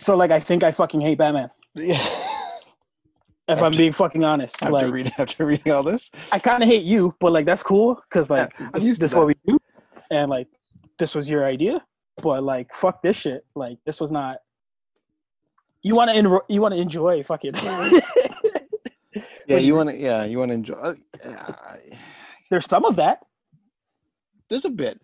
So like, I think I fucking hate Batman. Yeah. If I'm being fucking honest, after, like reading, after reading all this, I kind of hate you, but like that's cool because like Yeah, this, this is what we do, and like this was your idea, but like fuck this shit. Like this was not. You want to enro- you want to enjoy fucking. yeah, you want to, yeah, you want to enjoy. Uh, There's some of that. there's a bit.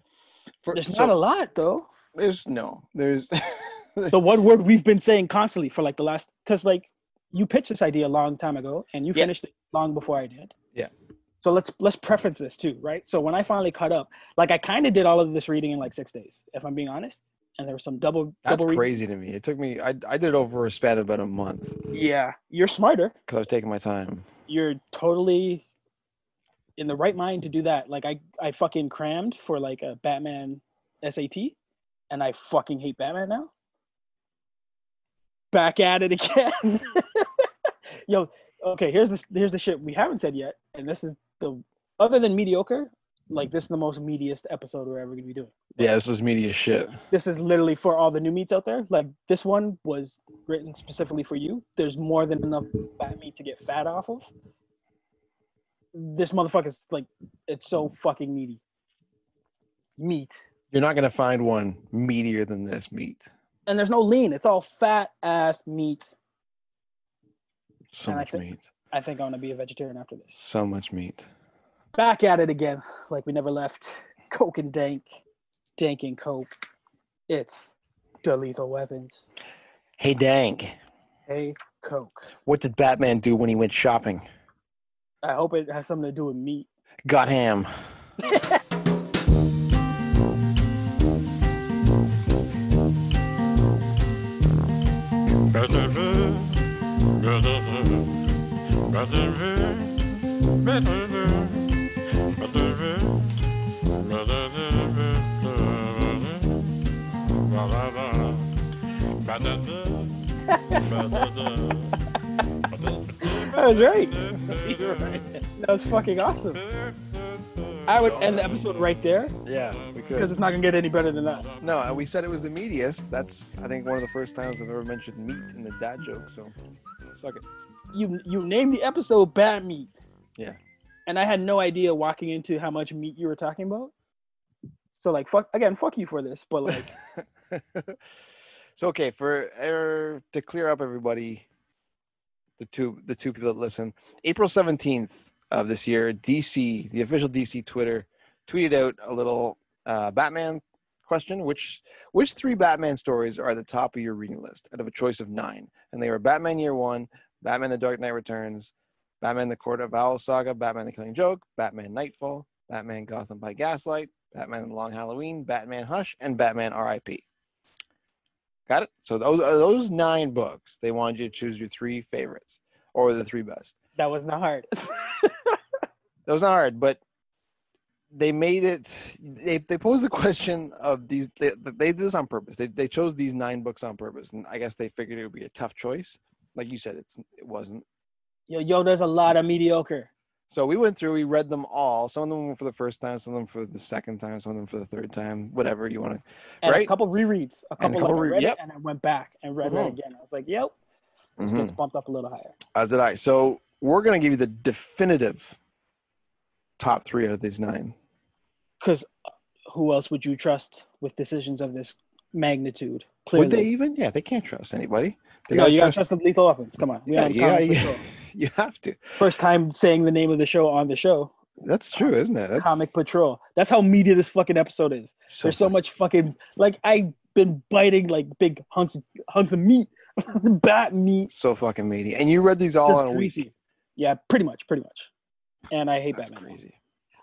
For, There's so, not a lot though. There's no. There's. The one word we've been saying constantly for like the last, because like you pitched this idea a long time ago and you Yeah. finished it long before I did. Yeah. So let's let's preference this too, right? So when I finally caught up, like I kind of did all of this reading in like six days, if I'm being honest. And there was some double That's double crazy to me. It took me. I I did it over a span of about a month Yeah, you're smarter. because I was taking my time. You're totally in the right mind to do that. Like I I fucking crammed for like a Batman SAT, and I fucking hate Batman now. Back at it again. Yo, okay. Here's the here's the shit we haven't said yet, and this is the other than mediocre. Like this is the most meatiest episode we're ever gonna be doing. Yeah, this is media shit. This is literally for all the new meats out there. Like this one was written specifically for you. There's more than enough fat meat to get fat off of. This motherfucker's like, it's so fucking meaty. Meat. You're not gonna find one meatier than this meat. And there's no lean. It's all fat ass meat. So And I much think- meat. I think I'm gonna be a vegetarian after this. So much meat. Back at it again, like we never left. Coke and dank, dank and coke. It's the lethal weapons. Hey, Dank. Hey, coke. What did Batman do when he went shopping? I hope it has something to do with meat. Got ham. That was right. Right. That was fucking awesome. I would end the episode right there Yeah, we because it's not gonna get any better than that. No, uh, we said it was the meatiest. That's I think one of the first times I've ever mentioned meat in the dad joke. So, suck it. You you named the episode "Bat Meat." Yeah. And I had no idea walking into how much meat you were talking about. So like fuck again, fuck you for this, but like so okay, for er, to clear up everybody, the two the two people that listen, April seventeenth of this year, DC, the official DC Twitter, tweeted out a little uh, Batman question: which which three Batman stories are at the top of your reading list out of a choice of nine? And they were Batman Year One, Batman: The Dark Knight Returns, Batman: The Court of Owls Saga, Batman: The Killing Joke, Batman: Knightfall, Batman: Gotham by Gaslight, Batman: The Long Halloween, Batman: Hush, and Batman: R.I.P. Got it? So those are those nine books. They wanted you to choose your three favorites or the three best. that was not hard. That was not hard, but they made it. They they posed the question of these. They, they did this on purpose. They they chose these nine books on purpose, and I guess they figured it would be a tough choice. Like you said, it's it wasn't. yo, yo, there's a lot of mediocre. So we went through. We read them all. Some of them were for the first time. Some of them for the second time. Some of them for the third time. Whatever you want to. And a couple rereads. A And a couple, couple like, re- yep. and I went back and read Mhm. it again. I was like, yep, this Mhm. gets bumped up a little higher. As did I. So we're gonna give you the definitive top three out of these nine. Because who else would you trust with decisions of this magnitude? Clearly. Would they even? Yeah, they can't trust anybody. They no, you gotta trust- trust the lethal weapons. Come on. We Yeah, yeah, yeah. You have to. First time saying the name of the show on the show. That's true, isn't it? That's Comic Patrol. That's how media this fucking episode is. So There's so much fucking like I've been biting like big hunks hunks of meat, bat meat. so fucking meaty. And you read these all Just in a week. Yeah, pretty much, pretty much. And I hate That's Batman. crazy.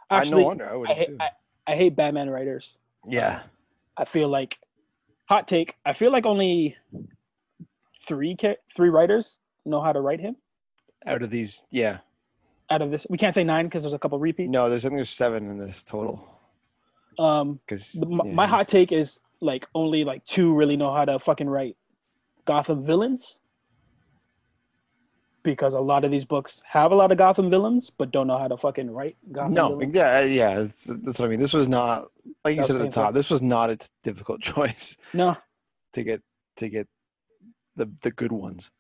Actually, I no wonder I would I hate. I, I hate Batman writers. yeah. I feel like hot take. I feel like only three three writers know how to write him Out of these, yeah. out of this. We can't say nine because there's a couple repeats. No, there's I think there's seven in this total. Um, Because the, my, hot take is like only like two really know how to fucking write Gotham villains because a lot of these books have a lot of Gotham villains but don't know how to fucking write Gotham No, villains. yeah, yeah. It's, that's what I mean. This was not like you said at the top. This was not a difficult choice No, to get to get the the good ones.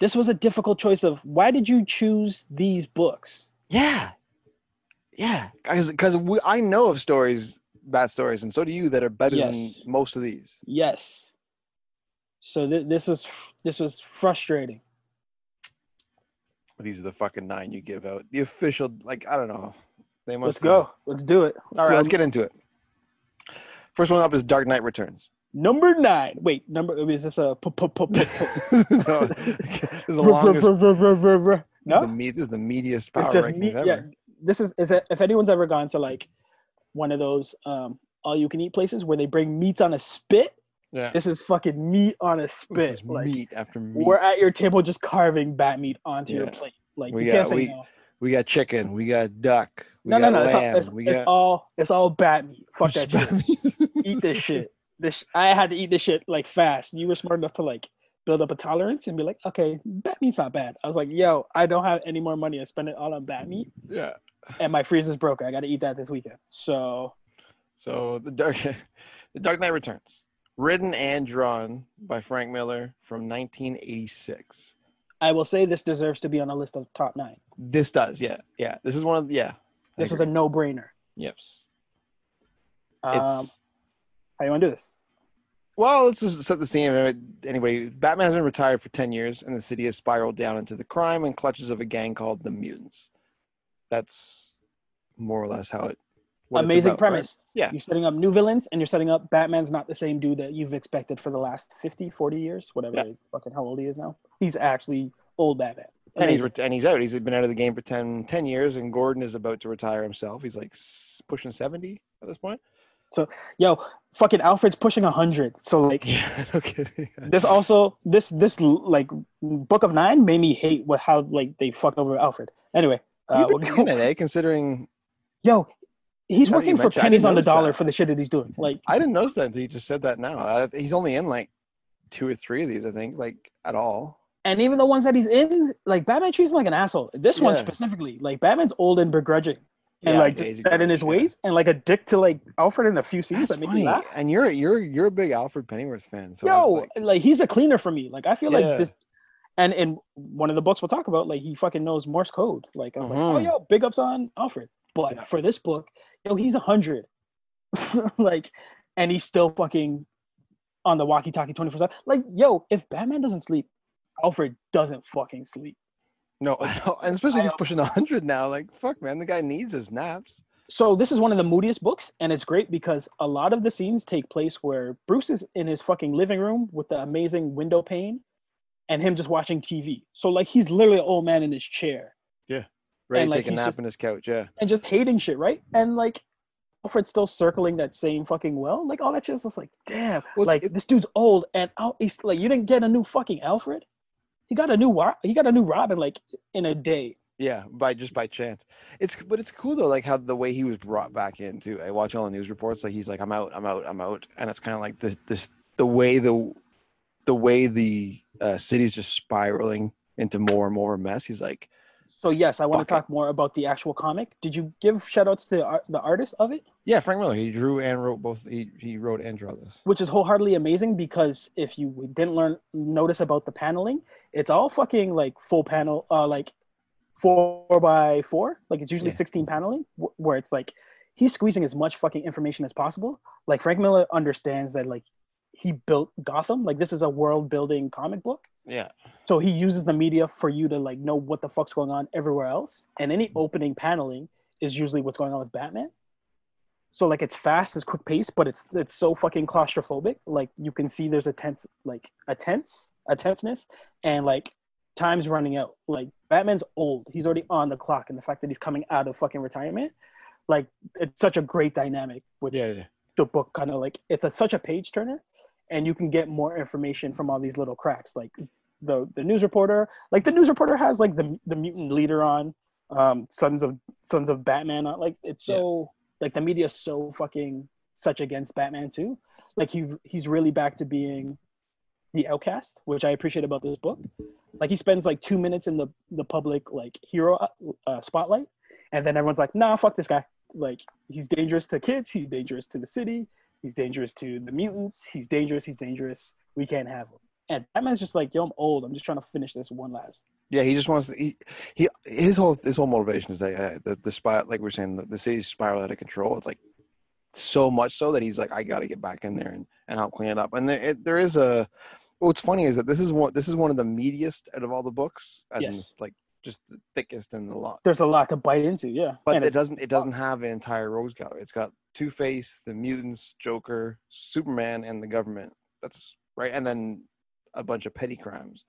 This was a difficult choice of why did you choose these books? Yeah, yeah, because I know of stories, bad stories, and so do you that are better than most of these. Yes. So th- this was this was frustrating. These are the fucking nine you give out. The official, like I don't know. They must Let's go. Let's do it. All right, let's get into it. First one up is Dark Knight Returns. Number nine. Wait, number is this a no, this is the longest. No? the, me- this is the meatiest power it's just rankings meat. ever. Yeah, this is is it, if anyone's ever gone to like one of those um all you can eat places where they bring meats on a spit. Yeah. This is fucking meat on a spit. like meat after meat. we're at your table just carving bat meat onto your plate. Like We you can't got- say we- no. We got chicken. We got duck. We No, no, got no. It's, all, it's, we it's got all it's all bat meat. Fuck that shit. eat this shit. This I had to eat this shit like fast. You were smart enough to like build up a tolerance and be like, okay, bat meat's not bad. I was like, yo, I don't have any more money I spend it all on bat meat, yeah. and my freezer's broken. I got to eat that this weekend. So So the Dark, the Dark Knight Returns, written and drawn by Frank Miller from 1986. I will say this deserves to be on a list of top nine. This does, yeah, yeah. This is one of the, yeah. This is a no-brainer. yes. Um, It's how you want to do this? well, let's just set the scene. Anyway, Batman has been retired for 10 years, and the city has spiraled down into the crime and clutches of a gang called the Mutants. That's more or less how it. Amazing about, right? premise. Yeah. You're setting up new villains, and you're setting up Batman's not the same dude that you've expected for the last 50, 40 years, whatever. Yeah. Fucking how old he is now? He's actually old Batman. And he's and he's out. He's been out of the game for 10, 10 years, and Gordon is about to retire himself. He's like pushing seventy at this point. So, yo, fucking Alfred's pushing hundred. So like, Yeah, no kidding. this also this this like book of nine made me hate what how like they fucked over Alfred. Anyway, uh, You've we'll been go- doing it, eh? Considering yo, he's working for pennies on the dollar that. for the shit that he's doing. Like, I didn't notice that until you just said that now. Uh, he's only in like two or three of these, I think, like at all. and even the ones that he's in, like Batman treats him like an asshole. This one specifically, like Batman's old and begrudging. And Yeah, like just set in his yeah. ways, and like a dick to like Alfred in a few scenes That's that funny. And you're you're you're a big Alfred Pennyworth fan, so Yo, like, like, he's a cleaner for me. Like I feel Yeah. like this, and in one of the books we'll talk about, like he fucking knows Morse code. Like I was like, oh Mhm. yo, big ups on Alfred. But for this book, yo, he's a hundred, like, and he's still fucking on the walkie-talkie twenty four seven. Like yo, if Batman doesn't sleep, Alfred doesn't fucking sleep. no, and especially he's pushing hundred now. Like fuck, man, the guy needs his naps. So this is one of the moodiest books, and it's great because a lot of the scenes take place where Bruce is in his fucking living room with the amazing window pane, and him just watching TV. So like he's literally an old man in his chair Yeah, Ready And, to like, take a nap just- in his couch. Yeah, and just hating shit, right? And like Alfred's still circling that same fucking well. Like all that shit's just like, damn. Well, like it- this dude's old, and Al- he's like, you didn't get a new fucking Alfred. He got a new he got a new Robin like in a day. yeah, by just by chance. It's but it's cool though, like how the way he was brought back in too. I watch all the news reports. Like he's like, I'm out, I'm out, I'm out, and it's kind of like this this the way the the way the uh, city's just spiraling into more and more mess. He's like, So yes, I want to talk more about the actual comic. Did you give shout outs to the, art- the artist of it? yeah, Frank Miller. He drew and wrote both. He he wrote and drew this. which is wholeheartedly amazing because if you didn't learn notice about the paneling, it's all fucking like full panel, uh, like four by four. Like it's usually Yeah. 16 paneling, wh- where it's like he's squeezing as much fucking information as possible. Like Frank Miller understands that like he built Gotham. Like this is a world building comic book. Yeah, So he uses the media for you to like know what the fuck's going on everywhere else. And any opening paneling is usually what's going on with Batman. So like it's fast, it's quick pace, but it's it's so fucking claustrophobic. Like you can see there's a tense like a tense a tenseness and like time's running out. Like Batman's old. He's already on the clock and the fact that he's coming out of fucking retirement, like it's such a great dynamic with yeah, yeah. the book kind of like it's a, such a page turner and you can get more information from all these little cracks like the the news reporter like the news reporter has like the the mutant leader on um sons of sons of batman on like it's Yeah. so like the media's so fucking such against batman too like he he's really back to being the outcast which i appreciate about this book like he spends like two minutes in the the public like hero uh, spotlight and then everyone's like nah fuck this guy like he's dangerous to kids he's dangerous to the city he's dangerous to the mutants he's dangerous he's dangerous we can't have him And Batman's just like, yo, I'm old. I'm just trying to finish this one last. Yeah, he just wants to. He, he his whole his whole motivation is that uh, the the spot like we are saying the, the city's spiral out of control. It's like so much so that he's like, I got to get back in there and, and help clean it up. And there, it, there is a. What's funny is that this is one this is one of the meatiest out of all the books, as in Yes. like just the thickest and the lot. There's a lot to bite into, yeah. But And it doesn't it doesn't have an entire rogues gallery. It's got Two Face, the mutants, Joker, Superman, and the government. That's right, and then a bunch of petty crimes,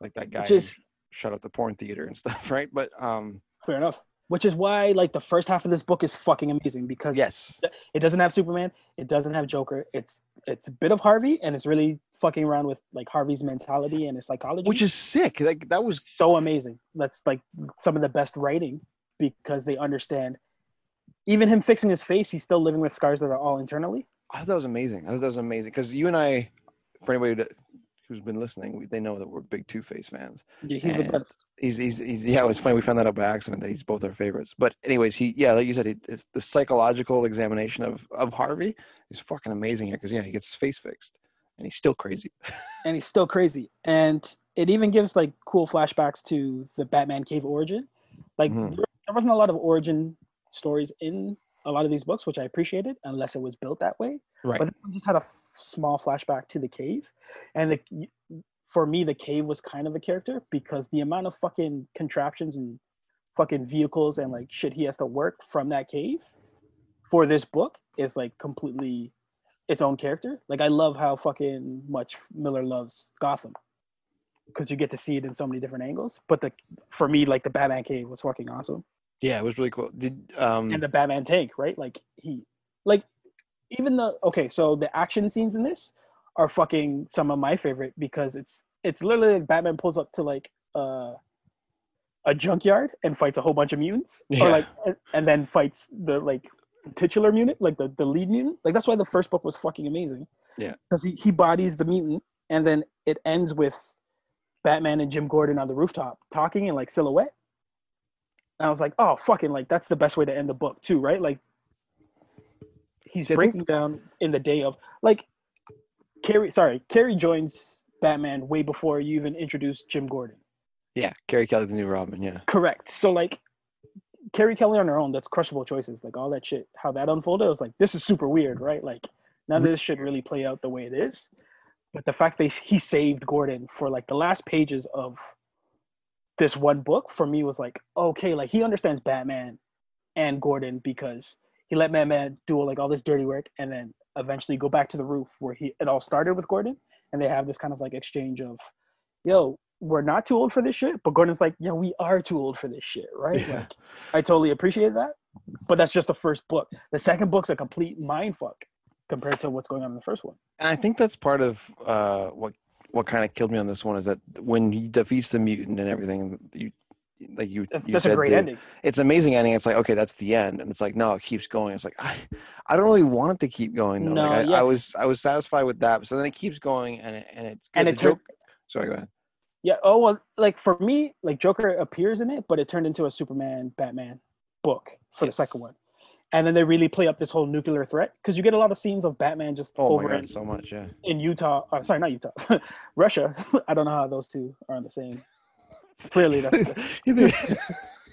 like that guy is- shut up the porn theater and stuff, right? But um, fair enough. Which is why like the first half of this book is fucking amazing because yes, it doesn't have Superman, it doesn't have Joker. It's it's a bit of Harvey and it's really fucking around with like Harvey's mentality and his psychology. which is sick. Like that was so amazing. That's like some of the best writing because they understand. Even him fixing his face, he's still living with scars that are all internally. I thought that was amazing. I thought that was amazing because you and I, for anybody who's been listening, we, they know that we're big Two Face fans. Yeah, he's the best. He's, he's he's yeah. It was funny. We found that out by accident that he's both our favorites. But anyways, he yeah, like you said, it, it's the psychological examination of of Harvey is fucking amazing here because yeah, he gets his face fixed and he's still crazy. and he's still crazy. And it even gives like cool flashbacks to the Batman Cave origin. Like Mhm. there, wasn't a lot of origin stories in a lot of these books, which I appreciated, unless it was built that way. Right. But this one just had a f- small flashback to the cave, and the for me the cave was kind of a character because the amount of fucking contraptions and fucking vehicles and like shit he has to work from that cave for this book is like completely its own character. Like I love how fucking much Miller loves Gotham because you get to see it in so many different angles. But the for me, like the Batman cave was fucking awesome, Yeah, it was really cool. Did um and the Batman tank, right? Like he, like even the okay, so the action scenes in this are fucking some of my favorite because it's it's literally like Batman pulls up to like uh a junkyard and fights a whole bunch of mutants, Yeah. or like and, and then fights the like titular mutant, like the the lead mutant. Like that's why the first book was fucking amazing. Yeah. because he he bodies the mutant, and then it ends with Batman and Jim Gordon on the rooftop talking in like silhouette. And I was like, oh fucking like that's the best way to end the book too, right? Like he's See, I think- breaking down in the day of like Carrie sorry, Carrie joins Batman way before you even introduce Jim Gordon. yeah, Carrie Kelly, the new Robin. Yeah, Correct. So like Carrie Kelly on her own, that's crushable choices. Like all that shit, how that unfolded, I was like, this is super weird, right? Like none of this should really play out the way it is. But the fact that he saved Gordon for like the last pages of this one book for me was like, okay, like he understands Batman and Gordon because he let Batman do like all this dirty work and then eventually go back to the roof where he it all started with Gordon and they have this kind of like exchange of, yo, we're not too old for this shit, but Gordon's like, yeah, we are too old for this shit, right? Yeah. Like, I totally appreciate that, but that's just the first book. The second book's a complete mind fuck compared to what's going on in the first one. and I think that's part of uh what what kind of killed me on this one is that when he defeats the mutant and everything, you like you That's, you that's said a great the- ending. it's amazing ending. It's like, okay, that's the end. And it's like, no, it keeps going. It's like, I, I don't really want it to keep going. Though. No, like, I, yeah. I was, I was satisfied with that. So then it keeps going and it, and it's good. And The it turned, joke. Sorry, go ahead. Yeah. Oh well, like for me, like Joker appears in it, but it turned into a Superman Batman book for Yes. the second one, and then they really play up this whole nuclear threat because you get a lot of scenes of Batman just Oh over my god, in, so much. Yeah. in Utah. Uh, sorry, not Utah, Russia. I don't know how those two are on the same. Clearly, that's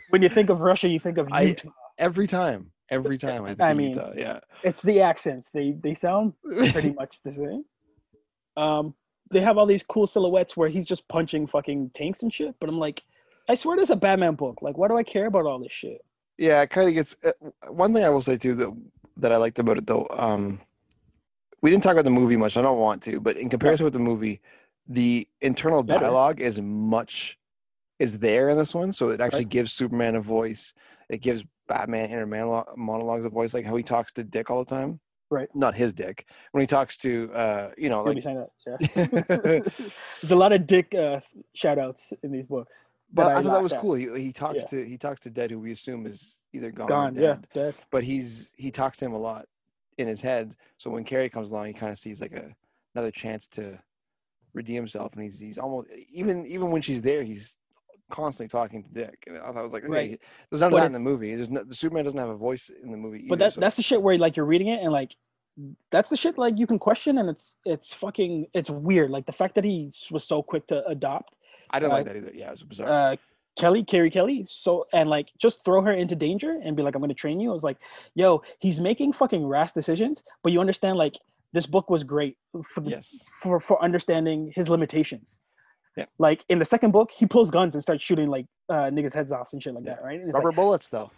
when you think of Russia, you think of I- Utah. every time, every time I think I of mean, Utah. Yeah. it's the accents. They they sound pretty much the same. Um, they have all these cool silhouettes where he's just punching fucking tanks and shit. But I'm like, I swear there's a Batman book. Like, why do I care about all this shit? yeah, it kind of gets. Uh, one thing I will say too that that I liked about it though, um, we didn't talk about the movie much. I don't want to, but in comparison with the movie, the internal Better. dialogue is much is there in this one, so it actually Right. gives Superman a voice. It gives Batman inner monologue, monologues a voice, like how he talks to Dick all the time. Right. Not his Dick. When he talks to, uh, you know, like. saying that. Yeah. there's a lot of dick uh, shout outs in these books. But I, I thought that was cool. He, he talks Yeah. to he talks to Dead, who we assume is either gone, Gone. or Yeah. dead. Dead. but he's he talks to him a lot in his head. So when Carrie comes along, he kind of sees like a another chance to redeem himself, and he's he's almost even even when she's there, he's constantly talking to Dick. And I thought I was like, okay, Right. there's none of But that in the movie. There's no the Superman doesn't have a voice in the movie. But that's so- that's the shit where like you're reading it and like that's the shit like you can question and it's it's fucking it's weird. Like the fact that he was so quick to adopt I didn't Uh, like that either. Yeah, it was bizarre. uh Kelly, Carrie Kelly, so and like just throw her into danger and be like, I'm gonna train you. I was like, yo, he's making fucking rash decisions, but you understand like this book was great for the, yes. for for understanding his limitations. Yeah. Like in the second book, he pulls guns and starts shooting like uh niggas' heads off and shit like Yeah. that, right? It's like, Rubber bullets though.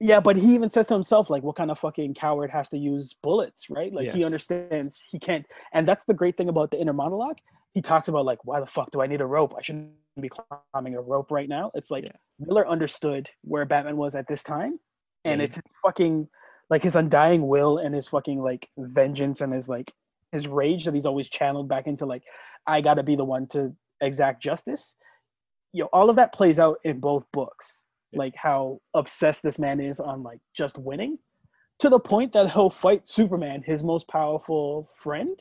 yeah, but he even says to himself, like, what kind of fucking coward has to use bullets, right? Like, he understands he can't. And that's the great thing about the inner monologue. He talks about, like, why the fuck do I need a rope? I shouldn't be climbing a rope right now. It's like Yeah. Miller understood where Batman was at this time. And Yeah, it's fucking, like, his undying will and his fucking, like, vengeance and his, like, his rage that he's always channeled back into, like, I gotta be the one to exact justice. You know, all of that plays out in both books like how obsessed this man is on like just winning to the point that he'll fight superman his most powerful friend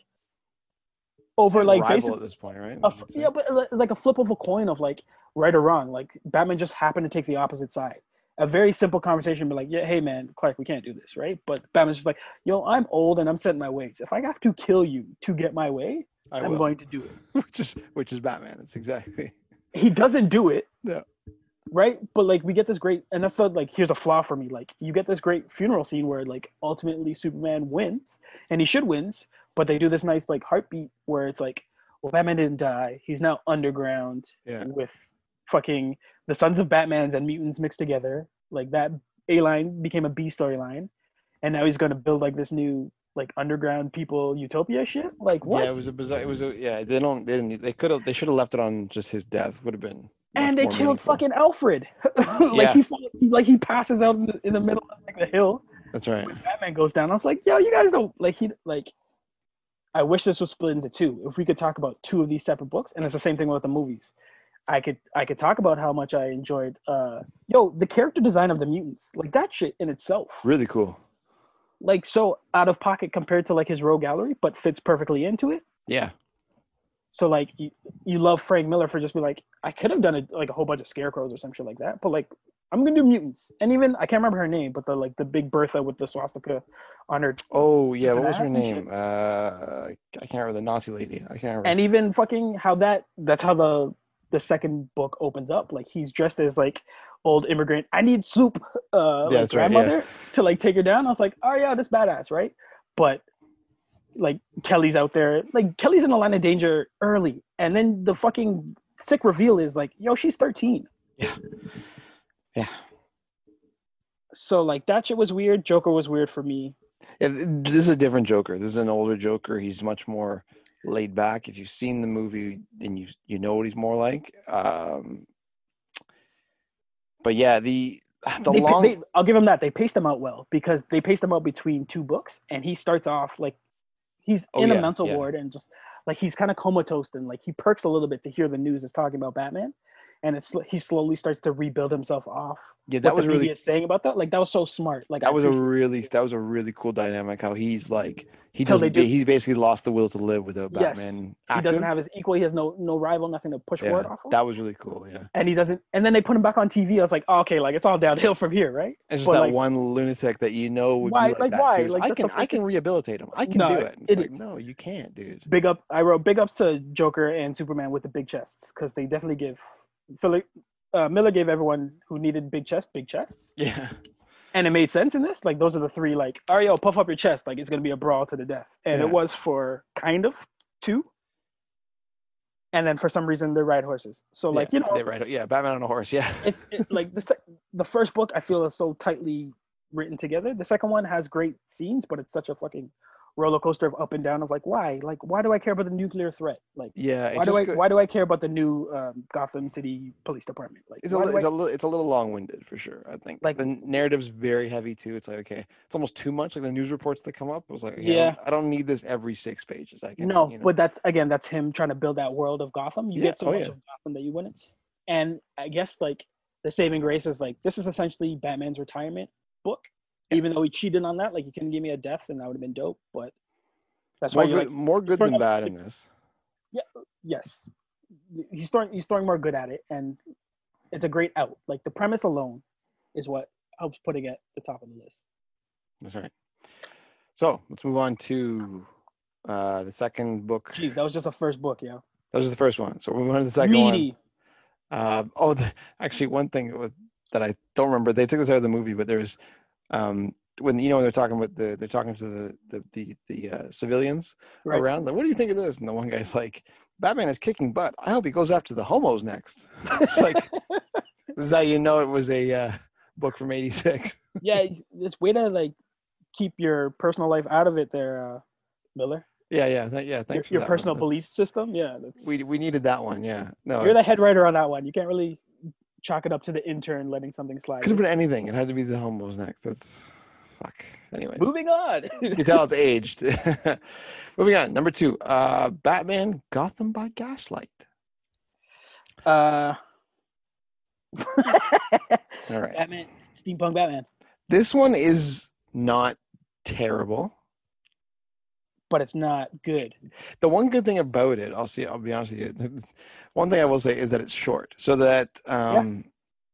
over like rival at this point, right? a yeah but like a flip of a coin of like right or wrong like batman just happened to take the opposite side a very simple conversation be like yeah hey man clark we can't do this right but batman's just like yo i'm old and i'm setting my ways if i have to kill you to get my way I i'm will. going to do it which is which is Batman. It's exactly. he doesn't do it. Yeah. Right? But like we get this great and that's the like here's a flaw for me. Like you get this great funeral scene where like ultimately Superman wins and he should wins, but they do this nice like heartbeat where it's like, well Batman didn't die. He's now underground Yeah. with fucking the sons of Batmans and mutants mixed together. Like that A line became a B storyline. And now he's gonna build like this new like underground people utopia shit. Like what? Yeah, it was a bizarre. It was a yeah. They don't. They didn't. They could have. They should have left it on just his death. Would have been. and they killed meaningful. fucking Alfred. like Yeah. he fall- like he passes out in the, in the middle of like the hill That's right. when Batman goes down. I was like, yo, you guys don't like he like. I wish this was split into two. If we could talk about two of these separate books, and it's the same thing with the movies. I could I could talk about how much I enjoyed. uh Yo, the character design of the mutants, like that shit in itself, Really cool. Like so out of pocket compared to like his rogues gallery, but fits perfectly into it. Yeah. So like you, you love Frank Miller for just be like I could have done it like a whole bunch of scarecrows or some shit like that, but like I'm gonna do mutants and even I can't remember her name, but the like the big Bertha with the swastika on her, Oh yeah. What was her ass and shit. name? Uh, I can't remember the Nazi lady. I can't remember. and even fucking how that that's how the the second book opens up. Like he's dressed as like old immigrant. I need soup, uh, like that's right, yeah. grandmother to like take her down. I was like, oh yeah, this badass, right? But like Kelly's out there, like Kelly's in a line of danger early, and then the fucking sick reveal is like, yo, she's 13. Yeah. Yeah. So like that shit was weird. Joker was weird for me. Yeah, this is a different Joker. This is an older Joker. He's much more laid back. If you've seen the movie, then you you know what he's more like. Um, but yeah, the the They, long they, I'll give him that. They paced him out well because they paced him out between two books, and he starts off like he's Oh, in yeah, a mental yeah. ward and just like he's kind of comatose and like he perks a little bit to hear the news is talking about Batman, and it's he slowly starts to rebuild himself off. yeah, that what was really saying about that. Like that was so smart. Like I that was a really that was a really cool dynamic. How he's like he doesn't do- he's basically lost the will to live without Yes. Batman. he doesn't have his equal. He has no no rival, nothing to push yeah, forward off of. that was really cool. Yeah, and he doesn't. And then they put him back on TV. I was like, oh, okay, like it's all downhill from here, right? it's just But, that like, one lunatic that you know would Why- be like, like, that. why? Like, I can I can rehabilitate him. I can No, do it. It's like idiots. no, you can't, dude. big up i wrote big ups to joker and superman with the big chests because they definitely give Philip, uh, miller gave everyone who needed big chests big chests. Yeah, and it made sense in this. Like those are the three like all right yo puff up your chest. Like it's gonna be a brawl to the death. And Yeah. it was for kind of two. And then for some reason they ride horses. So like yeah, you know they ride- yeah, Batman on a horse. Yeah, it, it, like the, the first book i feel is so tightly written together. The second one has great scenes but it's such a fucking roller coaster of up and down of like why like why do i care about the nuclear threat like yeah. why do I go- why do I care about the new um, Gotham City Police Department? Like, It's a, li- it's I- a little it's a little long-winded for sure. I think Like- the narrative's very heavy too. It's like okay, it's almost too much. Like the news reports that come up it was like okay, I, Yeah. don't, I don't need this every six pages. I can no, you know. but that's again that's him trying to build that world of Gotham. You Yeah, get so oh, much yeah. of Gotham that you wouldn't. And I guess like the saving grace is like this is essentially Batman's retirement book. Yeah. Even though he cheated on that, like you couldn't give me a death and that would have been dope. But that's more why good, like more good than bad in this. Yeah. yes, he's throwing he's throwing more good at it, and it's a great out. Like the premise alone is what helps putting it at the top of the list. That's right. So let's move on to uh, the second book. Jeez, that was just the first book, yeah. That was the first one. So we're moving on to the second Meaty. one. Uh, oh, the, actually, one thing with, that I don't remember. They took this out of the movie, but there's um, when you know when they're talking about the they're talking to the the the, the uh, civilians Right. around. Like, what do you think of this? And the one guy's like, "Batman is kicking butt. I hope he goes after the homos next." it's like this is how you know it was a uh, book from '86. yeah, it's way to like keep your personal life out of it there, uh, Miller. Yeah, yeah, th- yeah. Your, Thanks for your one. personal bute system. Yeah, We we needed that one. Yeah. No, you're the head writer on that one. You can't really chalk it up to the intern letting something slide. Could have been anything. It had to be the homos next. That's fuck. Anyway, Moving on. you can tell it's aged. Moving on. Number two. Uh, Batman: Gotham by Gaslight. uh, All right. Batman, steampunk Batman, This one is not terrible. But it's not good. The one good thing about it, I'll see. I'll be honest with you. One thing I will say is that it's short, so that um,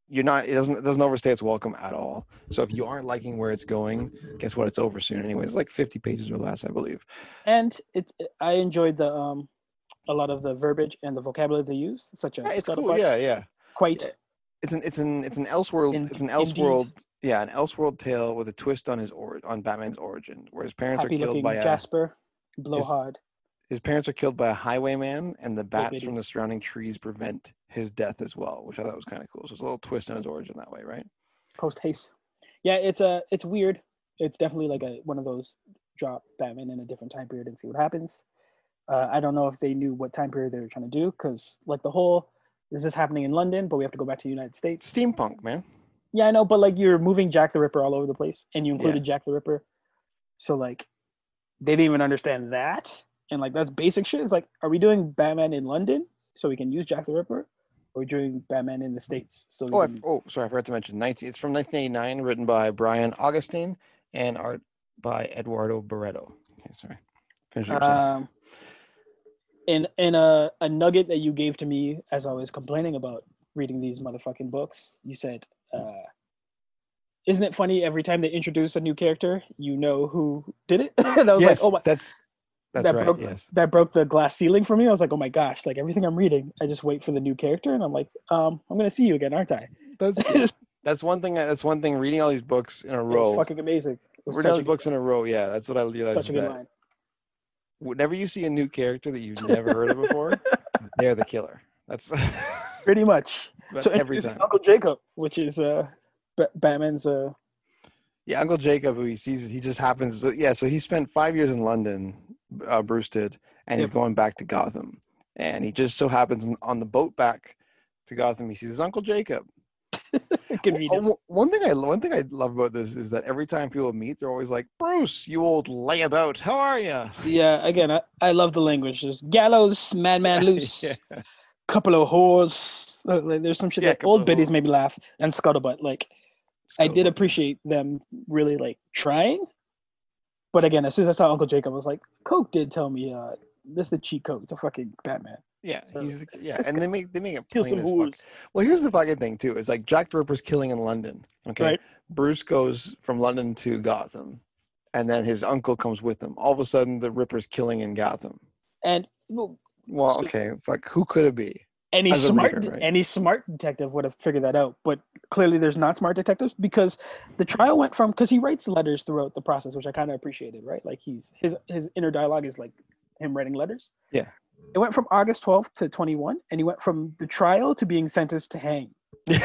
you're not. It doesn't. It doesn't overstay its welcome at all. So if you aren't liking where it's going, guess what? It's over soon. anyway. it's like 50 pages or less, I believe. And it, I enjoyed the um, a lot of the verbiage and the vocabulary they use, such as Yeah, it's cool. Yeah, yeah. quite. Yeah. It's an it's an it's an elseworld In- it's an indeed. elseworld yeah an elseworld tale with a twist on his or on Batman's origin, where his parents Happy are killed by a Jasper, Blowhard. his parents are killed by a highwayman, and the bats from the surrounding trees prevent his death as well, which I thought was kind of cool. So it's a little twist on his origin that way, right? post haste. Yeah, it's a it's weird. It's definitely like a one of those drop Batman in a different time period and see what happens. Uh, I don't know if they knew what time period they were trying to do because like the whole this is happening in London, but we have to go back to the United States. Steampunk, man. Yeah, I know, but like you're moving Jack the Ripper all over the place, and you included Jack the Ripper, so like they didn't even understand that, and like that's basic shit. It's like, are we doing Batman in London so we can use Jack the Ripper, or are we doing Batman in the states so Oh, I, can- oh, sorry, I forgot to mention. 19, it's from 1989, written by Brian Augustyn and art by Eduardo Barreto. Okay, sorry. Finish what. Um, in in a, a nugget that you gave to me as I was complaining about reading these motherfucking books, you said, uh, "Isn't it funny every time they introduce a new character, you know who did it?" and I was yes, like, "Oh my." that's that's that right. broke Yes. that broke the glass ceiling for me. I was like, "Oh my gosh!" Like everything I'm reading, I just wait for the new character, and I'm like, "Um, I'm gonna see you again, aren't I?" That's that's one thing. That's one thing. Reading all these books in a row. fucking amazing. It was Reading all these books in a row. Yeah, that's what I realized. such a good that line. whenever you see a new character that you've never heard of before, they're the killer. That's Pretty much. So every time. Uncle Jacob, which is uh, Ba- Batman's uh, Yeah, Uncle Jacob, who he sees, he just happens. So, yeah, so he spent five years in London. Uh, Bruce did, and he's going back to Gotham, and he just so happens on the boat back to Gotham, he sees his Uncle Jacob. convenient. Oh, one- thing I one thing I love about this is that every time people meet, they're always like, "Bruce, you old layabout, how are you?" Yeah, again, I, I love the language. There's gallows, madman loose, yeah. couple of whores. Like, There's some shit Yeah, that old biddies me laugh, and scuttlebutt. Like I did appreciate them really like trying, but again, as soon as I saw Uncle Jacob, I was like, Coke did tell me uh, this is the cheat code to fucking Batman. Yeah, So, he's the, yeah, and they make they make it plain as fuck. Well, here's the fucking thing too. It's like Jack the Ripper's killing in London. Okay. Right. Bruce goes from London to Gotham, and then his uncle comes with him. All of a sudden, the Ripper's killing in Gotham. And well, Well, So- okay, fuck. Who could it be? any smart reader, right? any smart detective would have figured that out but clearly there's not smart detectives because the trial went from because he writes letters throughout the process which i kind of appreciated right? Like he's his his inner dialogue is like him writing letters. Yeah. it went from august 12th to 21 and he went from the trial to being sentenced to hang it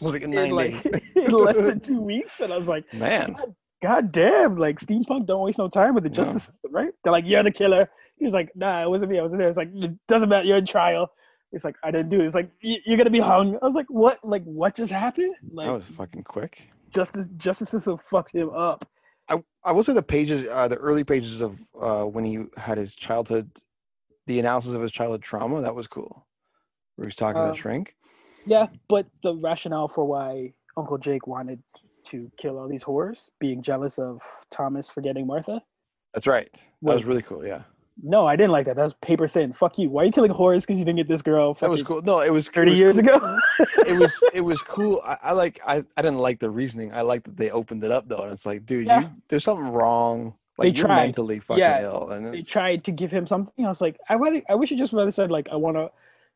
was like in in like in less than two weeks and i was like Man, god damn like steampunk don't waste no time with the justice system right? They're like you're the killer. He's like nah it wasn't me i wasn't there. It's like it doesn't matter you're in trial it's like i didn't do it it's like you're gonna be hung i was like what like what just happened like that was fucking quick. justice justice system fucked him up I, I will say the pages, uh, the early pages of uh, when he had his childhood, the analysis of his childhood trauma, that was cool. Where he was talking to Um, that shrink. yeah but the rationale for why uncle jake wanted to kill all these whores being jealous of thomas forgetting martha That's right. That was was- really cool. Yeah, no i didn't like that that was paper thin fuck you why are you killing whores because you didn't get this girl that was cool. No, it was it 30 was years cool. ago it was it was cool. I, I like I, I didn't like the reasoning. I like that they opened it up though, and it's like, dude, Yeah. you, there's something wrong Like They you're tried. mentally fucking Yeah, ill, and they tried to give him something. I was like, I really, I wish you just rather said like, I wanna,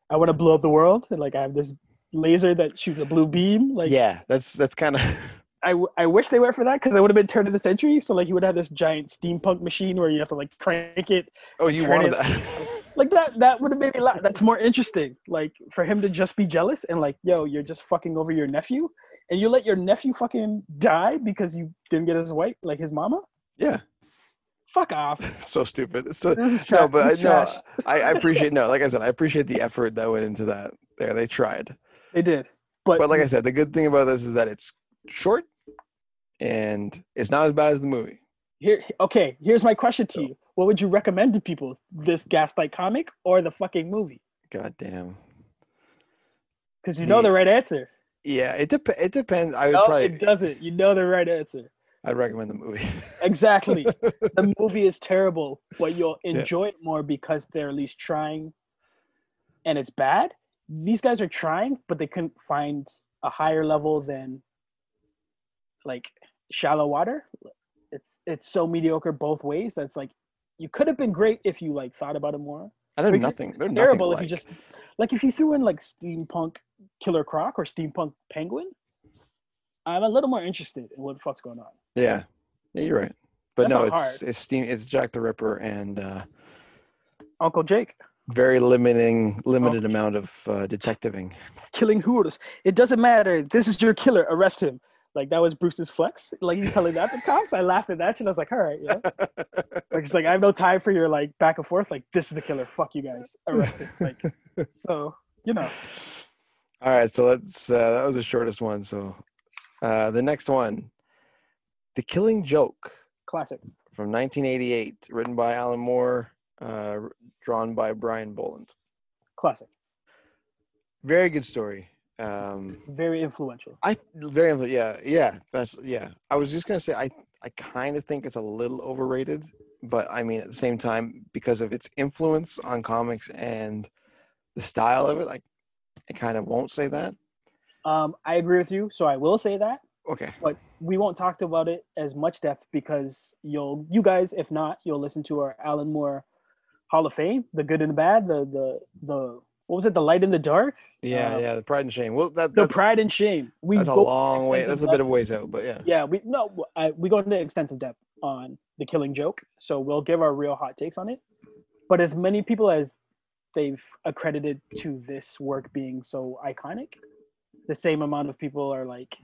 I wanna blow up the world, and like I have this laser that shoots a blue beam. Like, yeah, that's that's kind of I, I wish they went for that because I would have been turn of the century. So like, he would have this giant steampunk machine where you have to like crank it, oh, you wanted it- that. like that. That would have made me laugh. That's more interesting. Like for him to just be jealous and like, yo, you're just fucking over your nephew, and you let your nephew fucking die because you didn't get his wife, like his mama. yeah, Fuck off. so stupid. So This is trash. no, but I, no. I, I appreciate no. Like I said, I appreciate the effort that went into that. There, they tried. They did, but, But like I said, the good thing about this is that it's short, and it's not as bad as the movie. here, okay. Here's my question to you: What would you recommend to people? This Gaslight comic or the fucking movie? God damn. Because you know The- right answer. Yeah, it dep- It depends. I would No, probably. it doesn't. You know the right answer. I'd recommend the movie. Exactly. the movie is terrible, but you'll Yeah. enjoy it more because they're at least trying. And it's bad. These guys are trying, but they couldn't find a higher level than like shallow water. It's it's so mediocre both ways that's like you could have been great if you like thought about it more. And they're Like, nothing. They're Terrible nothing if you just like if you threw in like steampunk killer croc or steampunk penguin. I'm a little more interested in what the fuck's going on. Yeah, yeah, you're right. But That's no, it's it's Steam. It's Jack the Ripper and uh, Uncle Jake. very limiting, Oh. limited amount of uh, detectiving. killing hooters. It doesn't matter. This is your killer. Arrest him. Like that was Bruce's flex. Like he's telling that to cops. I laughed at that shit. I was like, all right, yeah. Like it's like I have no time for your like back and forth. Like this is the killer. Fuck you guys. Arrest him. Like so, you know. All right, so let's. Uh, that was the shortest one. So uh, the next one, The Killing Joke Classic. from 1988, written by Alan Moore, uh, drawn by Brian Bolland. Classic. Very good story. Um, Very influential. I very yeah yeah that's yeah. I was just gonna say I I kind of think it's a little overrated, but I mean at the same time because of its influence on comics and the style of it, I I kind of won't say that. Um, I agree with you. So I will say that, Okay. but we won't talk about it as much depth because you'll you guys, if not, you'll listen to our Alan Moore Hall of Fame, the good and the bad, the the the what was it, the light and the dark, Yeah, Uh, yeah, the pride and shame. Well, that the pride and shame. We that's a long way. That's extensive a bit of ways out, but yeah. Yeah, we no, I, we go into extensive depth on the Killing Joke, so we'll give our real hot takes on it. But as many people as they've accredited to this work being so iconic, the same amount of people are like,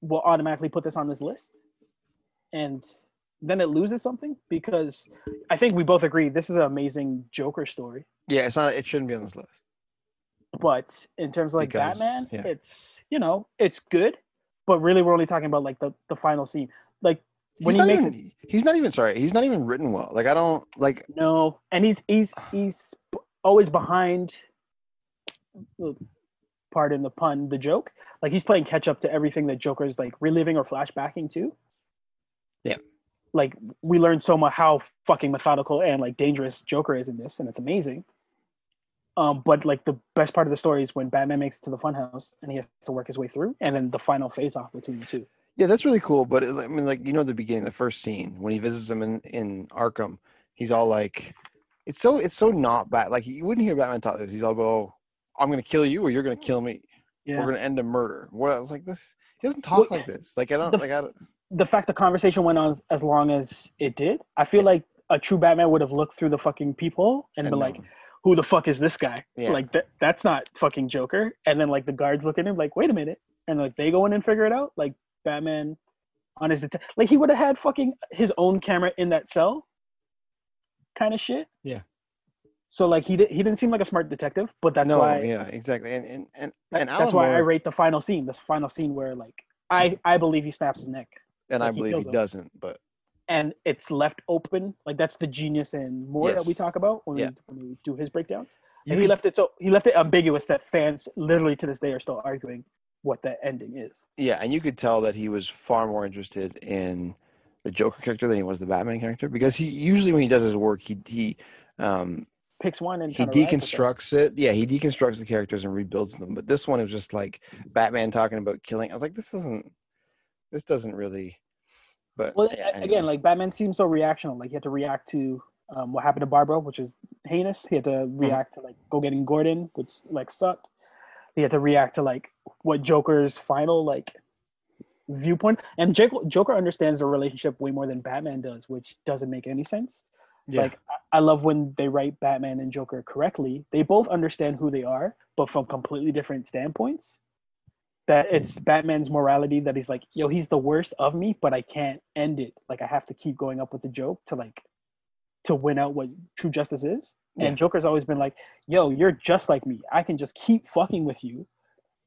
will automatically put this on this list, and then it loses something because I think we both agree this is an amazing Joker story. Yeah, it's not. It shouldn't be on this list. But in terms of like Because- Batman, yeah. it's you know it's good, but really we're only talking about like the the final scene. Like He's when he not makes even. He's not even sorry. He's not even written well. Like I don't like. No, and he's he's he's always behind. uh, Pardon the pun, the joke. Like he's playing catch up to everything that Joker's like reliving or flashbacking to. Yeah. Like we learned so much how fucking methodical and like dangerous Joker is in this, and it's amazing. Um, but like the best part of the story is when Batman makes it to the funhouse and he has to work his way through, and then the final face off between the two. Yeah, that's really cool. But it, I mean, like you know, the beginning, the first scene when he visits him in in Arkham, he's all like, "It's so it's so not bad." Like you wouldn't hear Batman talk this. He's all go, "I'm gonna kill you, or you're gonna kill me. Yeah. We're gonna end a murder." What I was like, this. He doesn't talk Well, like this. Like I don't the- like I. don't- the fact the conversation went on as long as it did, I feel like a true Batman would have looked through the fucking peephole and I been like, "Who the fuck is this guy? Yeah. Like that that's not fucking Joker." And then like the guards look at him like, "Wait a minute," and like they go in and figure it out. Like Batman on his det- like he would have had fucking his own camera in that cell, kind of shit. Yeah. So like he did, he didn't seem like a smart detective, but that's no, why yeah, exactly. And and and, that- and that's Alan why I rate the final scene. This final scene where like I I believe he snaps his neck. And I like, he believe he doesn't. But and it's left open. Like that's the genius and more that we talk about when, Yeah. we, when we do his breakdowns. you And he left it so he left it ambiguous that fans literally to this day are still arguing what that ending is. Yeah, and you could tell that he was far more interested in the Joker character than he was the Batman character because he usually when he does his work he he um Picks one and he kinda rides with it. deconstructs it. Yeah, he deconstructs the characters and rebuilds them. But this one is just like Batman talking about killing. I was like, this doesn't this doesn't really But Well, yeah, again, like Batman seems so reactional. Like he had to react to um, what happened to Barbara, which is heinous. He had to Mm-hmm. react to like go getting Gordon, which like sucked. He had to react to like what Joker's final like viewpoint. And Joker, Joker understands the relationship way more than Batman does, which doesn't make any sense. yeah, Like I love when they write Batman and Joker correctly. They both understand who they are, but from completely different standpoints. That it's Batman's morality that he's like, yo, he's the worst of me, but I can't end it. Like I have to keep going up with the joke to like to win out what true justice is. Yeah. And Joker's always been like, yo, you're just like me. I can just keep fucking with you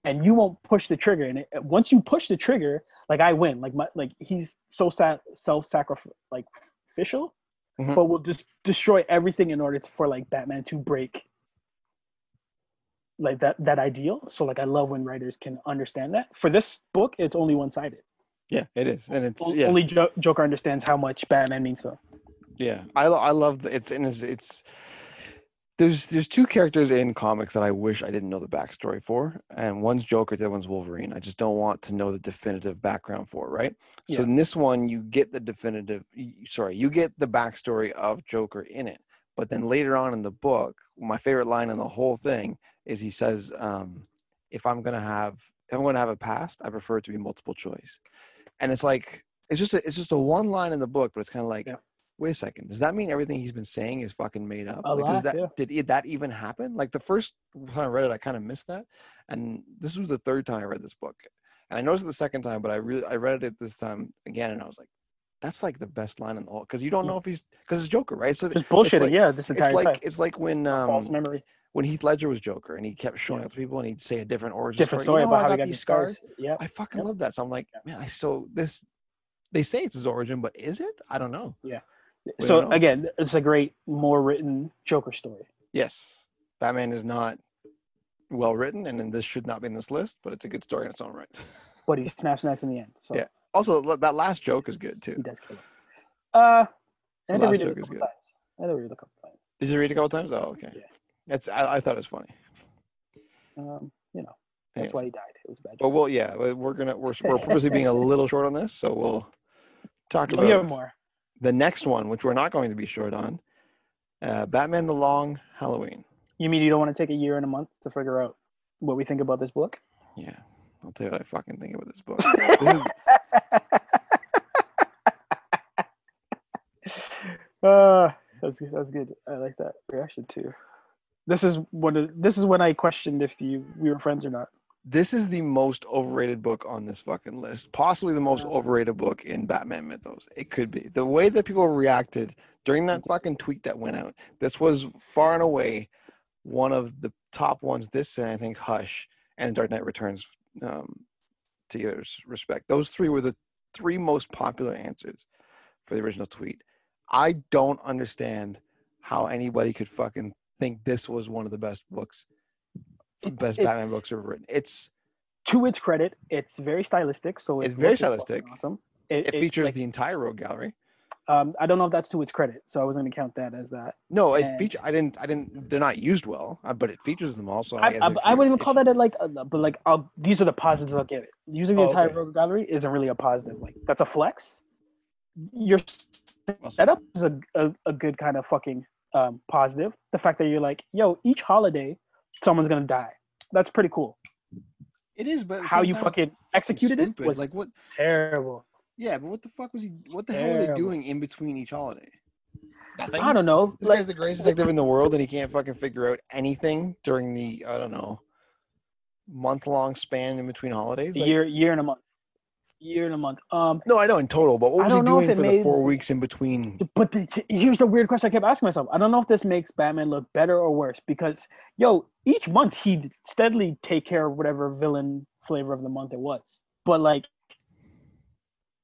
and you won't push the trigger. And it, once you push the trigger, like I win. Like my like he's so sa- self-sacrificial like official Mhm. but will just destroy everything in order to, for like Batman to break like that that ideal. So like I love when writers can understand that. For this book, it's only one sided. yeah, it is, and it's yeah, Only jo- Joker understands how much Batman means to him. yeah. I I love the, it's and it's, it's there's there's two characters in comics that I wish I didn't know the backstory for, and one's Joker, the other one's Wolverine. I just don't want to know the definitive background for, right? So Yeah. in this one, you get the definitive. Sorry, you get the backstory of Joker in it, but then later on in the book, my favorite line in the whole thing is he says, um, "If I'm gonna have if I'm gonna have a past, I prefer it to be multiple choice," and it's like it's just a, it's just a one line in the book, but it's kind of like. Yeah. Wait a second. Does that mean everything he's been saying is fucking made up? A like, does lot, that yeah. did it, that even happen? Like the first time I read it, I kind of missed that, and this was the third time I read this book, and I noticed it the second time, but I really I read it this time again, and I was like, that's like the best line in the whole because you don't know if he's because it's Joker, right? So Just bullshitting, like- yeah, this it's entire like time. it's like when um, False memory. When Heath Ledger was Joker and he kept showing Yeah. up to people and he'd say a different origin Different story. story You know about I how he got got these scars. scars. Yeah. I fucking Yep. love that. So I'm like, man, I so this. They say it's his origin, but is it? I don't know. We So again, it's a great, more written Joker story. Yes, Batman is not well written, and then this should not be in this list, but it's a good story in its own right. But he snaps next in the end. So Yeah. Also, that last joke is good he too. does kill it. Uh, I had to last read it a joke is couple good. times. I had to read it a couple times. Did you read it a couple times? Oh, okay. Yeah. That's I, I thought it was funny. Um, you know, that's Anyways. why he died. It was a bad. But well, yeah, we- we're gonna we're we're purposely being a little short on this, so we'll talk about more. the next one, which we're not going to be short on. Uh, Batman: The Long Halloween. You mean you don't want to take a year and a month to figure out what we think about this book? Yeah, I'll tell you what I fucking think about this book. This is uh, that's good. That's good. I like that reaction too. This is one of this is when I questioned if you we were friends or not. this is the most overrated book on this fucking list. Possibly the most overrated book in Batman mythos. It could be. The way that people reacted during that fucking tweet that went out, this was far and away one of the top ones. This and I think Hush and Dark Knight Returns um, to your respect. Those three were the three most popular answers for the original tweet. I don't understand how anybody could fucking think this was one of the best books, best it's- Batman books ever written. It's To its credit, it's very stylistic. So It's it very stylistic. Awesome. it, features like, the entire rogue gallery. Um, I don't know if that's to its credit, so I wasn't gonna count that as that. No, it And- feature. I didn't. I didn't. They're not used well, uh, but it features them also. I, I, I wouldn't even call that a, like, a, but like, I'll, these are the positives I'll give it. Using the Oh, entire okay. rogue gallery isn't really a positive. Like, that's a flex. Your setup is a, a, a good kind of fucking um, positive. The fact that you're like, yo, each holiday, someone's gonna die. That's pretty cool. It is, but How you fucking executed stupid. it was like what? terrible. Yeah, but what the fuck was he? What the hell were they doing in between each holiday? Nothing. I don't know. This like, guy's the greatest detective in the world, and he can't fucking figure out anything during the I don't know month long span in between holidays. Like- year, year and a month, year and a month. Um, no, I know in total, but what was he don't know if doing for the four weeks in between? But the, here's the weird question I kept asking myself. I don't know if this makes Batman look better or worse because, yo, each month he'd steadily take care of whatever villain flavor of the month it was. But like,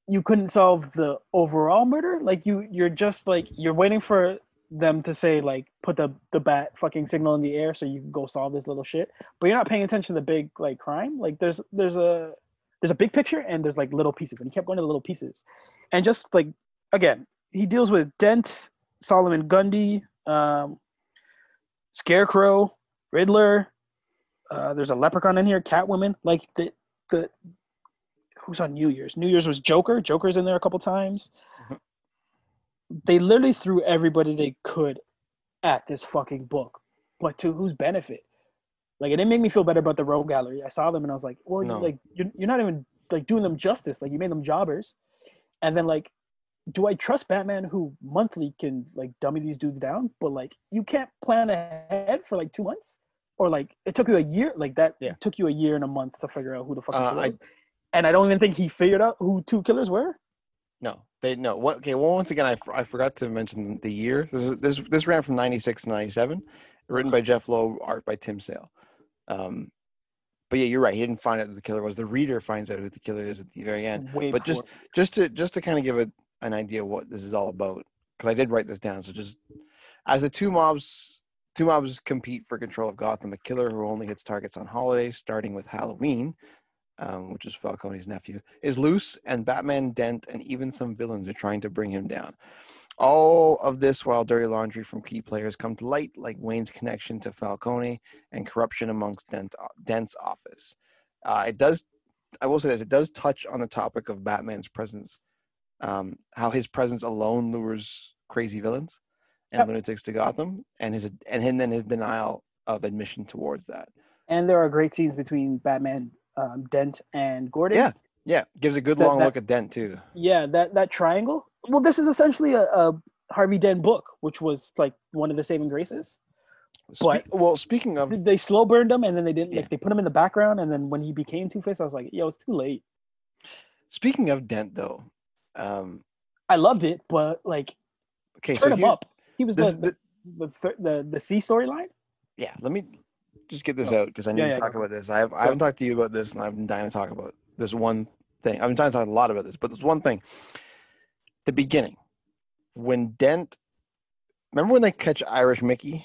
you couldn't solve the overall murder. Like you, you're just like you're waiting for them to say like put the the bat fucking signal in the air so you can go solve this little shit. But you're not paying attention to the big like crime. Like there's there's a there's a big picture and there's like little pieces, and he kept going to the little pieces, and just like again, he deals with Dent, Solomon Grundy, um, Scarecrow, Riddler. Uh, there's a leprechaun in here, Catwoman. Like the the who's on New Year's? New Year's was Joker. Joker's in there a couple times. Mhm. They literally threw everybody they could at this fucking book, but to whose benefit? Like it didn't make me feel better about the Rogue Gallery. I saw them and I was like, well, you- No. like you're, you're not even like doing them justice. Like you made them jobbers, and then like, do I trust Batman who monthly can like dummy these dudes down? But like you can't plan ahead for like two months, or like it took you a year. Like that Yeah. took you a year and a month to figure out who the fuck Uh, I- was. And I don't even think he figured out who two killers were. No, they no. What? Okay. Well, once again, I, I forgot to mention the year. This is, this this ran from ninety six to ninety seven. Written by Jeph Loeb, art by Tim Sale. Um, but yeah, you're right. He didn't find out who the killer was. The reader finds out who the killer is at the very end. Way But just just to just to kind of give a, an idea of what this is all about, because I did write this down. So just as the two mobs two mobs compete for control of Gotham, a killer who only hits targets on holidays, starting with Halloween, um, which is Falcone's nephew, is loose, and Batman, Dent, and even some villains are trying to bring him down. All of this while dirty laundry from key players come to light, like Wayne's connection to Falcone and corruption amongst Dent, Dent's office. Uh, it does, I will say this, it does touch on the topic of Batman's presence, um, how his presence alone lures crazy villains and Yep. lunatics to Gotham, and his and him then his denial of admission towards that. And there are great scenes between Batman, um, Dent, and Gordon. Yeah. Yeah, gives a good That- long that- look at Dent too. yeah that that triangle. Well this is essentially a, a harvey dent book which was like one of the saving graces. But- Spe- well, speaking of they slow burned him and then they didn't Yeah. like they put him in the background and then when he became two-face i was like yo it's too late. Speaking of Dent though, um, i loved it but like okay, turn so him here, up. He was this, the, the, the, the the c storyline? Yeah, let me just get this Oh, out because I need yeah, to yeah, talk about this. I have I haven't talked to you about this, and I've been dying to talk about this one thing. I've been trying to talk a lot about this, but there's one thing. The beginning, when Dent, remember when they catch Irish Mickey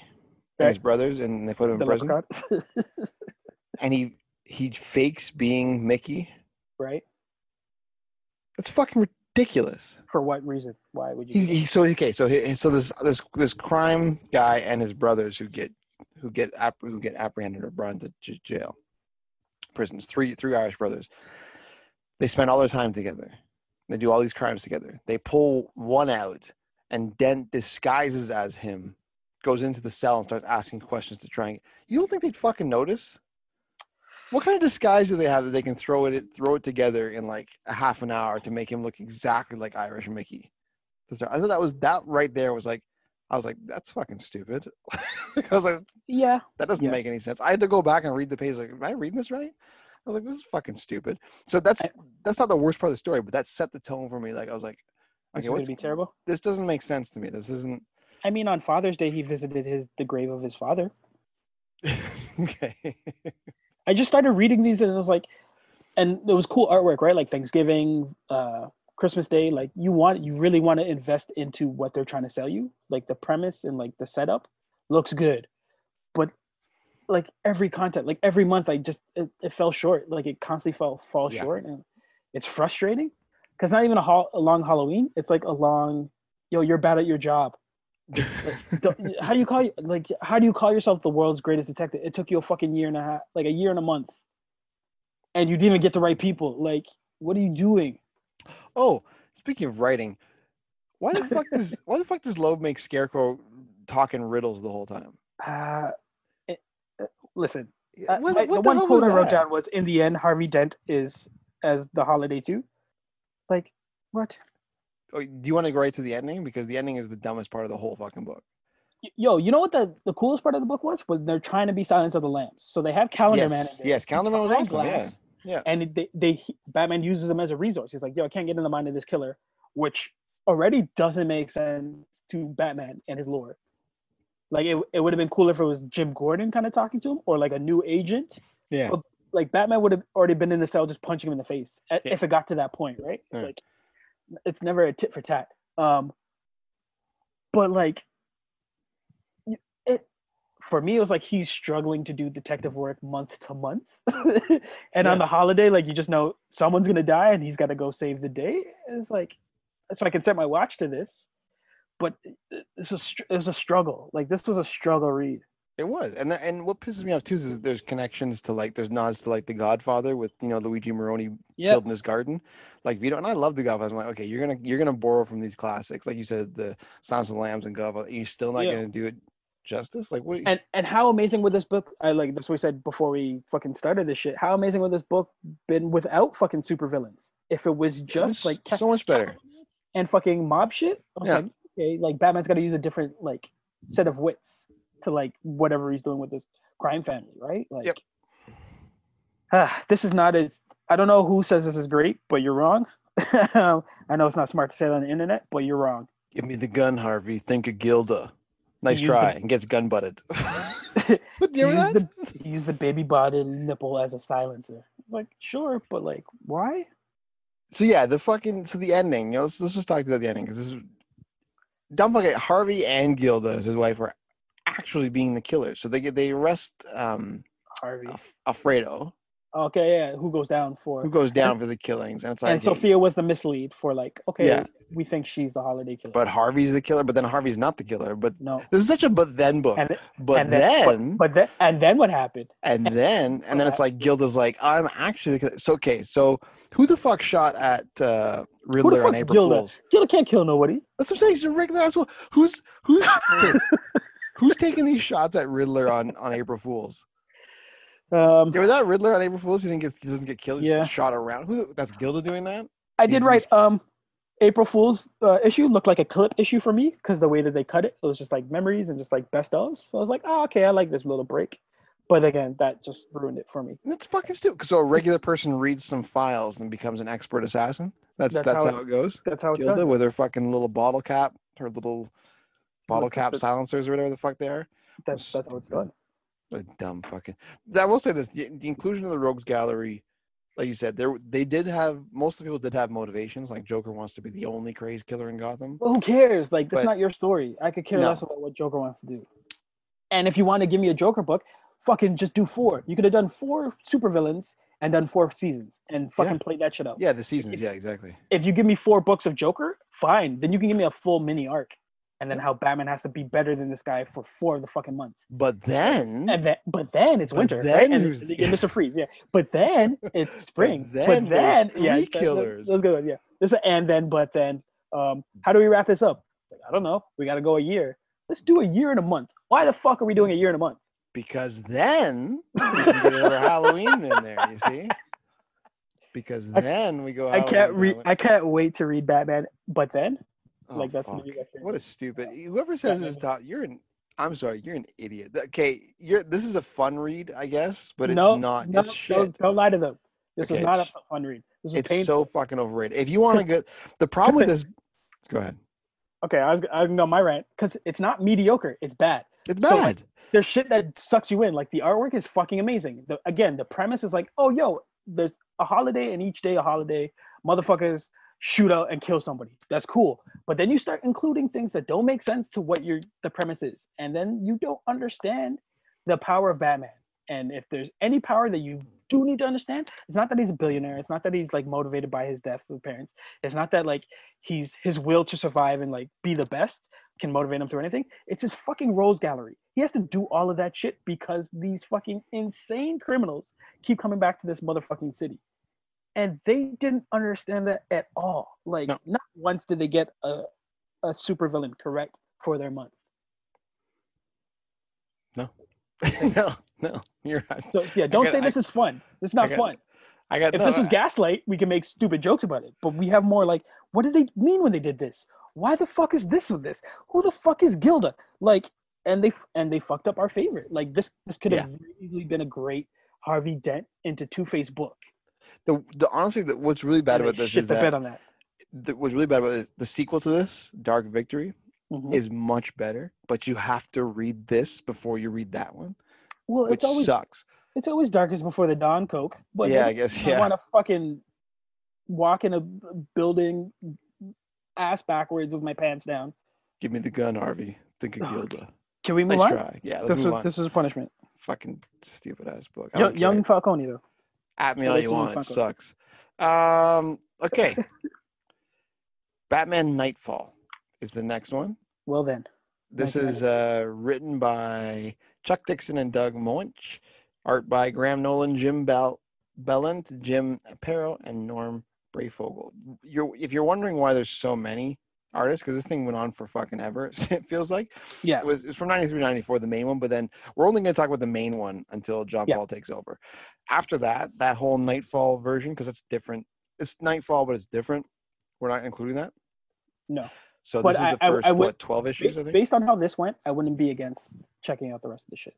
and his brothers, and they put him in the prison, and he he fakes being Mickey. right That's fucking ridiculous. for what reason why would you He, he so okay so he, so this this this crime guy and his brothers who get who get who get apprehended or brought into j- jail prisons three three Irish brothers. They spend all their time together. They do all these crimes together. They pull one out and Dent disguises as him goes into the cell and starts asking questions to try and you don't think they'd fucking notice? What kind of disguise do they have that they can throw it throw it together in like a half an hour to make him look exactly like Irish Mickey? I thought that was that right there was like I was like that's fucking stupid. I was like yeah that doesn't Yeah. make any sense. I had to go back and read the page like am I reading this right? I was like this is fucking stupid. So that's I- that's not the worst part of the story, but that set the tone for me. Like I was like this okay, is gonna what's be terrible this doesn't make sense to me. This isn't i mean on father's day he visited his the grave of his father okay. I just started reading these and it was like, and it was cool artwork, right? Like Thanksgiving, uh, Christmas Day. Like you want, you really want to invest into what they're trying to sell you. Like the premise and like the setup looks good, but like every content, like every month, I just it, it fell short. Like it constantly fell fall Yeah. short, and it's frustrating because not even a, hol- a long Halloween. It's like a long, yo, you're bad at your job. Don't- how do you call you like how do you call yourself the world's greatest detective it took you a fucking year and a half like a year and a month and you didn't even get the right people like what are you doing Oh, speaking of writing, why the fuck does why the fuck does Loeb make Scarecrow talking riddles the whole time? uh, it, uh, listen uh, what, what the the one quote i wrote down was in the end harvey dent is as the holiday too like what Oh, do you want to go right to the ending because the ending is the dumbest part of the whole fucking book? Yo you know what the, the coolest part of the book was when they're trying to be silence of the lambs so they have calendar man in yes, there. yes, Calendar Man was awesome. Glass. yeah. And it- they, they Batman uses him as a resource. He's like, yo, I can't get in the mind of this killer, which already doesn't make sense to Batman and his lore. Like it, it would have been cooler if it was Jim Gordon kind of talking to him, or like a new agent. Yeah. But- Like Batman would have already been in the cell just punching him in the face Yeah. if it got to that point, right? Yeah. Like it's never a tit for tat. Um, but like for me, it was like he's struggling to do detective work month to month, and Yeah. on the holiday, like you just know someone's gonna die and he's got to go save the day. It's like so I can set my watch to this, but it- this was it was a struggle. Like this was a struggle read. It was, and and what pisses me off too is there's connections to like there's nods to like The Godfather with you know Luigi Maroni Yeah. killed in his garden, like Vito, and I love The Godfather. I'm like, okay, you're gonna you're gonna borrow from these classics, like you said, the Silence of the Lambs and Godfather. You're still not Yeah. gonna do it justice. Like what? And and how amazing would this book? I like that's what we said before we fucking started this shit. How amazing would this book been without fucking supervillains? If it was just like so much better. and fucking mob shit. I was Yeah. like, okay, like Batman's got to use a different like set of wits to like whatever he's doing with this crime family, right? Like, Yep. ah, this is not as I don't know who says this is great, but you're wrong. I know it's not smart to say that on the internet, but you're wrong. Give me the gun, Harvey. Think of Gilda. Nice Use the- try, and gets gun butted. what He used, the, he used the baby bottle nipple as a silencer. Like, sure, but like, why? So yeah, the fucking so the ending. You know, let's, let's just talk about the ending because this is dumb. Fucking Harvey and Gilda, as his wife, are actually being the killers. So they get they arrest um Harvey. Alf- Alfredo, Okay, yeah, who goes down for? who goes down for the killings, and it's like, and hey, Sophia was the mislead for like, okay, Yeah. We think she's the holiday killer. but Harvey's the killer. But then Harvey's not the killer. But no. this is such a but then book. And, but and then, but, but then, and then what happened? and then, and then it's like Gilda's like, I'm actually the killer. So okay, so who the fuck shot at uh, Riddler on April Gilda? Fools? Gilda can't kill nobody. That's what I'm saying. She's a regular asshole. Who's who's who's taking these shots at Riddler on on April Fools? Um, Yeah, without Riddler on April Fools, he didn't get he doesn't get killed. He Yeah. just shot around. Who? That's Gilda doing that. I he's- did write um, April Fool's uh, issue looked like a clip issue for me because the way that they cut it, it was just like memories and just like best ofs. So I was like, oh, okay, I like this little break. But again, that just ruined it for me. That's fucking stupid. So a regular person reads some files and becomes an expert assassin. That's that's, That's how, how it goes. That's how it's Gilda done. with her fucking little bottle cap, her little bottle cap that's- silencers or whatever the fuck they are. That's that's how it's done. What a dumb fucking. I will say this: the, the inclusion of the Rogues Gallery, like you said, there they did have most of the people did have motivations. Like Joker wants to be the only crazy killer in Gotham. Well, who cares? Like, that's But- not your story. I could care No. less about what Joker wants to do. And if you want to give me a Joker book, fucking just do four. You could have done four supervillains and done four seasons and fucking played that shit out. Yeah, the seasons. Yeah, exactly. If you give me four books of Joker, fine. Then you can give me a full mini arc. And then how Batman has to be better than this guy for four of the fucking months. But then, And then, but then it's But winter. then right? And the- yeah, Mr. Freeze, yeah. But then it's spring. But then then, there's yeah, three that- killers. That's good. Yeah. This and then, but then. Um, how do we wrap this up? Like, I don't know. We got to go a year. Let's do a year and a month. Why the fuck are we doing a year and a month? because then we can get another Halloween in there. You see? Because I- then we go. I can't read. I can't wait to read Batman. But then, Oh, like, that's fuck. me, that's your- What a stupid. Whoever says this, Batman. you're an. I'm sorry, you're an idiot. Okay, you're. This is a fun read, I guess, but it's no, not. No, it's shit. Don't, don't lie to them. This Okay, is not a fun read. This is it's painful. so fucking overrated. If you want to get the problem with this, go ahead. okay. I was. I can go my rant because it's not mediocre. It's bad. It's So, bad. there's shit that sucks you in. Like the artwork is fucking amazing. The, again, the premise is like, oh yo, there's a holiday and each day a holiday. Motherfuckers shoot out and kill somebody. That's cool. But then you start including things that don't make sense to what your the premise is, and then you don't understand the power of Batman. And if there's any power that you do need to understand, it's not that he's a billionaire. It's not that he's like motivated by his death of parents. It's not that like he's his will to survive and like be the best can motivate him through anything. It's his fucking rogues gallery. He has to do all of that shit because these fucking insane criminals keep coming back to this motherfucking city. And they didn't understand that at all. Like No. not once did they get a a supervillain correct for their month. no, no, no, you're right. So yeah, don't got- say I- this is fun. This is not got- fun. I got. If no, this was I- Gaslight, we can make stupid jokes about it. But we have more like, what did they mean when they did this? Why the fuck is this with this? Who the fuck is Gilda? Like, and they and they fucked up our favorite. Like this this could have easily been a great Harvey Dent into Two Face book. The, the honestly, the, what's really bad about this is the that on that. the, what's really bad about this, the sequel to this, Dark Victory, Mhm. is much better. But you have to read this before you read that one, Well, which always sucks. it's always darkest before the dawn, Coke. But yeah, I guess. I Yeah. want to fucking walk in a building ass backwards with my pants down. Give me the gun, Harvey. Think of Gilda. Can we move Nice on? try. Yeah, let's This move was on. this was a punishment. Fucking stupid ass book. Don't young Falcone though. At me all you want. It sucks. Um. Okay. Batman Knightfall is the next one. Well then, This is uh, written by Chuck Dixon and Doug Moench. Art by Graham Nolan, Jim Bell, Balent, Jim Aparo, and Norm Breyfogle. You're if you're wondering why there's so many artists, because this thing went on for fucking ever. It feels like Yeah. it was, it was from 93 94 the main one but then we're only going to talk about the main one until john Yeah. paul takes over after that that whole knightfall version because it's different it's knightfall but it's different we're not including that No. so But this is I- the first I would- what 12 issues i think Based on how this went, I wouldn't be against checking out the rest of the shit.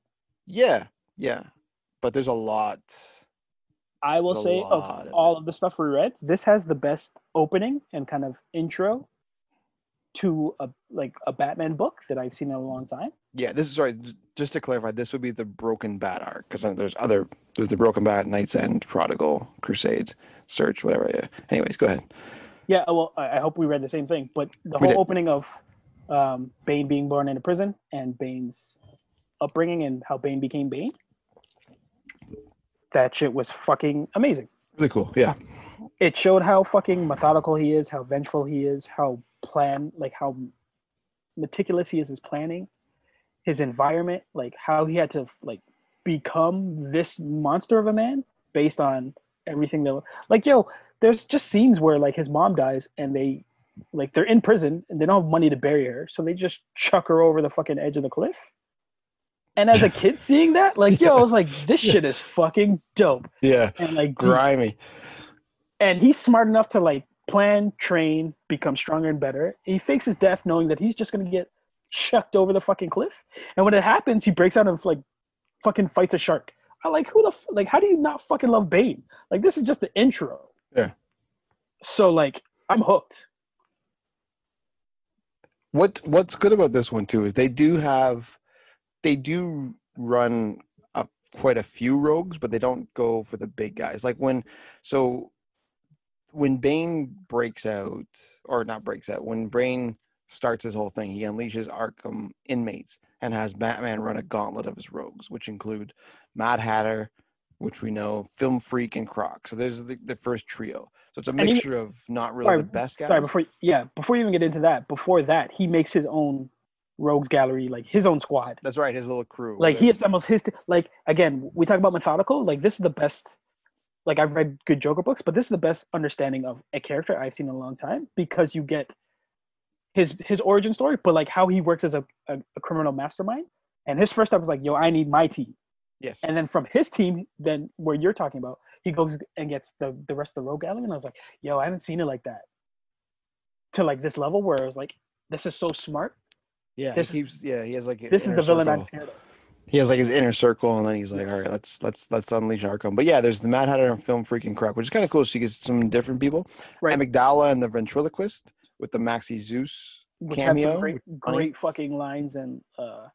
yeah yeah but there's a lot I will say of all of the stuff we read, this has the best opening and kind of intro to a like a Batman book that I've seen in a long time. yeah this is sorry just to clarify this would be the broken bat arc because there's other there's the broken bat knight's end prodigal crusade search whatever yeah anyways go ahead Yeah, well, I hope we read the same thing. But the We whole did. opening of um, Bane being born in a prison and Bane's upbringing and how Bane became Bane, that shit was fucking amazing. really cool yeah It showed how fucking methodical he is, how vengeful he is, how plan like how meticulous he is his planning, his environment, like how he had to like become this monster of a man based on everything that like yo there's just scenes where like his mom dies and they like they're in prison and they don't have money to bury her so they just chuck her over the fucking edge of the cliff. And as a kid seeing that like yo i was like this shit is fucking dope. Yeah. And like grimy. And he's smart enough to like plan train become stronger and better. He fakes his death knowing that he's just gonna get chucked over the fucking cliff. And when it happens he breaks out of like fucking fights a shark. I like who the f- like how do you not fucking love bane? Like this is just the intro. Yeah. so like i'm hooked. What what's good about this one too is they do have they do run a, quite a few rogues but they don't go for the big guys. Like when so when bane breaks out or not breaks out when bane starts his whole thing he unleashes arkham inmates and has batman run a gauntlet of his rogues which include mad hatter which we know film freak and croc. So there's the, the first trio. So it's a mixture of not really sorry, the best guys. sorry before yeah before you even get into that before that he makes his own rogues gallery like his own squad. That's right his little crew like whatever. he assembles his like again we talk about methodical like this is the best like i've read good joker books but this is the best understanding of a character i've seen in a long time because you get his his origin story but like how he works as a, a, a criminal mastermind. And his first step was like yo i need my team. Yes. And then from his team then where you're talking about he goes and gets the the rest of the rogue gallery and i was like yo i haven't seen it like that. To like this level where i was like this is so smart. Yeah, This- he keeps. Yeah, he has like. this is the villain i'm scared of He has like his inner circle, and then he's like, "All right, let's let's let's unleash our Arkham." But yeah, there's the Mad Hatter and Film Freaking Croc, which is kind of cool. So you get some different people. right Amygdala and the ventriloquist with the Maxi Zeus which cameo. great, great fucking lines and uh,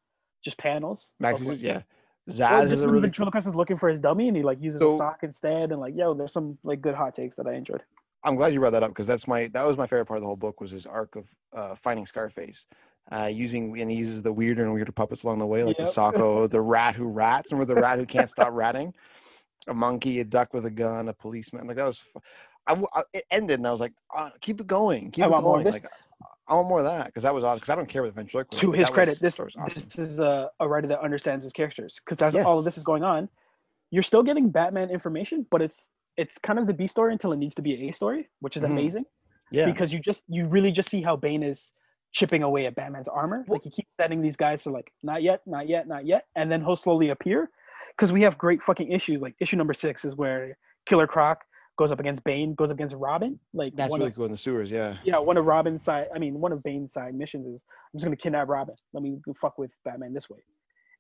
just panels. Maxi Zeus, yeah. Well, Zsasz just is a really. ventriloquist is looking for his dummy and he like uses So- a sock instead and like yo, there's some like good hot takes that I enjoyed. I'm glad you brought that up because that's my that was my favorite part of the whole book was his arc of uh, finding Scarface, uh, using and he uses the weirder and weirder puppets along the way, like Yep. the Socko, the rat who rats, and with the rat who can't stop ratting, a monkey, a duck with a gun, a policeman. Like that was. fu- I, I- it ended and I was like, uh, keep it going, keep I it want more going. this. Like I want more of that because that was odd. Because I don't care with ventriloquist. To his credit, was- this was awesome. this is a, a writer that understands his characters because as all of this is going on, you're still getting Batman information, but it's it's kind of the B story until it needs to be a A story, which is Mhm. amazing yeah, because you just you really just see how Bane is chipping away at Batman's armor. Like he keeps sending these guys to like not yet, not yet, not yet, and then he'll slowly appear. Because we have great fucking issues. Like issue number six is where Killer Croc goes up against Bane, goes up against Robin. Like that's one really of, cool in the sewers. Yeah, yeah, one of Robin's side. I mean, one of Bane's side missions is I'm just gonna kidnap Robin. Let me fuck with Batman this way,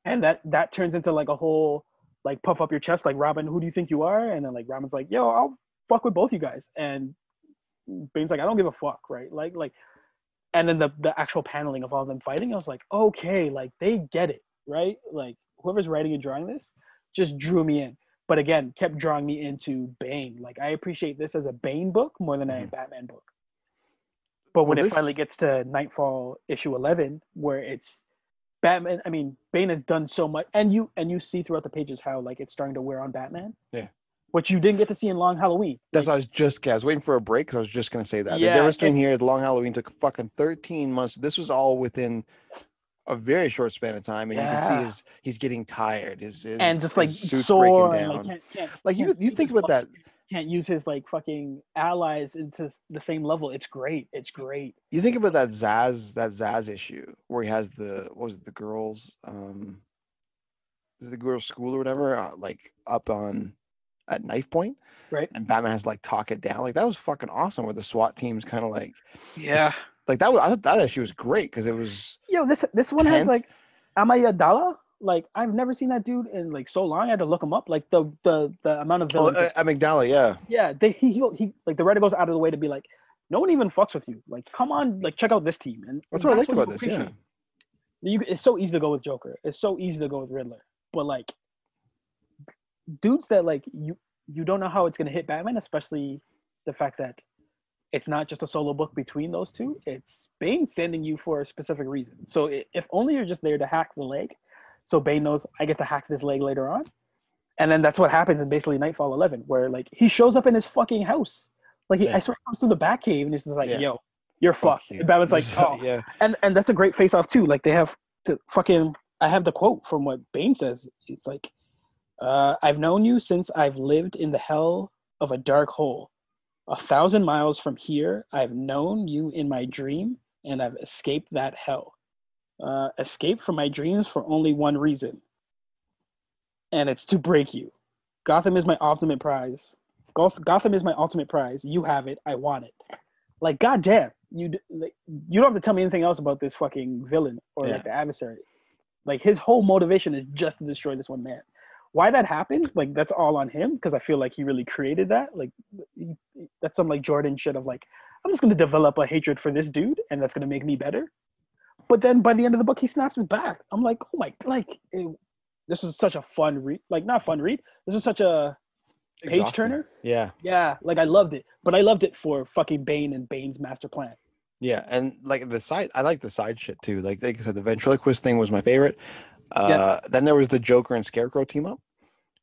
and that that turns into like a whole like puff up your chest, like Robin, who do you think you are? And then like Robin's like, yo, I'll fuck with both you guys, and Bane's like, I don't give a fuck, right? Like like, and then the the actual paneling of all of them fighting, I was like, okay, like they get it, right? Like whoever's writing and drawing this just drew me in. But again, kept drawing me into Bane. Like I appreciate this as a Bane book more than a Mhm. Batman book. But when Well, it finally gets to Knightfall issue eleven, where it's Batman, I mean Bane has done so much, and you and you see throughout the pages how like it's starting to wear on Batman. Yeah. Which you didn't get to see in Long Halloween. that's what I was just. I was waiting for a break because I was just gonna say that. Yeah, the difference between here, the Long Halloween took fucking 13 months. This was all within a very short span of time, and you can see Yeah. his he's getting tired. His, his and just like suit's sore breaking down. like can't, can't, Like, you can't you use think about that. Can't use his like fucking allies into the same level. It's great. It's great. You think about that Zsasz that Zsasz issue where he has the what was it the girls um is it the girls school or whatever uh, like up on at knife point Right. and Batman has to like talk it down like that was fucking awesome where the SWAT team's kind of like Yeah. like that was I thought that issue was great because it was Yo, this this one has like Amygdala. Like I've never seen that dude in like so long. I had to look him up. Like the the the amount of oh, villains. uh, Amygdala yeah yeah, they he, he he like the writer goes out of the way to be like, no one even fucks with you. Like come on, like check out this team. And that's what I liked about this yeah. You, it's so easy to go with Joker. It's so easy to go with Riddler. But like dudes that like you you don't know how it's gonna hit Batman, especially the fact that it's not just a solo book between those two. It's Bane sending you for a specific reason. So if only you're just there to hack the leg, so Bane knows I get to hack this leg later on, and then that's what happens in basically Knightfall 11, where like he shows up in his fucking house, like he, Yeah. I swear comes through the Batcave and he's just like, Yeah. "Yo, you're Fuck fucked." you. And Batman's like, "Oh, yeah and and that's a great face off too. Like they have the fucking I have the quote from what Bane says. It's like, uh, I've known you since I've lived in the hell of a dark hole. A thousand miles from here, I've known you in my dream, and I've escaped that hell. Uh, escaped from my dreams for only one reason, and it's to break you. Gotham is my ultimate prize. Goth- Gotham is my ultimate prize. You have it. I want it. Like, goddamn, you d- like, you don't have to tell me anything else about this fucking villain or Yeah. like the adversary. Like his whole motivation is just to destroy this one man. Why that happened? Like that's all on him because I feel like he really created that. Like that's some like Jordan shit of like I'm just gonna develop a hatred for this dude and that's gonna make me better. But then by the end of the book, he snaps his back. I'm like, oh my, like it, this is such a fun read. Like not fun read. This is such a page turner. yeah Yeah, like I loved it, but I loved it for fucking Bane and Bane's master plan. Yeah, and like the side, I like the side shit too. Like, like I said, the ventriloquist thing was my favorite. Uh, Yeah. Then there was the Joker and Scarecrow team up,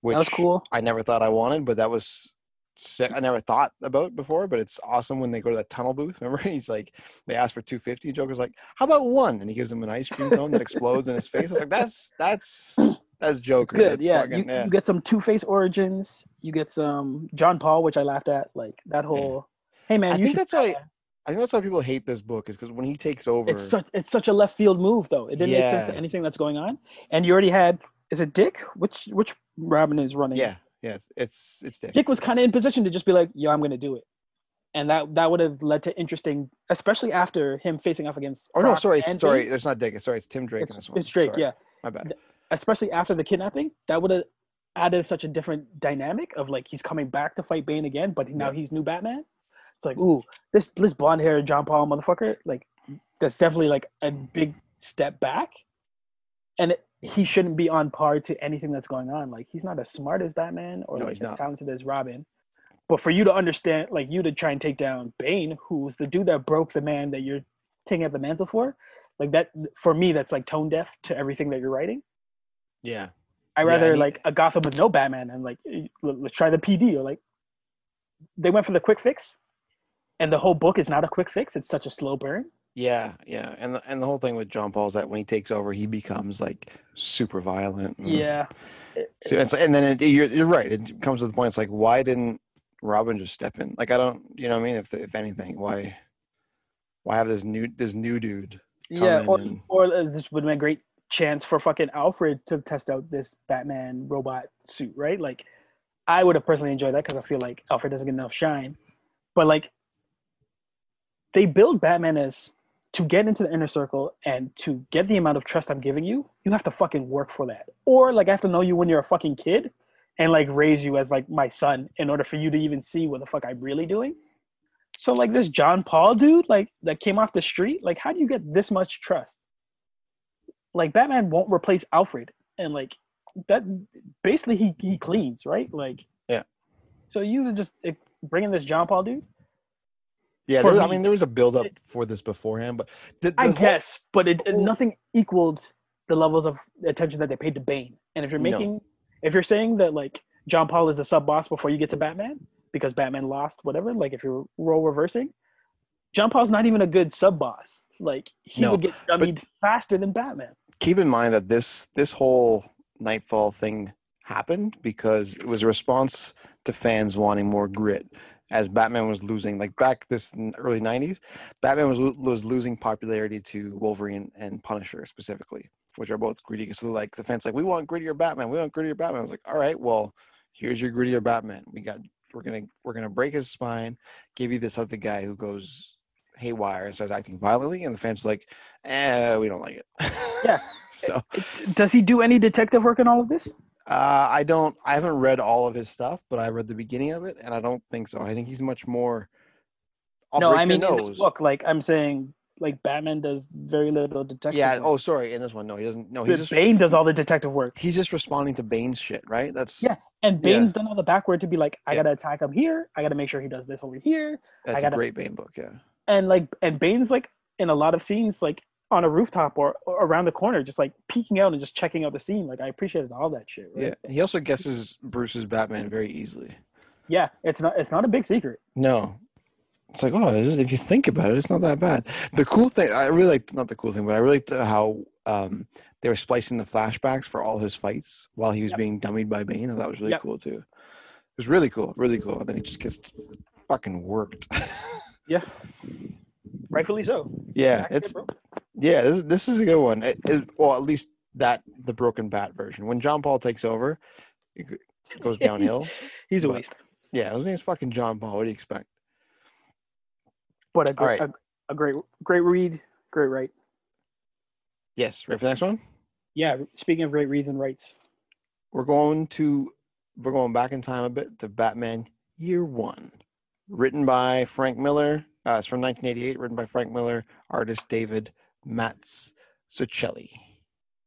which that was cool. I never thought I wanted, but that was sick. I never thought about before, but it's awesome when they go to that tunnel booth. Remember, he's like, they asked for two fifty. Joker's like, how about one? And he gives him an ice cream cone that explodes in his face. I was like, that's that's that's It's Joker. good. That's Yeah. fucking- You, you get some Two Face origins. You get some John Paul, which I laughed at. Like that whole, hey man, I think that's why. I think that's why people hate this book is because when he takes over, it's such it's such a left field move though. It didn't make sense to anything that's going on. And you already had is it Dick? Which which Robin is running? yeah, yes, it's it's Dick. Dick was kind of in position to just be like, "Yo, I'm gonna do it," and that that would have led to interesting, especially after him facing off against. Oh no, sorry, it's sorry. It's not Dick. It's sorry. It's Tim Drake in It's, this one. it's Drake, Sorry, yeah. my bad. Especially after the kidnapping, that would have added such a different dynamic of like he's coming back to fight Bane again, but now Yeah. he's new Batman. It's like, ooh, this this blonde haired John Paul motherfucker, like that's definitely like a big step back, and it, he shouldn't be on par to anything that's going on. Like he's not as smart as Batman or No, like he's as not. talented as Robin. But for you to understand, like you to try and take down Bane, who's the dude that broke the man that you're taking up the mantle for, like that for me, that's like tone deaf to everything that you're writing. Yeah, I Yeah, rather and he- like a Gotham with no Batman and like let- let's try the PD or like they went for the quick fix, and the whole book is not a quick fix. It's such a slow burn. Yeah, yeah. And the and the whole thing with John Paul is that when he takes over, he becomes like super violent. and- Yeah, So it's, and then it, you're you're right. It comes to the point. It's like why didn't Robin just step in? Like I don't, you know what I mean? If if anything, why why have this new this new dude? come yeah. in Or, and- or uh, this would have been a great chance for fucking Alfred to test out this Batman robot suit, right? Like, I would have personally enjoyed that because I feel like Alfred doesn't get enough shine. But like, they build Batman as to get into the inner circle and to get the amount of trust I'm giving you, you have to fucking work for that. Or like I have to know you when you're a fucking kid and like raise you as like my son in order for you to even see what the fuck I'm really doing. So like this John Paul dude, like that came off the street, like how do you get this much trust? Like Batman won't replace Alfred, and like that basically he he cleans right, like Yeah. So you just like, bring this John Paul dude, Yeah, there, I mean there was a build up for this beforehand, but the, the I whole- guess, but it, it- whole- nothing equaled the levels of attention that they paid to Bane. And if you're No. making, if you're saying that like John Paul is the sub boss before you get to Batman because Batman lost whatever, like if you're role reversing, John Paul's not even a good sub boss. Like he No, would get dummied faster than Batman. keep in mind that this this whole knightfall thing happened because it was a response to fans wanting more grit as batman was losing like back this in early 90s batman was was losing popularity to wolverine and punisher specifically which are both gritty so like the fans like we want grittier batman we want grittier batman i was like all right well here's your grittier batman we got we're gonna we're gonna break his spine give you this other guy who goes haywire and starts acting violently and the fans are like eh we don't like it Yeah. so Does he do any detective work in all of this? Uh, I don't. I haven't read all of his stuff, but I read the beginning of it, and I don't think so. I think he's much more. I'll no, I mean in this book, like I'm saying, like Batman does very little detective. Yeah. work. Oh, sorry. In this one, no, he doesn't. No, he's just Bane does all the detective work, he's just responding to Bane's shit, right? That's Yeah. and Yeah. Bane's done all the backward to be like, I Yeah. gotta attack him here. I gotta make sure he does this over here, that's gotta- a great Bane book. Yeah. and like, and Bane's like in a lot of scenes, like on a rooftop or, or around the corner, just like peeking out and just checking out the scene. Like I appreciated all that shit. Right? Yeah. He also guesses Bruce's Batman very easily. yeah, it's not it's not a big secret. No. It's like, oh, if you think about it, it's not that bad. The cool thing, I really like, not the cool thing, but I really liked how um, they were splicing the flashbacks for all his fights while he was Yep. being dummied by Bane. and that was really Yep. cool too. It was really cool, really cool. And then he just gets fucking worked. Yeah, rightfully so. yeah, it's. Yeah. This this is a good one. It, it, well, at least that the Broken Bat version. When John Paul takes over, it goes downhill. He's a but- waste, yeah, his name's fucking John Paul. What do you expect? but a great, right. a, a great, great read, great write. Yes, ready for the next one? Yeah, speaking of great reads and rights, we're going to we're going back in time a bit to Batman Year One, written by Frank Miller. Uh, it's from 1988, written by Frank Miller, artist David Mazzucchelli.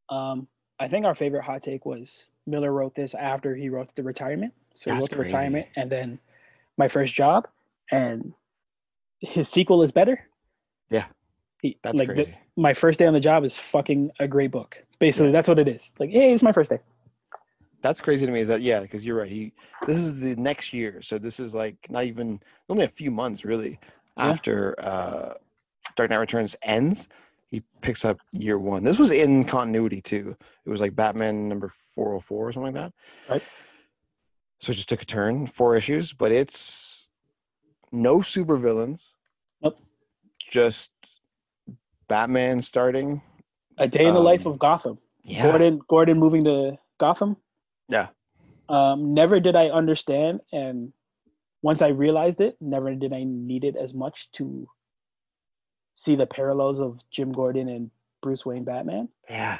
um, I think our favorite hot take was Miller wrote this after he wrote the retirement. So he wrote the crazy. retirement and then my first job, and his sequel is better. Yeah, He, That's like the- my first day on the job is fucking a great book. Basically, that's what it is. Like, hey, it's my first day. That's crazy to me. Is that yeah? Because you're right. He this is the next year, so this is like not even only a few months really Yeah. after uh, Dark Knight Returns ends. He picks up Year One. This was in continuity too. It was like Batman number 404 or something like that. Right. So it just took a turn, four issues, but it's no supervillains. Nope. Just Batman starting. A day in the life Um, of Gotham. Yeah. Gordon, Gordon moving to Gotham. Yeah. Um, never did I understand, and once I realized it, never did I need it as much to see the parallels of Jim Gordon and Bruce Wayne Batman. Yeah.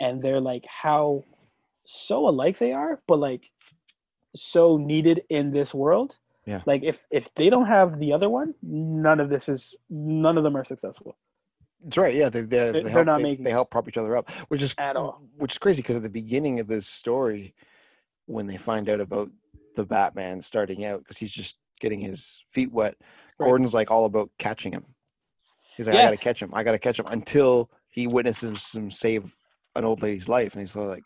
and they're like how so alike they are but like so needed in this world Yeah. like if if they don't have the other one none of this is none of them are successful That's right. Yeah, they they, They're- they help not they, making they help prop each other up, which is At all. Which is crazy because at the beginning of this story, when they find out about the Batman starting out, because he's just getting his feet wet, Right. Gordon's like all about catching him. He's like, I gotta catch him. I gotta catch him until he witnesses him save an old lady's life, and he's like,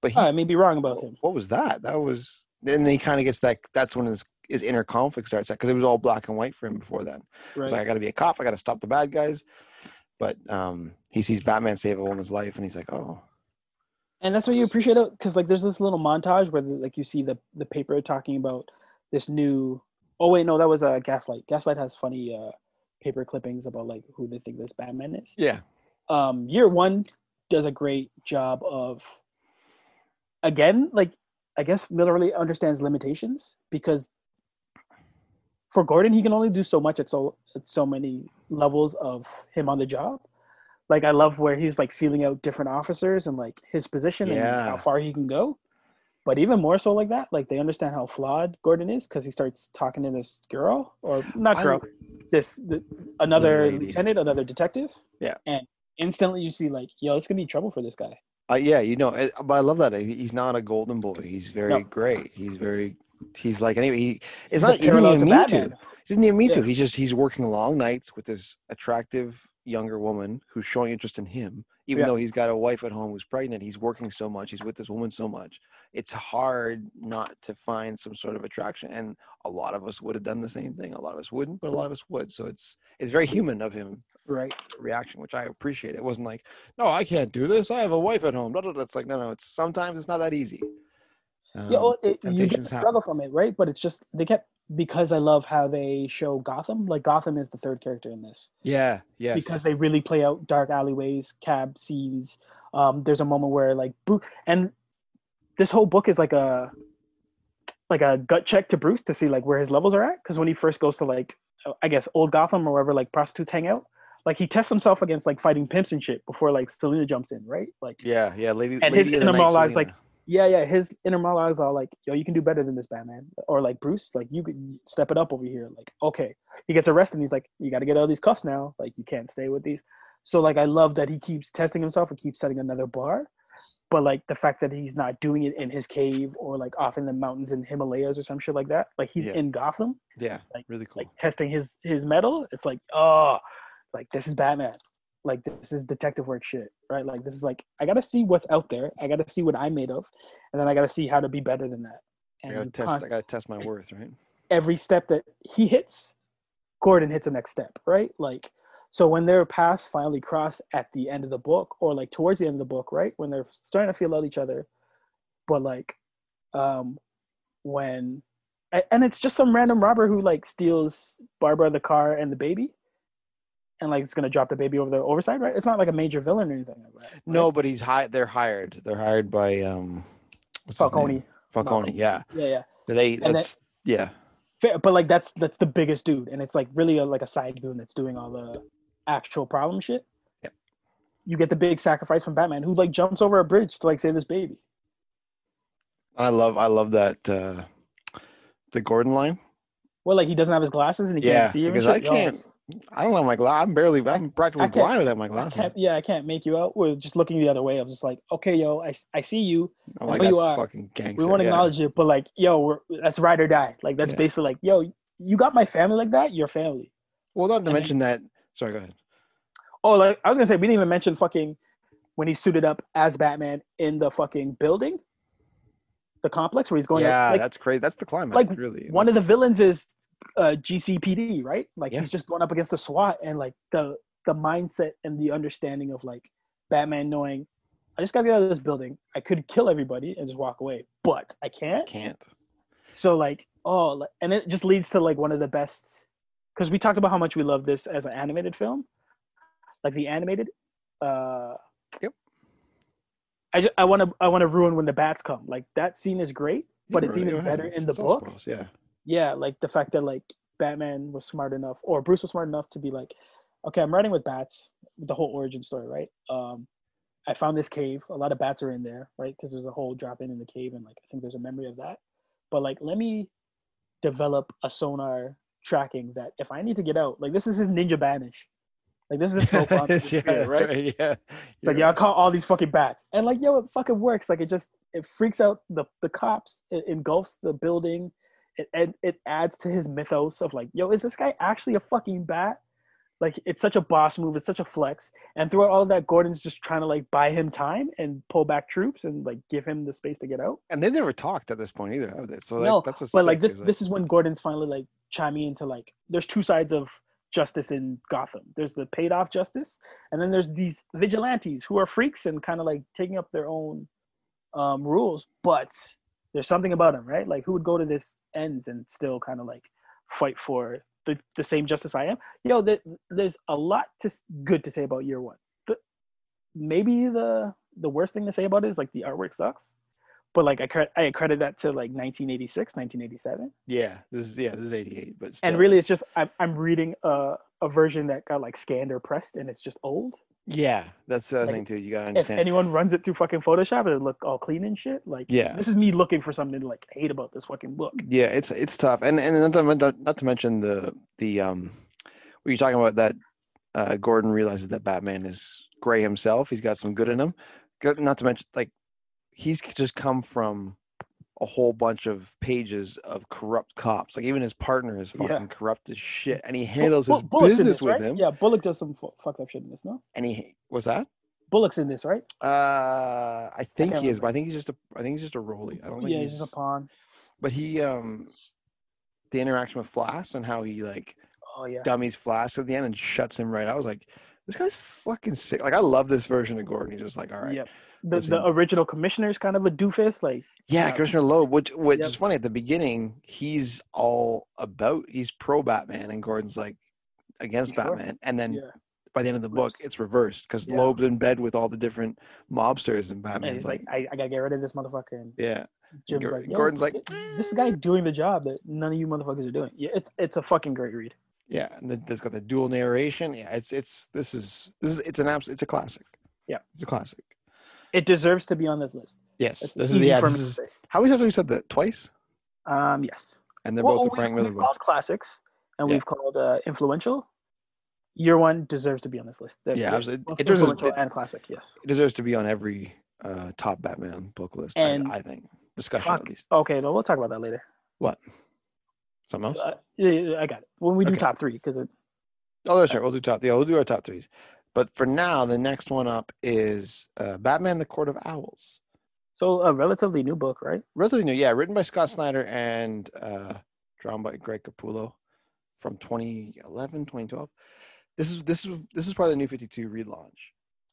but he, i may be wrong about him what was that? That was. Then he kind of gets that. That's when his his inner conflict starts because it was all black and white for him before then. right He's like, I got to be a cop. I got to stop the bad guys. But um, he sees Batman save a woman's life, and he's like, oh, and that's what you appreciate it because like there's this little montage where like you see the the paper talking about this new oh wait no that was uh, gaslight gaslight has funny uh paper clippings about like who they think this batman is. Yeah, um year one does a great job of again like i guess miller really understands limitations because for gordon he can only do so much at so at so many levels of him on the job. Like i love where he's like feeling out different officers and like his position and how far he can go but even more so like that like they understand how flawed gordon is because he starts talking to this girl or not I- girl this the, another lady. lieutenant another detective Yeah. and instantly you see like yo it's gonna be trouble for this guy uh, yeah, you know. uh, But I love that he's not a golden boy. He's very No. great. He's very. He's like anyway. He it's He's not. He didn't even to mean to. He didn't even mean to. Yeah. He's just he's working long nights with this attractive younger woman who's showing interest in him, even Yeah. though he's got a wife at home who's pregnant. He's working so much. He's with this woman so much. It's hard not to find some sort of attraction. And a lot of us would have done the same thing. A lot of us wouldn't, but a lot of us would. So it's it's very human of him Right. reaction, which I appreciate. It wasn't like, no, I can't do this. I have a wife at home. It's like, no, no. It's sometimes it's not that easy. Um, yeah, well, it, you get struggle from it, right? But it's just they kept because I love how they show Gotham. Like Gotham is the third character in this yeah, yeah. because they really play out dark alleyways, cab scenes. Um, there's a moment where like Bruce and this whole book is like a like a gut check to Bruce to see like where his levels are at. Because when he first goes to like I guess old Gotham or wherever like prostitutes hang out, like he tests himself against like fighting pimps and shit before like Selena jumps in, right? Like yeah, yeah. Lady, And lady his inner monologue's like, yeah, yeah, his inner monologues are like, yo, you can do better than this, Batman. Or like Bruce, like you could step it up over here. Like, okay. He gets arrested and he's like, you got to get out of these cuffs now. Like, you can't stay with these. So like, I love that he keeps testing himself and keeps setting another bar. But like the fact that he's not doing it in his cave or like off in the mountains in Himalayas or some shit like that. Like he's Yeah. in Gotham, yeah, like- really cool. like testing his his metal. It's like, oh, like this is Batman. Like this is detective work shit, right? Like this is like I gotta see what's out there. I gotta see what I'm made of, and then I gotta see how to be better than that. I gotta test. con- I gotta test my worth, right? every step that he hits, Gordon hits the next step, right? Like so when their paths finally cross at the end of the book, or like towards the end of the book, right? When they're starting to feel out each other, but like um when and it's just some random robber who like steals Barbara the car and the baby. And like it's gonna drop the baby over the overside, right? It's not like a major villain or anything like that. right? No, but he's hired. They're hired. They're hired by um? Falcone. Falcone. Malcolm. Yeah, Yeah, yeah. they. then- That's yeah. Fair, but like that's that's the biggest dude, and it's like really a, like a side goon that's doing all the actual problem shit. Yep. You get the big sacrifice from Batman, who like jumps over a bridge to like save this baby. I love. I love that. uh The Gordon line. Well, like he doesn't have his glasses and he Yeah, can't see him. because and I can't. I don't have my glass. I'm barely. I'm practically blind without my glasses. can't, yeah, I can't make you out. We're just looking the other way. I was just like, okay, yo, I, I see you. I'm like, you are. fucking gangster. We won't yeah. acknowledge it, but like, yo, we're, that's ride or die. Like that's Yeah. basically like, yo, you got my family like that. Your family. Well, not to then- mention that. Sorry, go ahead. Oh, like I was gonna say, we didn't even mention fucking when he suited up as Batman in the fucking building, the complex where he's going. yeah, like, that's crazy. That's the climax. like, really. one of the villains is uh, GCPD, right? Like Yeah. he's just going up against the SWAT, and like the the mindset and the understanding of like Batman knowing, I just gotta get out of this building. I could kill everybody and just walk away, but I can't. Can't. So like, oh, and it just leads to like one of the best, because we talked about how much we love this as an animated film, like the animated. uh Yep. I just, I want to I want to ruin when the bats come. Like that scene is great, but Yeah, it's even better in the book. Yeah. Yeah, like the fact that like Batman was smart enough, or Bruce was smart enough to be like, okay, I'm writing with bats, the whole origin story, right? Um, I found this cave. A lot of bats are in there, right? Because there's a whole drop in in the cave, and like I think there's a memory of that. But like, let me develop a sonar tracking that if I need to get out, like this is his ninja banish. Like this is his smoke bomb yeah, spirit, right? right. Yeah. Like You're y'all right. call all these fucking bats, and like yo, it fucking works. Like it just it freaks out the the cops. It engulfs the building. It it, it adds to his mythos of like, yo, is this guy actually a fucking bat? Like it's such a boss move. It's such a flex. And throughout all of that, Gordon's just trying to like buy him time and pull back troops and like give him the space to get out. And they never talked at this point either, have they? So like, No, that's what's But like this is, this is when Gordon's finally like chiming into like there's two sides of justice in Gotham. There's the paid off justice, and then there's these vigilantes who are freaks and kind of like taking up their own um, rules. But there's something about them, right? Like who would go to this ends and still kind of like fight for the, the same justice I am? Yo, th- there's a lot to good to say about year one. The, maybe the the worst thing to say about it is like the artwork sucks. But like I credit I credit that to like 1986, 1987 yeah, this is yeah, this is eighty eight, but and still, really it's just I'm, I'm reading a, a version that got like scanned or pressed and it's just old yeah, that's the other like, thing too. You gotta understand. if anyone runs it through fucking photoshop it'll look all clean and shit like Yeah. this is me looking for something to like hate about this fucking book Yeah, it's it's tough, and and not to, not to mention the the um, what you're talking about that uh, Gordon realizes that Batman is gray himself. He's got some good in him. Not to mention, like he's just come from a whole bunch of pages of corrupt cops. Like even his partner is Yeah. fucking corrupt as shit, and he handles his Bullock's business this, with right? him. yeah bullock does some fu- fucked up shit in this no And he was that. bullock's in this right Uh, I think can't he is, but. I think he's just a. I think he's just a roly. I don't think yeah he's. he's a pawn But he um, the interaction with Flass and how he like Oh yeah. dummies Flass at the end and shuts him right. out. I was like, this guy's fucking sick. Like I love this version of Gordon. He's just like, all right. Yep. The, listen. the original commissioner's kind of a doofus. Like Yeah, Yeah. Commissioner Loeb, which which Yep. is funny at the beginning, he's all about he's pro Batman and Gordon's like against Sure. Batman. And then yeah. by the end of the book, it's reversed because Yeah. Loeb's in bed with all the different mobsters and Batman's like, like, I, I gotta get rid of this motherfucker. And Yeah. Jim's like, Gordon's like, this guy doing the job that none of you motherfuckers are doing. Yeah, it's it's a fucking great read. Yeah, and then it's got the dual narration. Yeah, it's it's this is this is it's an abs- it's a classic. Yeah. It's a classic. It deserves to be on this list. Yes. That's this is the yeah, this is how many times have we said that? Twice? Um, yes. And they're Well, both the Frank Miller we've books. called classics, and Yeah. we've called uh, influential. Year one deserves to be on this list. They're- Yeah, they're absolutely. both It deserves- influential it- and classic. Yes. It deserves to be on every uh, top Batman book list. And- I think discussion Fuck. at least. Okay, no, we'll talk about that later. What? Something else? Uh, yeah, yeah, I got it. When we do Okay. top three, because it, oh, that's right. We'll do top. Yeah, we'll do our top threes. But for now, the next one up is uh, Batman: The Court of Owls. so a relatively new book, right? Relatively new, yeah. Written by Scott Snyder and uh, drawn by Greg Capullo from 2011, 2012. This is this is this is part of the New 52 relaunch.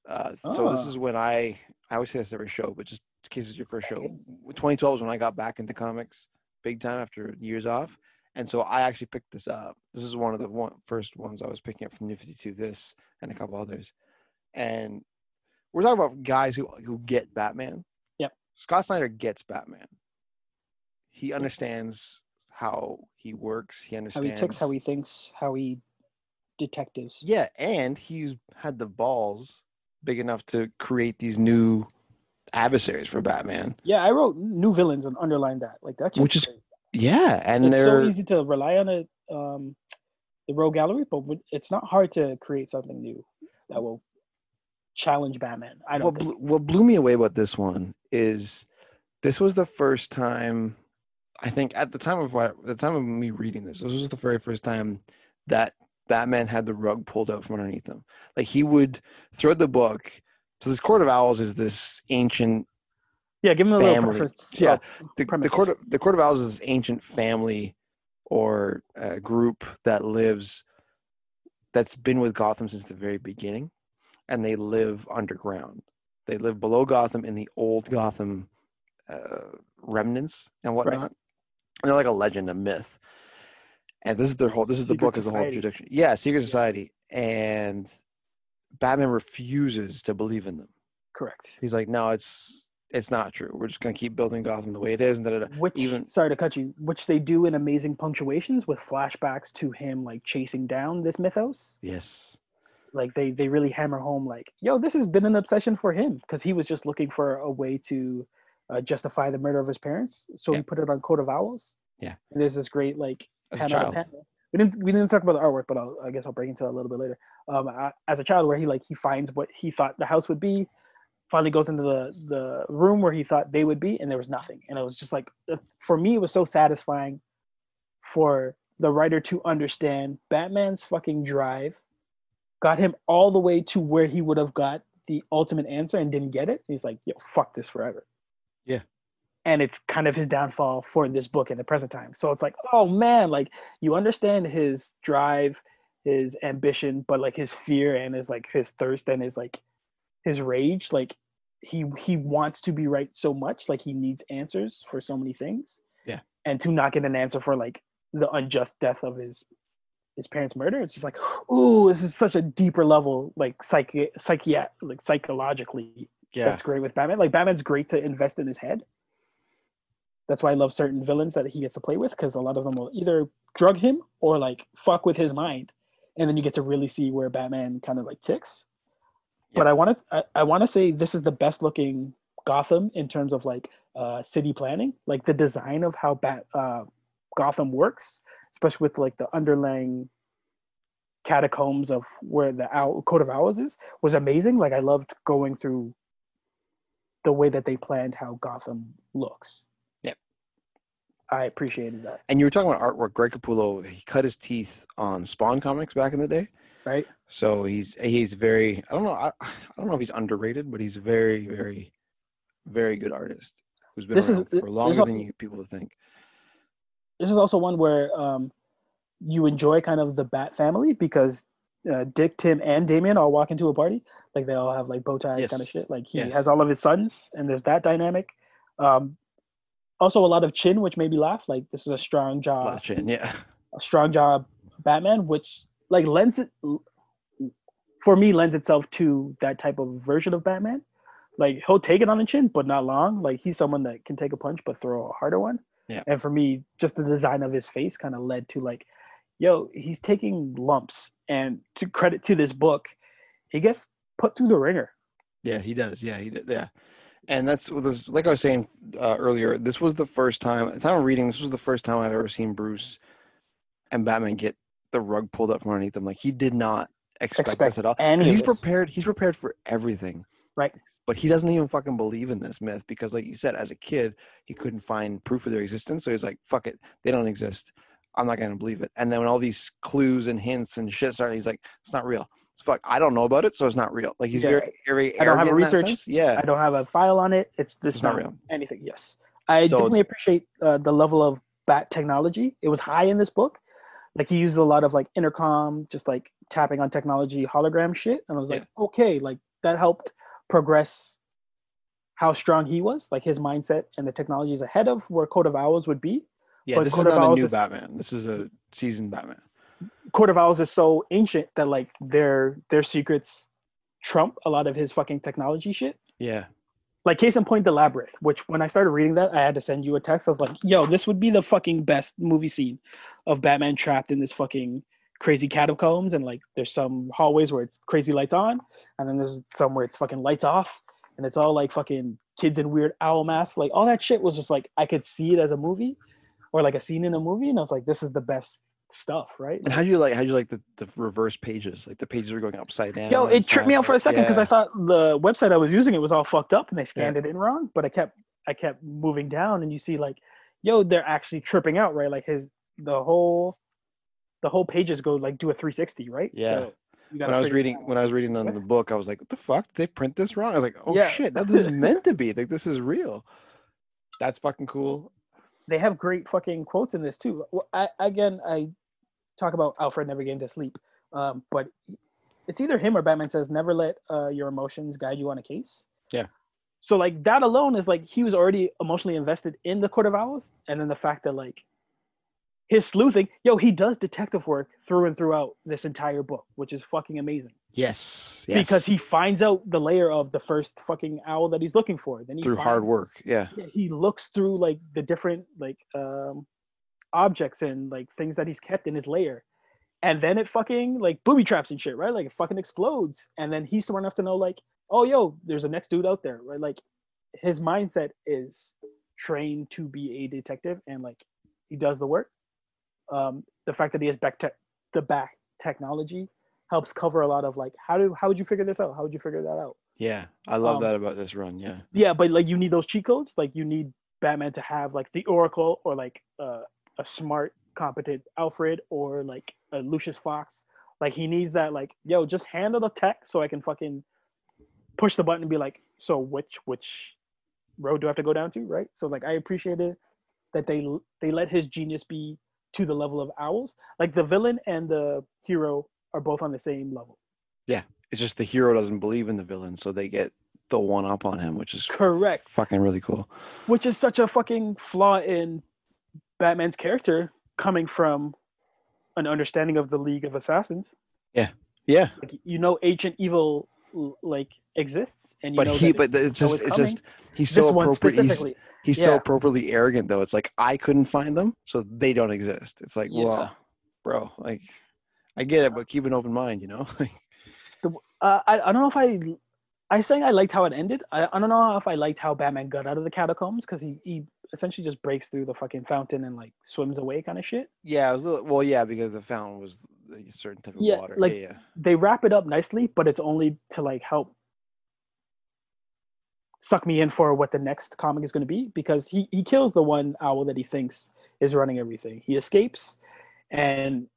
Uh, So this Ah. is when I I always say this every show, but just in case it's your first show. 2012 is when I got back into comics big time after years off, and so I actually picked this up. This is one of the one, first ones I was picking up from New 52. This and a couple others, and we're talking about guys who who get Batman. Yep. Scott Snyder gets Batman. He understands how he works. He How understands he ticks, how he thinks, how he detectives. yeah, and he's had the balls big enough to create these new adversaries for Batman. Yeah, I wrote new villains and underlined that. Like that's Which is- Yeah, and it's they're so easy to rely on it, um, the rogue gallery, but it's not hard to create something new that will challenge Batman. I what don't think. blew, what blew me away about this one is this was the first time I think at the time of what the time of me reading this, this was the very first time that Batman had the rug pulled out from underneath him. Like he would throw the book. So this Court of Owls is this ancient Yeah, give him a little family. preference. Yeah, uh, the, the court of the court of owls is this ancient family or uh, group that lives that's been with gotham since the very beginning and they live underground they live below gotham in the old gotham uh, remnants and whatnot and they're like a legend a myth and this is their whole this is the book as a whole introduction yeah secret Yeah. society and batman refuses to believe in them correct. he's like no it's it's not true we're just going to keep building gotham the way it is and da, da, da. Which even- sorry to cut you, which they do in amazing punctuations with flashbacks to him like chasing down this mythos. yes Like they they really hammer home like, yo, this has been an obsession for him because he was just looking for a way to uh, justify the murder of his parents. So Yeah. he put it on Court of Owls. Yeah. And there's this great like as a child. We didn't we didn't talk about the artwork, but I'll, I guess I'll break into that a little bit later. Um, I, as a child, where he like he finds what he thought the house would be, finally goes into the the room where he thought they would be, and there was nothing. And it was just like for me, it was so satisfying for the writer to understand Batman's fucking drive, got him all the way to where he would have got the ultimate answer and didn't get it. He's like, yo, fuck this forever. Yeah. And it's kind of his downfall for this book in the present time. So it's like, oh man, like you understand his drive, his ambition, but like his fear and his like his thirst and his like his rage. Like he he wants to be right so much, like he needs answers for so many things. Yeah. And to not get an answer for like the unjust death of his his parents' murder, it's just like, ooh, this is such a deeper level, like psyche, psyche, like psychologically yeah that's great with Batman. Like Batman's great to invest in his head. That's why I love certain villains that he gets to play with because a lot of them will either drug him or like fuck with his mind, and then you get to really see where Batman kind of like ticks. But I want to I, I want to say this is the best looking Gotham in terms of like uh, city planning, like the design of how Bat uh, Gotham works, especially with like the underlying catacombs of where the owl, Court of Owls is was amazing. Like i loved going through the way that they planned how gotham looks. Yep. i appreciated that. And you were talking about artwork. Greg capullo he cut his teeth on spawn comics back in the day right so he's he's very i don't know i, I don't know if he's underrated but he's a very very very good artist who's been This around this for longer also- than you people think this is also one where um you enjoy kind of the Bat family because uh, Dick, Tim, and Damian all walk into a party. Like they all have like bow ties Yes. kind of shit. Like he Yes. has all of his sons, and there's that dynamic. Um, also, a lot of chin, which made me laugh. Like this is a strong A jaw, lot of chin, yeah. a strong jaw Batman, which like lends it for me lends itself to that type of version of Batman. Like he'll take it on the chin, but not long. Like he's someone that can take a punch but throw a harder one. Yeah. And for me, just the design of his face kind of led to like, yo, he's taking lumps. And to credit to this book, he gets put through the ringer. Yeah, he does. Yeah, he did. Yeah, and that's like I was saying uh, earlier. This was the first time. At the time of reading, this was the first time I've ever seen Bruce and Batman get the rug pulled up from underneath them. Like he did not expect, Expect this at all. And he's prepared. He's prepared for everything. Right. But he doesn't even fucking believe in this myth because, like you said, as a kid, he couldn't find proof of their existence. So he's like, "Fuck it, they don't exist. I'm not gonna believe it." And then when all these clues and hints and shit start, he's like, "It's not real. It's fuck. I don't know about it, so it's not real." Like he's Yeah. very, very. I don't have a research. Yeah. I don't have a file on it. It's this It's not not real. anything. Yes, I So- definitely appreciate uh, the level of bat technology. It was high in this book. Like he uses a lot of like intercom, just like tapping on technology, hologram shit, and I was like, okay, like that helped progress how strong he was, like his mindset and the technology is ahead of where Court of Owls would be. Yeah, But this is not a new is- Batman. This is a seasoned Batman. Court of Owls is so ancient that like their their secrets trump a lot of his fucking technology shit. Yeah, like case in point the labyrinth which when i started reading that i had to send you a text. I was like yo this would be the fucking best movie scene of batman trapped in this fucking crazy catacombs and like there's some hallways where it's crazy lights on and then there's some where it's fucking lights off and it's all like fucking kids in weird owl masks. Like all that shit was just like i could see it as a movie or like a scene in a movie and i was like this is the best stuff right and how do you like? How do you like the, the reverse pages? Like the pages are going upside down. Yo, it tripped me out for a second because Yeah. I thought the website I was using it was all fucked up and they scanned it in wrong. But I kept I kept moving down and you see like, yo, they're actually tripping out, right? Like his the whole the whole pages go like do a 360, right? Yeah. you when I was reading when I was reading the, the book, I was like, "What the fuck? Did they print this wrong?" I was like, "Oh Yeah. shit! Now this is meant to be. Like this is real. That's fucking cool." they have great fucking quotes in this too. Well, I, again, I talk about Alfred never getting to sleep, um, but it's either him or Batman says never let uh, your emotions guide you on a case. Yeah. So like that alone is like he was already emotionally invested in the Court of Owls, and then the fact that like his sleuthing, yo, he does detective work through and throughout this entire book, which is fucking amazing. Yes, yes. Because he finds out the layer of the first fucking owl that he's looking for. Then he through hard work. Yeah, he looks through like the different like um objects and like things that he's kept in his lair and then it fucking like booby traps and shit right like it fucking explodes and then he's smart enough to know like oh yo there's a next dude out there right like his mindset is trained to be a detective and like he does the work um the fact that he has back tech the back technology helps cover a lot of like how do how would you figure this out how would you figure that out yeah. I love Um, that about this run. Yeah, yeah, but like you need those cheat codes. Like you need Batman to have like the Oracle or like uh, a smart, competent Alfred or like a Lucius Fox. Like he needs that. Like yo, just handle the tech so I can fucking push the button and be like, so which which road do I have to go down to? Right. So like I appreciated that they they let his genius be to the level of owls. Like the villain and the hero are both on the same level. Yeah, it's just the hero doesn't believe in the villain, so they get the one up on him, which is Correct. Fucking really cool. which is such a fucking flaw in Batman's character coming from an understanding of the League of Assassins. Yeah, Like, you know, ancient evil like exists, and you but he, but it- it's just, it's it's just he's so one appropriate. He's, he's so appropriately arrogant, though. It's like I couldn't find them, so they don't exist. It's like, Yeah. well, bro, like I get it, but keep an open mind, you know. Uh, I I don't know if I I saying I liked how it ended. I, I don't know if I liked how Batman got out of the catacombs because he he essentially just breaks through the fucking fountain and like swims away kind of shit. yeah, it was little, well, yeah, because the fountain was a certain type of Yeah, water. like- yeah, yeah. they wrap it up nicely, but it's only to like help suck me in for what the next comic is going to be because he he kills the one owl that he thinks is running everything. He escapes and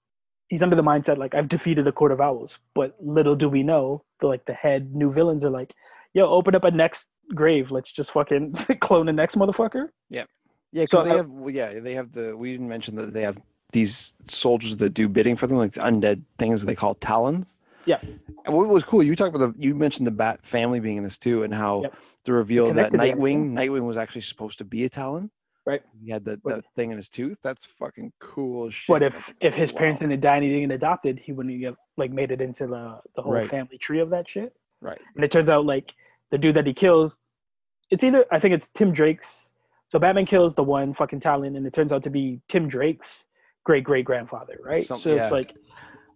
he's under the mindset like I've defeated a court of owls, but little do we know the like the head new villains are like, "Yo, open up a next grave. Let's just fucking clone the next motherfucker." Yeah, yeah. because So, they uh, have well, yeah, they have the we didn't mention that they have these soldiers that do bidding for them, like the undead things that they call talons. Yeah. And what was cool, you talked about the you mentioned the Bat family being in this too, and how Yep. the reveal that Nightwing, Nightwing was actually supposed to be a Talon. Right. He had the, But- the thing in his tooth. That's fucking cool shit. But if That's if his wow. parents didn't die and he didn't get adopted, he wouldn't have like made it into the the whole Right. family tree of that shit. Right. And it turns out like the dude that he kills, it's either I think it's Tim Drake's. So Batman kills the one fucking Talon, and it turns out to be Tim Drake's great great grandfather, right? So yeah. it's like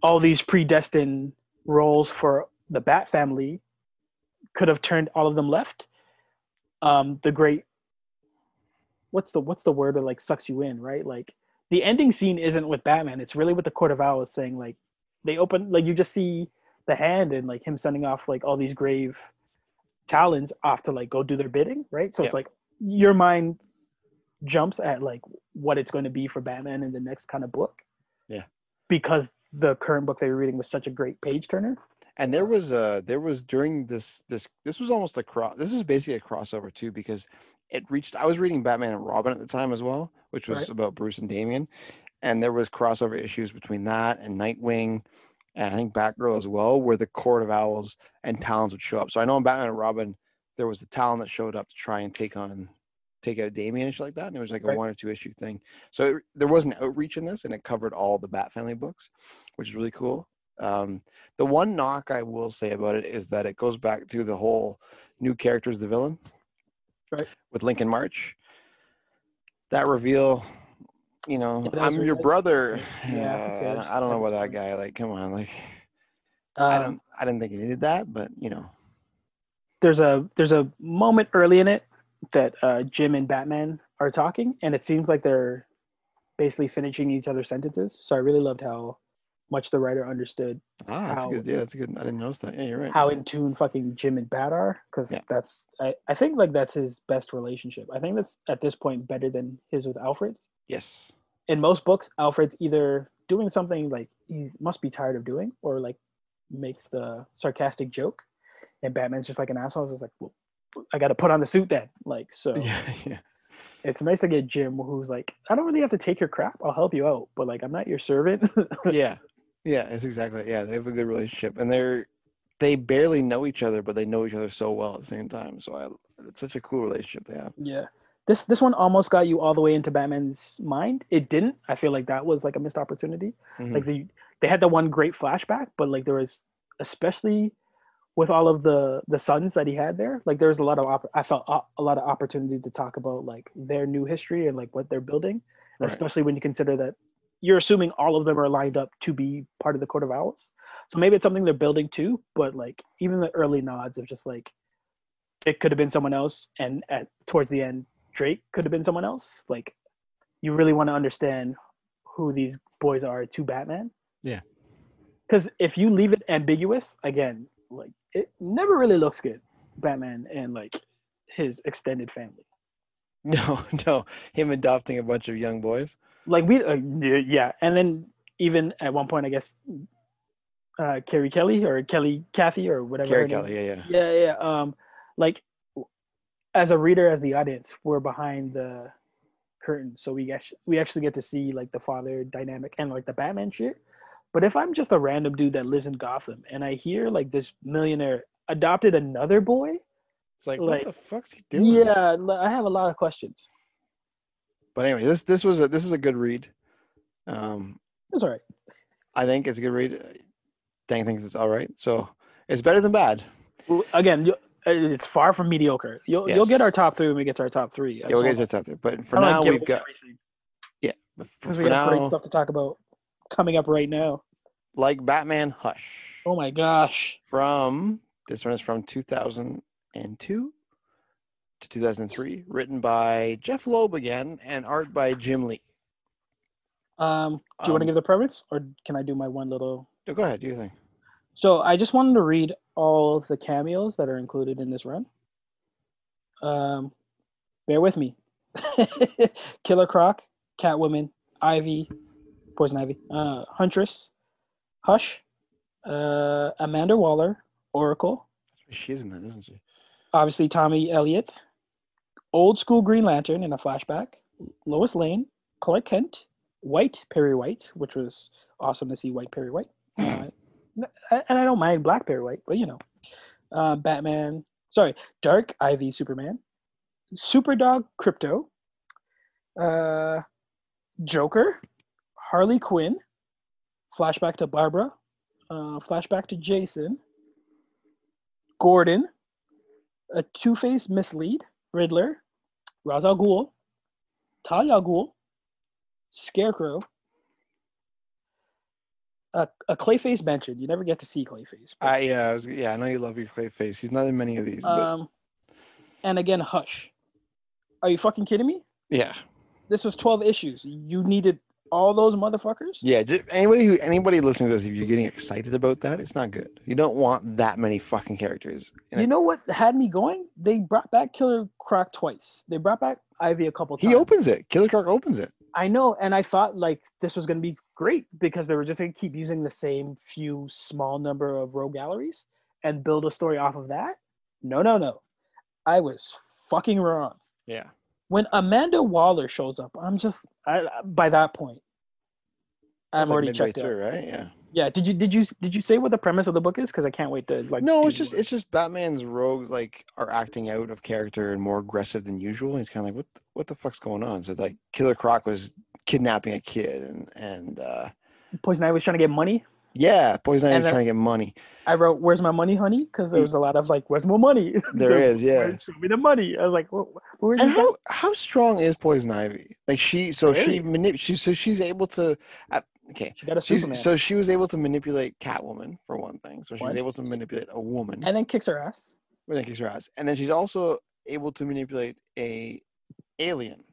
all these predestined roles for the Bat family could have turned all of them left. Um, the great what's the what's the word that like sucks you in, right? Like the ending scene isn't with Batman; it's really with the Court of Owls saying like they open like you just see the hand and like him sending off like all these grave talons off to like go do their bidding, right? So it's like your mind jumps at like what it's going to be for Batman in the next kind of book. Yeah. Because the current book they were reading was such a great page turner. And there was a there was during this this this was almost a cross this is basically a crossover too because it reached I was reading Batman and Robin at the time as well, which was Right. about Bruce and Damian. And there was crossover issues between that and Nightwing and I think Batgirl as well, where the Court of Owls and Talons would show up. So I know in Batman and Robin, there was the Talon that showed up to try and take on take out Damian and shit like that. And it was like a Right. one or two issue thing. So it, there was an outreach in this and it covered all the Bat family books, which is really cool. Um, the one knock I will say about it is that it goes back to the whole new characters, the villain, Right. With Lincoln March, that reveal, you know, Yeah, I'm your brother. Yeah, Yeah, I, don't. I don't know about that guy. Like, come on, like, I Um, don't, I didn't think he needed that, but you know, there's a there's a moment early in it that uh, Jim and Batman are talking, and it seems like they're basically finishing each other's sentences. So I really loved how much the writer understood ah, that's how- good. Yeah, that's good. I didn't notice that. Yeah, you're right. how in tune fucking Jim and Bat are, because Yeah. that's I, I think like that's his best relationship. I think that's at this point better than his with Alfred's. yes. In most books, Alfred's either doing something like he must be tired of doing, or like makes the sarcastic joke, and Batman's just like an asshole. It's like, well, I got to put on the suit then. Like so. Yeah, yeah. it's nice to get Jim who's like, I don't really have to take your crap. I'll help you out, but like I'm not your servant. yeah yeah it's exactly yeah they have a good relationship and they're they barely know each other but they know each other so well at the same time so I, it's such a cool relationship they have yeah. This this one almost got you all the way into Batman's mind. It didn't. I feel like that was like a missed opportunity. Mhm. Like the they had the one great flashback, but like there was especially with all of the the sons that he had there, like there was a lot of opp- I felt a, a lot of opportunity to talk about like their new history and like what they're building, Right. especially when you consider that you're assuming all of them are lined up to be part of the Court of Owls. So maybe it's something they're building too, but like even the early nods of just like it could have been someone else, and at towards the end, Drake could have been someone else. Like you really want to understand who these boys are to Batman. Yeah. Because if you leave it ambiguous, again, like it never really looks good. Batman and like his extended family. no no him adopting a bunch of young boys Like we, uh, yeah, and then even at one point, I guess, uh, Carrie Kelly or Kelly Kathy or whatever. Carrie Kelly yeah yeah yeah yeah um like as a reader as the audience we're behind the curtain. So we actually we actually get to see like the father dynamic and like the batman shit. But if i'm just a random dude that lives in gotham and i hear like this millionaire adopted another boy it's like, Like, what the fuck's he doing? yeah I have a lot of questions. But anyway this this was a this is a good read. Um it's all right. I think it's a good read. Dang thinks it's all right. So it's better than bad. Again you, it's far from mediocre. You'll you'll get our top three when we get to our top three. Yeah we'll get to that there but for now we've got everything, for, 'cause for we have great stuff to talk about coming up right now. Like batman hush. Oh my gosh. From this one is from 2002 to 2003 written by Jeph loeb again and art by jim lee. Um, do you want to Um, give the premise, or can I do my one little? go ahead do you think So I just wanted to read all of the cameos that are included in this run. Um, bear with me. Killer Croc, Catwoman, Ivy, Poison Ivy, uh, Huntress, Hush, uh, Amanda Waller, Oracle, she is in that isn't she obviously Tommy Elliot, Old School Green Lantern in a flashback, Lois Lane, Clark Kent, White Perry White, which was awesome to see White Perry White. Uh, and I don't mind Black Perry White, but you know, uh, Batman. Sorry, Dark Ivy Superman, Superdog Krypto, uh, Joker, Harley Quinn, flashback to Barbara, uh, flashback to Jason, Gordon, a Two Face Mislead, Riddler, Ra's al Ghul, Talia Ghul, Scarecrow, a, a Clayface mentioned. You never get to see Clayface. but, I yeah, I was, yeah, I know you love your Clayface. He's not in many of these, but um, and again, Hush. Are you fucking kidding me? yeah, This was 12 issues. You needed all those motherfuckers? yeah. Anybody who anybody listening to this, if you're getting excited about that, it's not good. You don't want that many fucking characters. You it. know what had me going? They brought back Killer Croc twice. They brought back Ivy a couple times. he opens it. Killer Croc opens it. I know, and I thought like this was going to be great because they were just going to keep using the same few small number of rogue galleries and build a story off of that. No, no, no. I was fucking wrong. Yeah. When Amanda Waller shows up, I'm just I, by that point, I'm like already checked out. through, right? Yeah. Yeah. Did you did you did you say what the premise of the book is? Because I can't wait to like. no, it's just more. it's just Batman's rogues like are acting out of character and more aggressive than usual. And he's kind of like, what what the fuck's going on? So like Killer Croc was kidnapping a kid, and and uh, Poison Ivy was trying to get money. yeah, Poison Ivy And then- trying to get money. I wrote, "Where's my money, honey?" Because there was a lot of like, "Where's my money?" There is, yeah. "Where- Show me the money. I was like, "Wh- wh- "Where's And how how strong is Poison Ivy? Like she, so she Very. manip, she so she's able to. Uh, okay, She got a she's Superman, so she was able to manipulate Catwoman for one thing. So she was able to manipulate a woman. and then kicks her ass. Well, that kicks her ass. And then she's also able to manipulate a alien.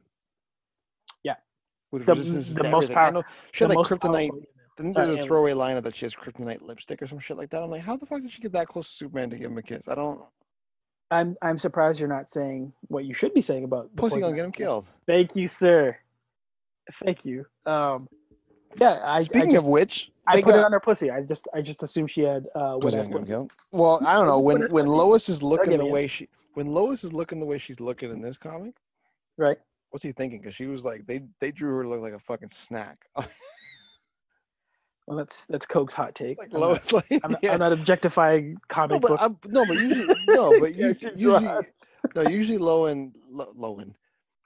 With The- resistance the to most everything. power- she had The like kryptonite. Didn't uh, there's a throwaway line of that she has kryptonite lipstick or some shit like that? I'm like, how the fuck did she get that close to Superman to give him a kiss? I don't. I'm I'm surprised you're not saying what you should be saying about Pussy gonna get him killed. Thank you, sir. Thank you. Um, yeah, I Speaking I just, of which, I put it got on her pussy. I just I just assumed she had uh Pussy wet gonna ass get him pussy. killed. Well, I don't know when when Lois is looking the it. way she when Lois is looking the way she's looking in this comic. right? What's he thinking? Because she was like they they drew her to look like a fucking snack. Well, that's that's Coke's hot take. like I'm not- Lois, like I'm, not, yeah. I'm not objectifying No, comic but book. I'm, no, but usually no, but Yeah, you, she's usually no, usually Lowen Lo, Lowen.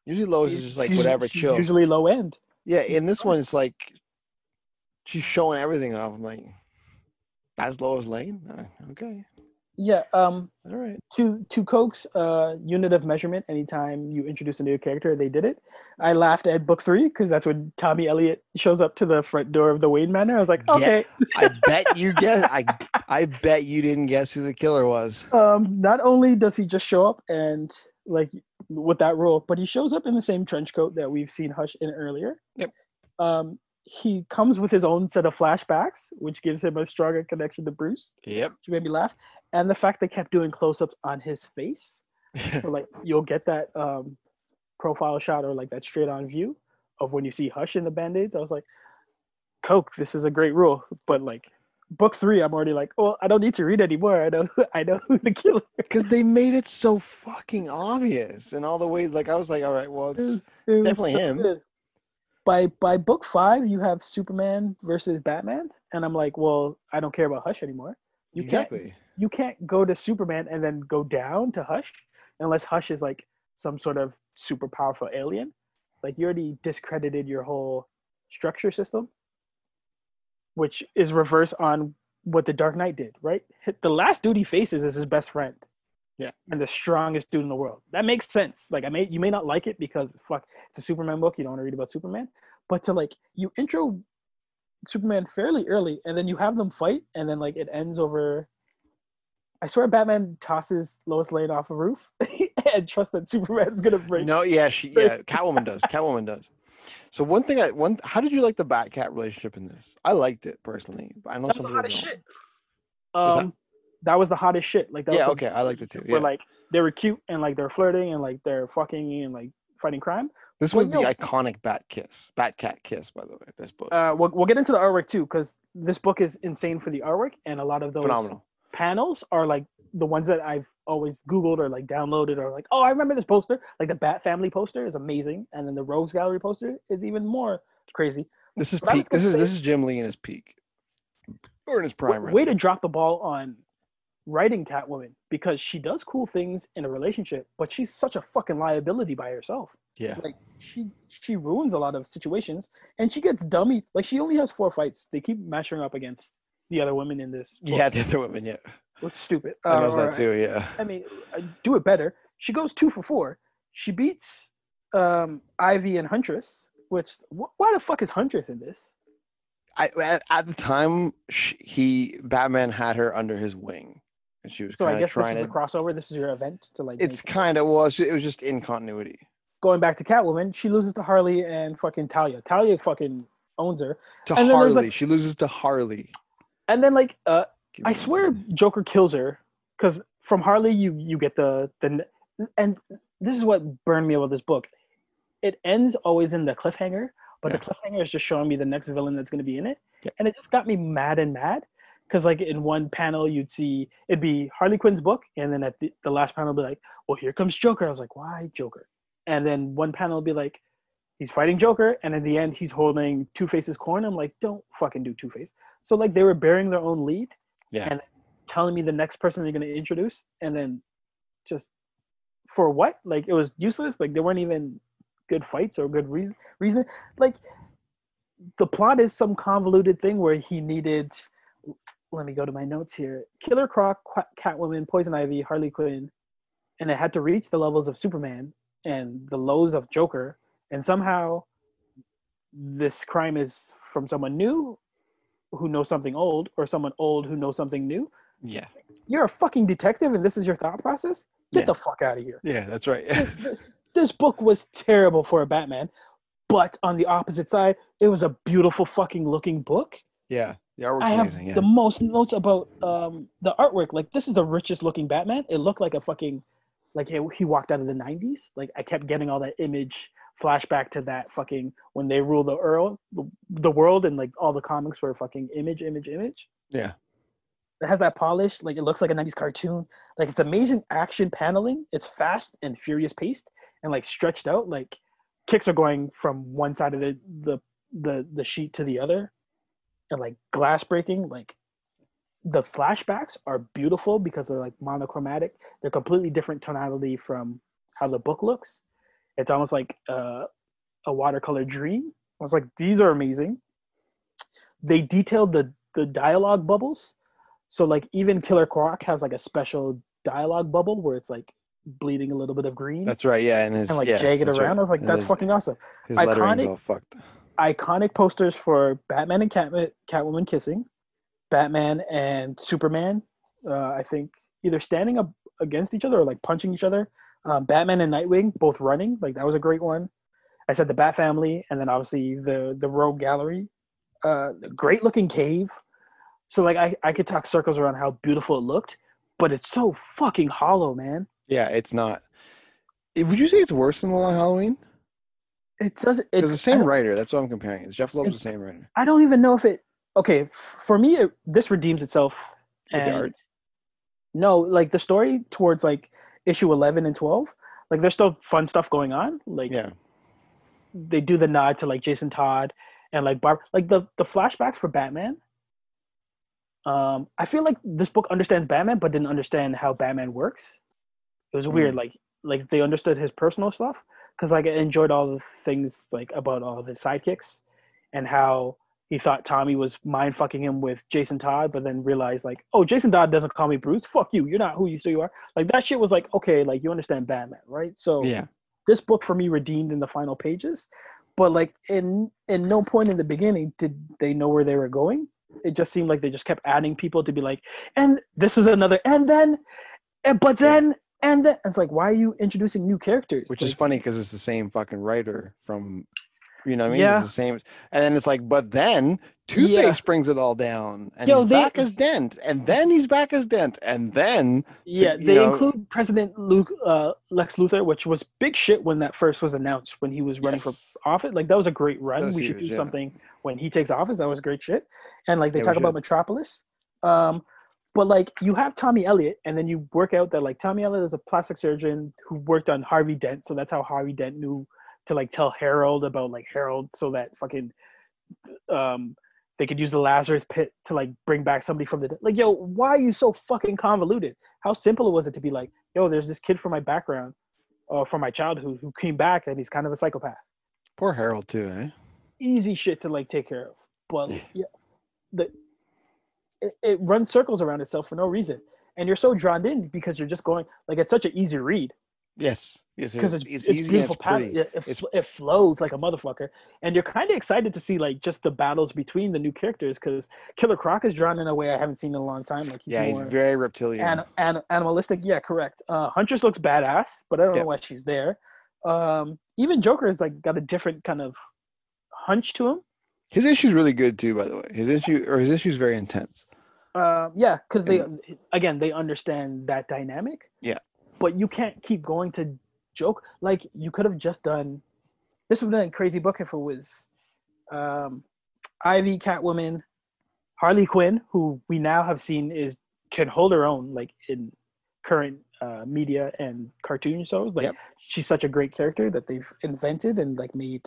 Usually Lois is just like whatever, chill. Usually low end. Yeah, in this one it's like she's showing everything off. I'm like, that's Lois Lane. Uh, okay, Yeah. Um. all right. To to Coke's uh unit of measurement. Anytime you introduce a new character, they did it. I laughed at book three because that's when Tommy Elliot shows up to the front door of the Wayne Manor. I was like, Yeah. okay. I bet you guess. I I bet you didn't guess who the killer was. Um. Not only does he just show up and like with that role, but he shows up in the same trench coat that we've seen Hush in earlier. Yep. Um. He comes with his own set of flashbacks, which gives him a stronger connection to Bruce, Yep. which made me laugh. And the fact they kept doing close-ups on his face, so like you'll get that um profile shot or like that straight on view of when you see Hush in the band-aids. I was like, Coke, this is a great rule. But like book three, I'm already like, oh, I don't need to read anymore. I know I know who the killer Because they made it so fucking obvious in all the ways. Like I was like, all right, well, it's. It was definitely him. good. By by book five, you have Superman versus Batman, and I'm like, well, I don't care about Hush anymore. You can't exactly. You can't go to Superman and then go down to Hush unless Hush is like some sort of super powerful alien. Like you already discredited your whole structure system, which is reverse on what the Dark Knight did, right? The last dude he faces is his best friend. Yeah. And the strongest dude in the world. That makes sense. Like I may you may not like it because fuck, it's a Superman book, you don't want to read about Superman. But to like you intro Superman fairly early and then you have them fight and then like it ends over I swear Batman tosses Lois Lane off a roof and trusts that Superman's gonna break. No, yeah, she, yeah, Catwoman does. Catwoman does. So one thing, I one, how did you like the Batcat relationship in this? I liked it personally. but I know That's some people hottest don't. shit. Was that- Um, that? was the hottest shit. Like that Yeah, was the- okay, I liked it too. Where like they were cute and like they're flirting and like they're fucking and like fighting crime. This well, was the no. iconic Bat kiss, Batcat kiss, by the way. This book, Uh, we'll we'll get into the artwork too because this book is insane for the artwork and a lot of those phenomenal. Panels are like the ones that I've always Googled or like downloaded or like, oh, I remember this poster. Like the Bat Family poster is amazing, and then the Rogues Gallery poster is even more crazy. This is But peak. This is say- this is Jim Lee in his peak, or in his prime. way, way to drop the ball on writing Catwoman because she does cool things in a relationship, but she's such a fucking liability by herself. Yeah. Like she she ruins a lot of situations, and she gets dummy. Like she only has four fights. They keep matching her up against the other women in this. book, Yeah, the other women. Yeah, is stupid. I know Uh, that too. Yeah. I mean, uh, do it better. She goes two for four. She beats um, Ivy and Huntress. Which wh- why the fuck is Huntress in this? I at, at the time sh he Batman had her under his wing, and she was So I kind of guess this trying is to. crossover. This is your event to like. It's kind of was. It was just in continuity. going back to Catwoman. She loses to Harley and fucking Talia. Talia fucking owns her. To And then Harley, like- she loses to Harley. And then like uh, I swear Joker kills her because from Harley you you get the the and this is what burned me about this book. It ends always in the cliffhanger, but the cliffhanger is just showing me the next villain that's going to be in it, Yeah. and it just got me mad and mad because like in one panel you'd see it'd be Harley Quinn's book, and then at the, the last panel be like, well here comes Joker. I was like, why Joker? And then one panel would be like, he's fighting Joker, and in the end he's holding Two Face's coin. I'm like, don't fucking do Two Face. So like they were bearing their own lead Yeah. and telling me the next person they're going to introduce and then just for what? Like it was useless. Like there weren't even good fights or good reason reason like the plot is some convoluted thing where he needed let me go to my notes here. Killer croc catwoman poison ivy harley quinn and it had to reach the levels of superman and the lows of joker and somehow this crime is from someone new who knows something old or someone old who knows something new Yeah. you're a fucking detective and this is your thought process get Yeah. the fuck out of here Yeah, that's right. This- this- book was terrible for a batman but on the opposite side it was a beautiful fucking looking book yeah. The artwork's i have amazing. Yeah. the most notes about um the artwork like this is the richest looking batman it looked like a fucking like he, he walked out of the 90s like i kept getting all that image flashback to that fucking when they ruled the earl the, the world and like all the comics were fucking image image image? Yeah. it has that polish like it looks like a 90s cartoon. Like it's amazing action paneling. It's fast and furious paced and like stretched out. Like kicks are going from one side of the the the, the sheet to the other. And like glass breaking like the flashbacks are beautiful because they're like monochromatic. They're completely different tonality from how the book looks it's almost like uh, a watercolor dream i was like these are amazing they detailed the the dialogue bubbles so like even Killer Croc has like a special dialogue bubble where it's like bleeding a little bit of green That's right. Yeah, and his and like yeah, jagged around. right. I was like, that's his, fucking awesome. His lettering's iconic. all fucked. Iconic posters for Batman and Cat- Catwoman kissing, Batman and Superman. Uh, I think either standing up against each other or like punching each other. Um, Batman and Nightwing both running. Like that was a great one. I said the Bat Family, and then obviously the the Rogue Gallery. Uh, great looking cave. So like I I could talk circles around how beautiful it looked, but it's so fucking hollow, man. Yeah, it's not. Would you say it's worse than the Long Halloween? It doesn't. It's It's the same writer. That's what I'm comparing. It's Jeph Loeb's the same writer. I don't even know if it. Okay, for me, it, this redeems itself. And- art? No, like the story towards like issue eleven and twelve, like there's still fun stuff going on. Like Yeah, they do the nod to like Jason Todd and like Barb, like the the flashbacks for Batman. Um, I feel like this book understands Batman, but didn't understand how Batman works. It was weird. Like like they understood his personal stuff because like I enjoyed all the things like about all of his sidekicks and how he thought Tommy was mind fucking him with Jason Todd, but then realized like, oh, Jason Todd doesn't call me Bruce. Fuck you. You're not who you say you are. Like that shit was like, okay, like you understand Batman, right? So yeah, this book for me redeemed in the final pages, but like in in no point in the beginning did they know where they were going. It just seemed like they just kept adding people to be like, and this is another, and then, and, but Yeah. then, and then it's like, why are you introducing new characters? which is funny because it's the same fucking writer from, you know what I mean? Yeah. It's the same. And then it's like, but then Two Yeah. Face brings it all down, and Yo, he's they- back as Dent, and then he's back as Dent, and then Yeah, you they know- include President Luke, uh, Lex Luthor, which was big shit when that first was announced when he was running Yes. for office. Like that was a great run. We should do yeah. something when he takes office. That was great shit. And like they Yeah, talk about. Metropolis. Um, but like you have Tommy Elliot, and then you work out that like Tommy Elliot is a plastic surgeon who worked on Harvey Dent, so that's how Harvey Dent knew to like tell Harold about like Harold, so that fucking um, they could use the Lazarus pit to like bring back somebody from the dead. Like, yo, why are you so fucking convoluted? How simple was it to be like, yo, there's this kid from my background, or from my childhood who came back and he's kind of a psychopath. Poor Harold too, eh? Easy shit to like take care of, but Yeah. yeah, the it, it runs circles around itself for no reason, and you're so drawn in because you're just going like it's such an easy read Yes, it's, it's, it's, it's, easy it's pattern. pretty. It, it, it flows like a motherfucker, and you're kind of excited to see like just the battles between the new characters because Killer Croc is drawn in a way I haven't seen in a long time. Like he's Yeah, he's very reptilian. And an, animalistic. Yeah, correct. Uh, Huntress looks badass, but I don't Yep. know why she's there. Um, even Joker has like got a different kind of hunch to him. His issue's really good too, by the way. His issue or his issue's very intense. Uh, yeah, because they again they understand that dynamic. Yeah. But you can't keep going to joke like you could have just done. This would have been a crazy book if it was um, Ivy, Catwoman, Harley Quinn, who we now have seen is can hold her own like in current uh, media and cartoon shows. Like Yep. she's such a great character that they've invented and like made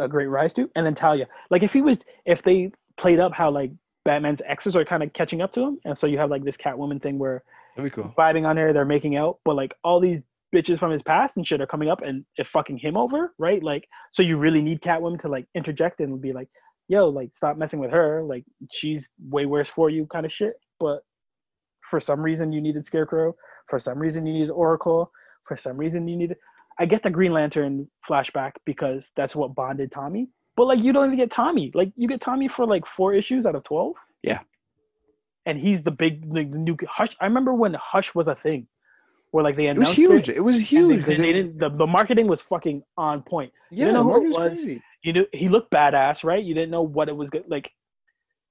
a great rise to. And then Talia, like if he was, if they played up how like Batman's exes are kind of catching up to him, and so you have like this Catwoman thing where That'd be cool. vibing on her, they're making out, but like all these bitches from his past and shit are coming up and it fucking him over, right? Like, so you really need Catwoman to like interject and be like, yo, like stop messing with her, like she's way worse for you, kind of shit. But for some reason you needed Scarecrow, for some reason you needed Oracle, for some reason you needed. I get the Green Lantern flashback because that's what bonded Tommy. But like you don't even get Tommy. Like you get Tommy for like four issues out of twelve. Yeah. And he's the big like, the new Hush. I remember when Hush was a thing, where like they It was huge. It, It was huge. they, 'cause they it- didn't, the, the marketing was fucking on point. yeah, didn't know who it was was. crazy. You knew he looked badass, right? You didn't know what it was good. Like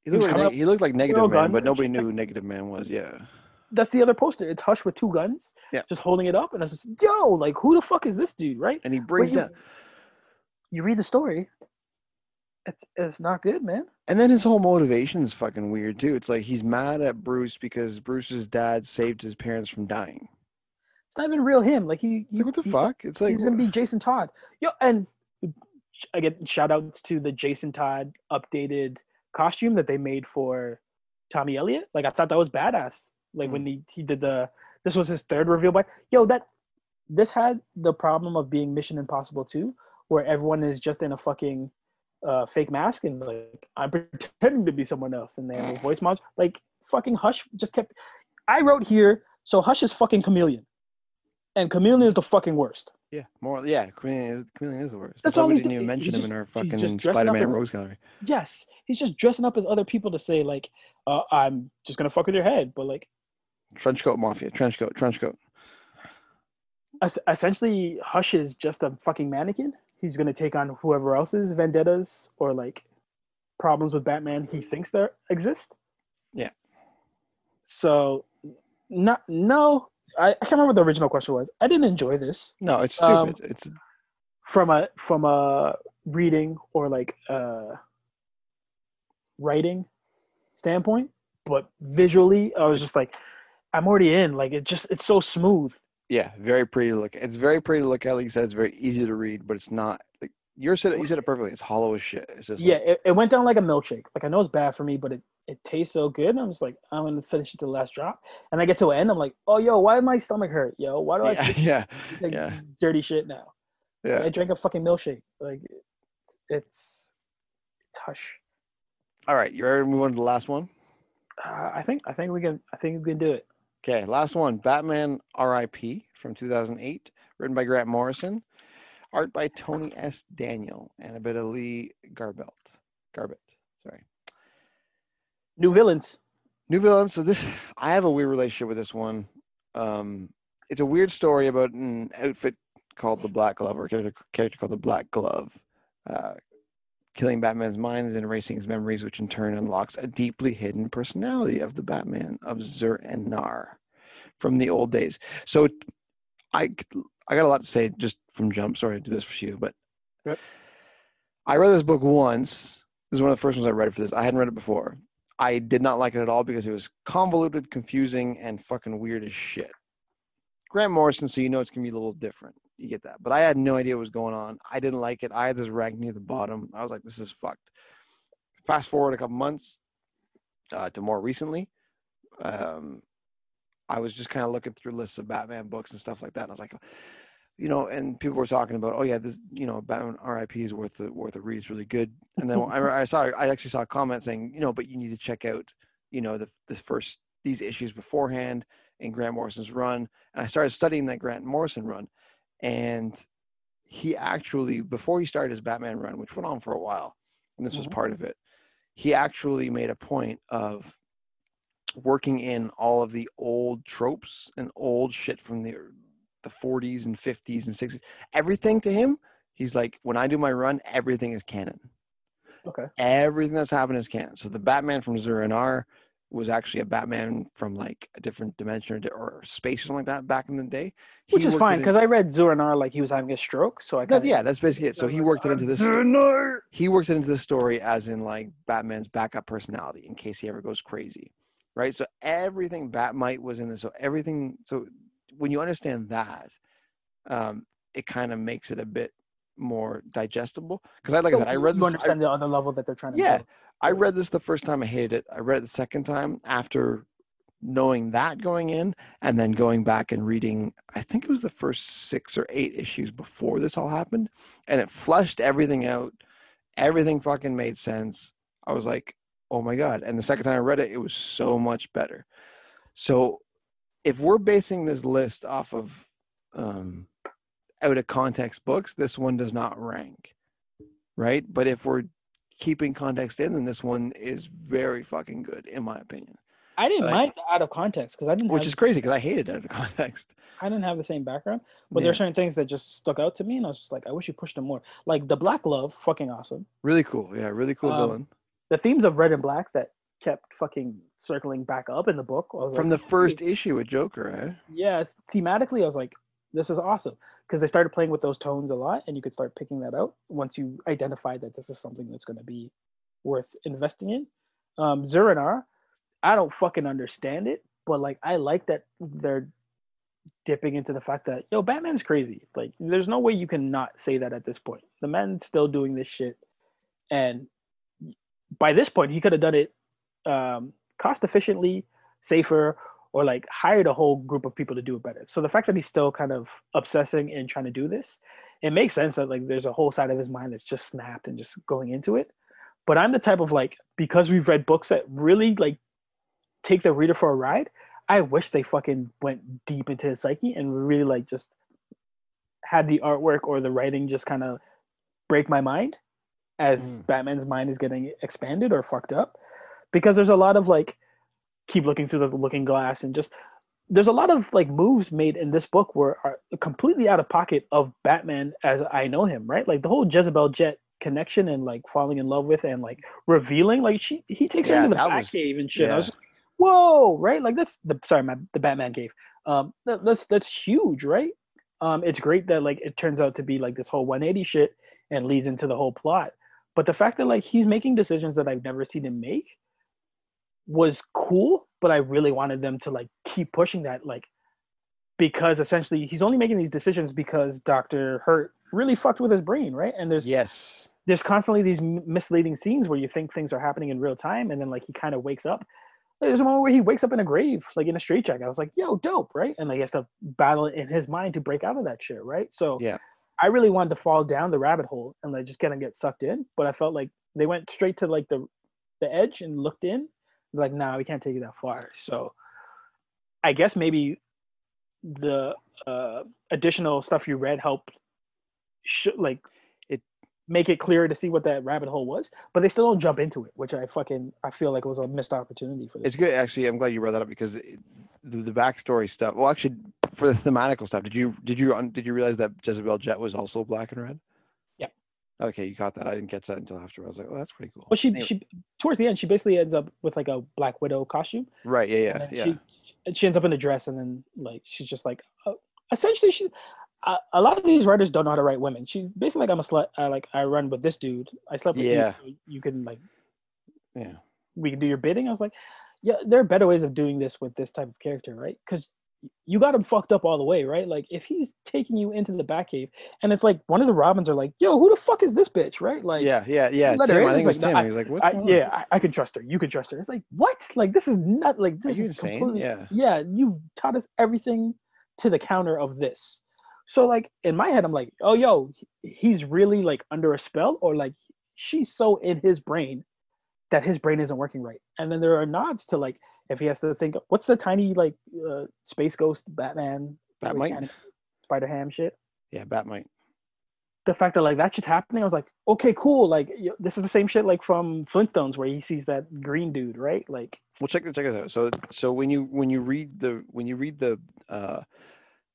He was looked, like, up he looked like Negative Man, guns but nobody knew who Negative Man was. Yeah. that's the other poster. It's Hush with two guns, Yeah. just holding it up, and it's just yo, like who the fuck is this dude, right? And he brings you, you read the story. It's it's not good, man. And then his whole motivation is fucking weird too. It's like he's mad at Bruce because Bruce's dad saved his parents from dying. It's not even real him. Like he, It's he like what the he- fuck? It's like he's gonna be Jason Todd. Yo, and again, shout outs to the Jason Todd updated costume that they made for Tommy Elliot. Like I thought that was badass. Like Mm. when he he did the this was his third reveal by yo that this had the problem of being Mission Impossible 2, where everyone is just in a fucking uh, fake mask and like I'm pretending to be someone else and they have a voice mod. Like fucking Hush just kept. I wrote here, so Hush is fucking Chameleon, and Chameleon is the fucking worst. yeah, more yeah. Chameleon is, Chameleon is the worst. That's That's, why we didn't even mention him in our just- he's just fucking Spider-Man rogues gallery. Yes, he's just dressing up as other people to say like, uh, "I'm just gonna fuck with your head," but like Trench coat mafia. Trench coat. Trench coat. es- essentially, Hush is just a fucking mannequin. He's gonna take on whoever else's vendettas or like problems with Batman he thinks there exist. Yeah. So, not no, I, I can't remember what the original question was. I didn't enjoy this No, it's stupid. Um, it's from a from a reading or like uh writing standpoint, but visually, I was just like, I'm already in. Like it just it's so smooth. yeah, very pretty to look. It's very pretty to look at. Like you said, it's very easy to read, but it's not like you said it. You said it perfectly. It's hollow as shit. It's just yeah, like, it, it went down like a milkshake. Like I know it's bad for me, but it, it tastes so good. And I'm just like, I'm gonna finish it to the last drop. And I get to the end, I'm like, oh yo, why my stomach hurt? Yo, why do I yeah, yeah, like yeah. dirty shit now? yeah. I drank a fucking milkshake. Like it's it's hush. All right, you ready to move on to the last one? Uh, I think I think we can I think we can do it. Okay, last one. Batman R.I.P. from 2008, written by Grant Morrison, art by Tony S. Daniel, and a bit of Lee Garbelt. Garbett, sorry. New villains. New villains. So this, I have a weird relationship with this one. Um, it's a weird story about an outfit called the Black Glove, or a character, character called the Black Glove, uh, killing Batman's mind and erasing his memories, which in turn unlocks a deeply hidden personality of the Batman of Zur-En-Arrh from the old days. So, I I got a lot to say just from jump. Sorry to do this for you, but Yep. I read this book once. This is one of the first ones I read for this. I hadn't read it before. I did not like it at all because it was convoluted, confusing, and fucking weird as shit. Grant Morrison, so you know it's gonna be a little different. You get that. But I had no idea what was going on. I didn't like it. I had this ranked near the bottom. I was like, this is fucked. fast forward a couple months uh, to more recently. Um, I was just kind of looking through lists of Batman books and stuff like that, and I was like, you know, and people were talking about, oh yeah, this, you know, Batman R.I.P. is worth the worth a read. It's really good. And then I, I saw, I actually saw a comment saying, you know, but you need to check out, you know, the the first these issues beforehand in Grant Morrison's run. And I started studying that Grant Morrison run, and he actually before he started his Batman run, which went on for a while, and this mm-hmm. was part of it, he actually made a point of working in all of the old tropes and old shit from the the 40s and 50s and 60s. Everything to him, he's like, when I do my run, everything is canon. Okay. Everything that's happened is canon. So the Batman from Zur-En-Arrh was actually a Batman from like a different dimension or, space or something like that back in the day. He Which is fine because I read Zur-En-Arrh like he was having a stroke, so I. Kinda, yeah, that's basically it. So he worked it into this. He worked it into the story as in like Batman's backup personality in case he ever goes crazy right? So everything Bat-Mite was in this. So everything. So when you understand that, um, it kind of makes it a bit more digestible. Because I like I said, I read you this. understand I, the other level that they're trying to. Yeah, I read this the first time. I hated it. I read it the second time after knowing that going in, and then going back and reading. I think it was the first six or eight issues before this all happened, and it flushed everything out. Everything fucking made sense. I was like, oh my god and the second time i read it it was so much better so if we're basing this list off of um, out of context books this one does not rank right? But if we're keeping context in then this one is very fucking good in my opinion. I didn't mind out of context because i didn't which have, is crazy because i hated out of context. I didn't have the same background but yeah. there are certain things that just stuck out to me and i was just like i wish you pushed them more. Like the black Glove, fucking awesome. Really cool yeah really cool um, villain. the themes of red and black that kept fucking circling back up in the book. From like, the first hey. issue with Joker, eh? Yeah, thematically, I was like, this is awesome because they started playing with those tones a lot, and you could start picking that out once you identify that this is something that's going to be worth investing in. Um, Zur-En-Arrh, I don't fucking understand it, but like I like that they're dipping into the fact that yo, Batman's crazy. Like, there's no way you can not say that at this point. The man's still doing this shit, and by this point he could have done it um, cost efficiently, safer, or like hired a whole group of people to do it better. So the fact that he's still kind of obsessing and trying to do this, it makes sense that like there's a whole side of his mind that's just snapped and just going into it. But I'm the type of like because we've read books that really like take the reader for a ride. I wish they fucking went deep into his psyche and really like just had the artwork or the writing just kind of break my mind as mm. Batman's mind is getting expanded or fucked up because there's a lot of like keep looking through the looking glass and just there's a lot of like moves made in this book where are completely out of pocket of Batman as I know him, right? Like the whole Jezebel Jet connection and like falling in love with and like revealing like she he takes yeah, her into the Batcave and shit. Yeah. I was whoa, right? Like that's the sorry, my the Batman cave. Um that, that's that's huge, right? Um it's great that like it turns out to be like this whole 180 shit and leads into the whole plot. But the fact that like he's making decisions that I've never seen him make was cool, but I really wanted them to like keep pushing that like because essentially he's only making these decisions because Dr. Hurt really fucked with his brain, right? And there's yes. There's constantly these misleading scenes where you think things are happening in real time and then like he kind of wakes up. There's a moment where he wakes up in a grave, like in a straitjacket. I was like, yo, dope, right? And like he has to battle in his mind to break out of that shit, right? So yeah I really wanted to fall down the rabbit hole and like just kind of get sucked in, but I felt like they went straight to like the the edge and looked in. Like, nah, we can't take it that far. So, I guess maybe the uh, additional stuff you read helped, sh- like, it make it clearer to see what that rabbit hole was. But they still don't jump into it, which I fucking I feel like it was a missed opportunity for this. It's good, actually. I'm glad you brought that up because it, the, the backstory stuff. Well, actually, for the thematical stuff, did you did you did you realize that Jezebel Jet was also black and red? Yeah. Okay, you got that. I didn't get that until after. I was like, oh, that's pretty cool. Well, she anyway. she towards the end, she basically ends up with like a Black Widow costume. Right. Yeah. Yeah. Yeah. She, she ends up in a dress, and then like she's just like, uh, essentially she. Uh, a lot of these writers don't know how to write women. She's basically like I'm a slut. I like I run with this dude. I slept with yeah. you. You can like, yeah. We can do your bidding. I was like, yeah, there are better ways of doing this with this type of character, right? Because you got him fucked up all the way, right? Like if he's taking you into the Batcave, and it's like one of the Robins are like, "Yo, who the fuck is this bitch?" Right? Like, yeah, yeah, yeah. Tim, I think it was like, Tim. no, he was like, "What's I, going yeah, on?" I, I can trust her. You can trust her. It's like what? Like this is not like this you is insane? completely- Yeah. yeah. You taught us everything to the counter of this. So like in my head, I'm like, oh yo, he's really like under a spell, or like she's so in his brain that his brain isn't working right. And then there are nods to like if he has to think, what's the tiny like uh, space ghost Batman, Batmite. Spider Ham shit. Yeah, Batmite. The fact that like that shit's happening, I was like, okay, cool. Like this is the same shit like from Flintstones where he sees that green dude, right? Like Well, check check this out. So so when you when you read the when you read the uh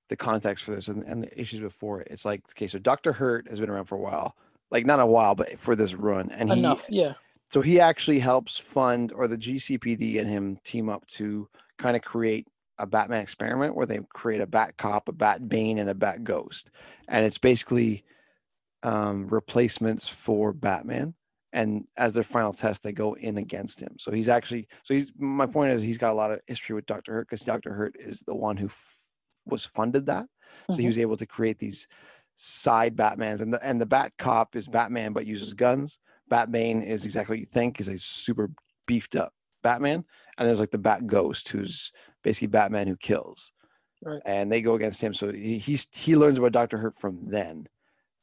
the context for this and, and the issues before it, it's like okay, so Doctor Hurt has been around for a while, like not a while, but for this run, and he enough, yeah. So he actually helps fund or the GCPD and him team up to kind of create a Batman experiment where they create a Bat Cop, a Bat Bane, and a Bat Ghost, and it's basically um, replacements for Batman. And as their final test, they go in against him. So he's actually so he's my point is he's got a lot of history with Doctor Hurt because Doctor Hurt is the one who f- was funded that. So he Mhm. was able to create these side Batmans, and the and the Bat Cop is Batman but uses guns. Batman is exactly what you think is a super beefed up Batman, and there's like the Bat Ghost, who's basically Batman who kills. Right. And they go against him, so he he's, he learns about Doctor Hurt from then.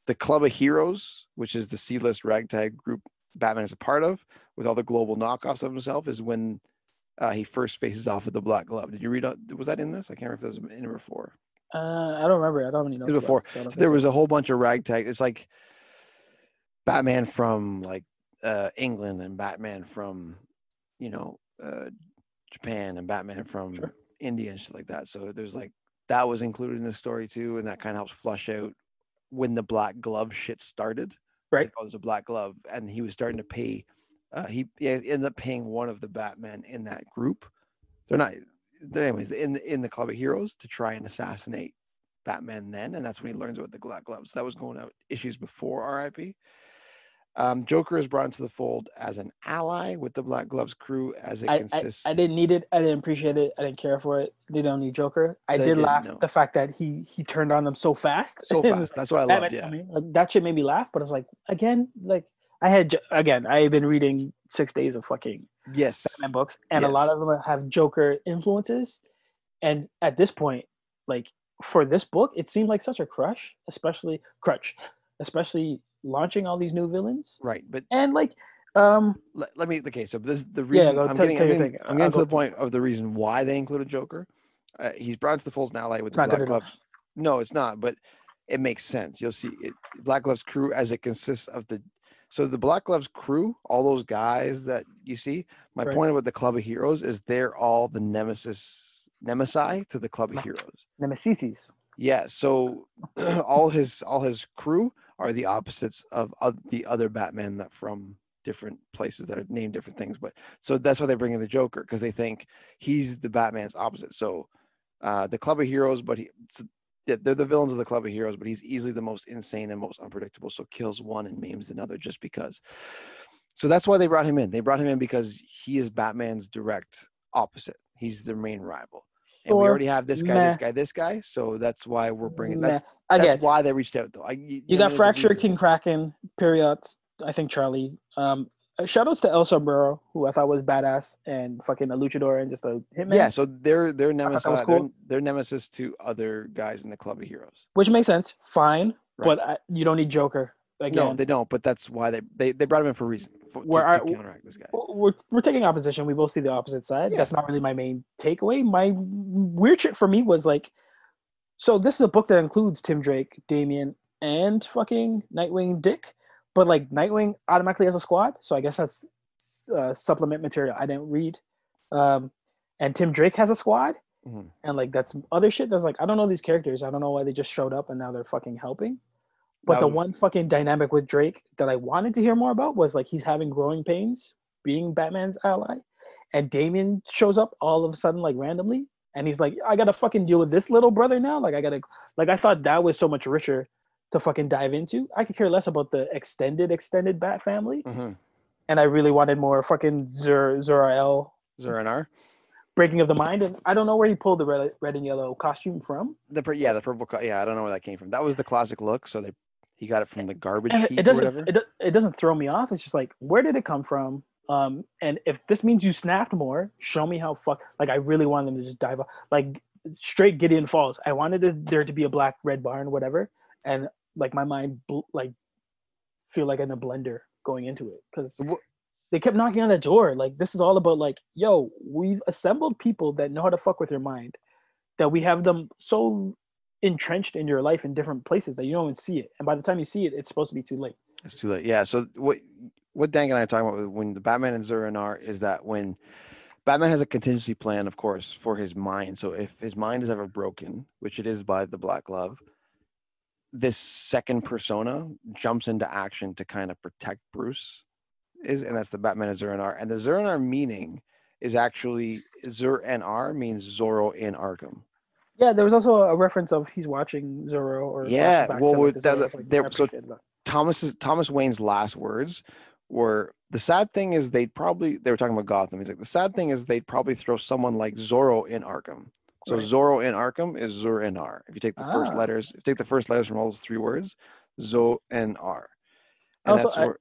The Club of Heroes, which is the C-list ragtag group Batman is a part of, with all the global knockoffs of himself, is when uh, he first faces off with the Black Glove. Did you read? out- Was that in this? I can't remember if it was in it before. Uh, I don't remember. I don't even know. Before. So there was a whole bunch of ragtag. It's like Batman from like uh, England and Batman from you know uh, Japan and Batman from Sure. India and shit like that. So there's like that was included in the story too, and that kind of helps flush out when the black glove shit started. Right. Like, oh, there's a black glove, and he was starting to pay. Uh, he, he ended up paying one of the Batmen in that group. They're not. They're anyways, in in the Club of Heroes to try and assassinate Batman then, and that's when he learns about the Black Gloves. That was going out issues before RIP. Um, Joker is brought into the fold as an ally with the Black Gloves crew, as it I, I, consists. I didn't need it. I didn't appreciate it. I didn't care for it. They don't need Joker. I did laugh no. the fact that he he turned on them so fast. so fast. That's what I loved. Yeah, coming. Like, that shit made me laugh. But I was like, again, like I had again. I had been reading six days of fucking yes, Batman books, and a lot of them have Joker influences. And at this point, like for this book, it seemed like such a crush, especially crutch, especially launching all these new villains right. But and like um let, let me. Okay, so this the reason go I'm getting. tell I'm getting. I'm getting to go the point of the reason why they included Joker. Uh, he's brought into the an ally with it's the Black Glove. No, it's not, but it makes sense. You'll see it, Black Gloves crew as it consists of the so the Black Gloves crew, all those guys that you see. My Right. point about the Club of Heroes is they're all the nemesis nemesi to the Club of Heroes. Nemesis. Yeah, so all his all his crew are the opposites of oth- the other Batman that from different places that are named different things. But so that's why they bring in the Joker because they think he's the Batman's opposite. So uh, the Club of Heroes, but he they're the villains of the Club of Heroes, but he's easily the most insane and most unpredictable. So kills one and maims another just because. So that's why they brought him in. They brought him in because he is Batman's direct opposite. He's their main rival. And we already have this guy, this guy, this guy. So that's why we're bringing. Meh. That's Again, that's why they reached out, though. I, you, you know, got Fracture. King Kraken, Period. I think Charlie. Um, uh, shout outs to El Sombrero, who I thought was badass and fucking a luchador and just a hitman. Yeah, so they're they're nemesis. was They're, cool. they're nemesis to other guys in the Club of Heroes. which makes sense. Fine, Right. but I, you don't need Joker. Again, No, they don't. But that's why they they, they brought him in for a reason for, to, Where to counteract this guy. we're we're taking opposition. We both see the opposite side. Yeah. That's not really my main takeaway. My weird shit for me was like, so this is a book that includes Tim Drake, Damian, and fucking Nightwing Dick, but like Nightwing automatically has a squad. So I guess that's uh, supplement material I didn't read. Um, and Tim Drake has a squad, Mhm. and like that's other shit. That's like I don't know these characters. I don't know why they just showed up and now they're fucking helping. But That the was- one fucking dynamic with Drake that I wanted to hear more about was like he's having growing pains being Batman's ally, and Damian shows up all of a sudden like randomly, and he's like, I gotta fucking deal with this little brother now. Like I gotta like I thought that was so much richer to fucking dive into. I could care less about the extended extended Bat family, Mhm. and I really wanted more fucking Zur Zurael. Zur-En-Arrh. breaking of the mind, and I don't know where he pulled the red, red and yellow costume from. The yeah, the purple. Yeah, I don't know where that came from. That was the classic look. So they he got it from the garbage And heap it doesn't whatever. it, it doesn't throw me off. It's just like where did it come from? Um, and if this means you snapped more, show me how fuck. Like I really wanted them to just dive off, like straight Gideon Falls. I wanted it- there to be a black red barn, whatever, and like my mind bl- like feel like in a blender going into it because they kept knocking on the door. Like this is all about like, yo, we've assembled people that know how to fuck with your mind, that we have them so entrenched in your life in different places that you don't even see it. And by the time you see it, it's supposed to be too late. It's too late. Yeah. So what what Dank and I are talking about when the Batman and are is that when Batman has a contingency plan, of course, for his mind. So if his mind is ever broken, which it is by the Black Glove, this second persona jumps into action to kind of protect Bruce. Is and that's the Batman and Zurin And the Zurin meaning is actually Zur-En-Arrh means Zorro in Arkham. Yeah, there was also a reference of he's watching Zorro or Yeah, well, that- Zorro. Like, there- so- that. Thomas's Thomas Wayne's last words were the sad thing is they'd probably they were talking about Gotham. He's like the sad thing is they'd probably throw someone like Zorro in Arkham. So Right. Zorro in Arkham is Zur-En-Arrh. If you take the first Ah. letters, if you take the first letters from all those three words, Zo and R. And Also, that's I-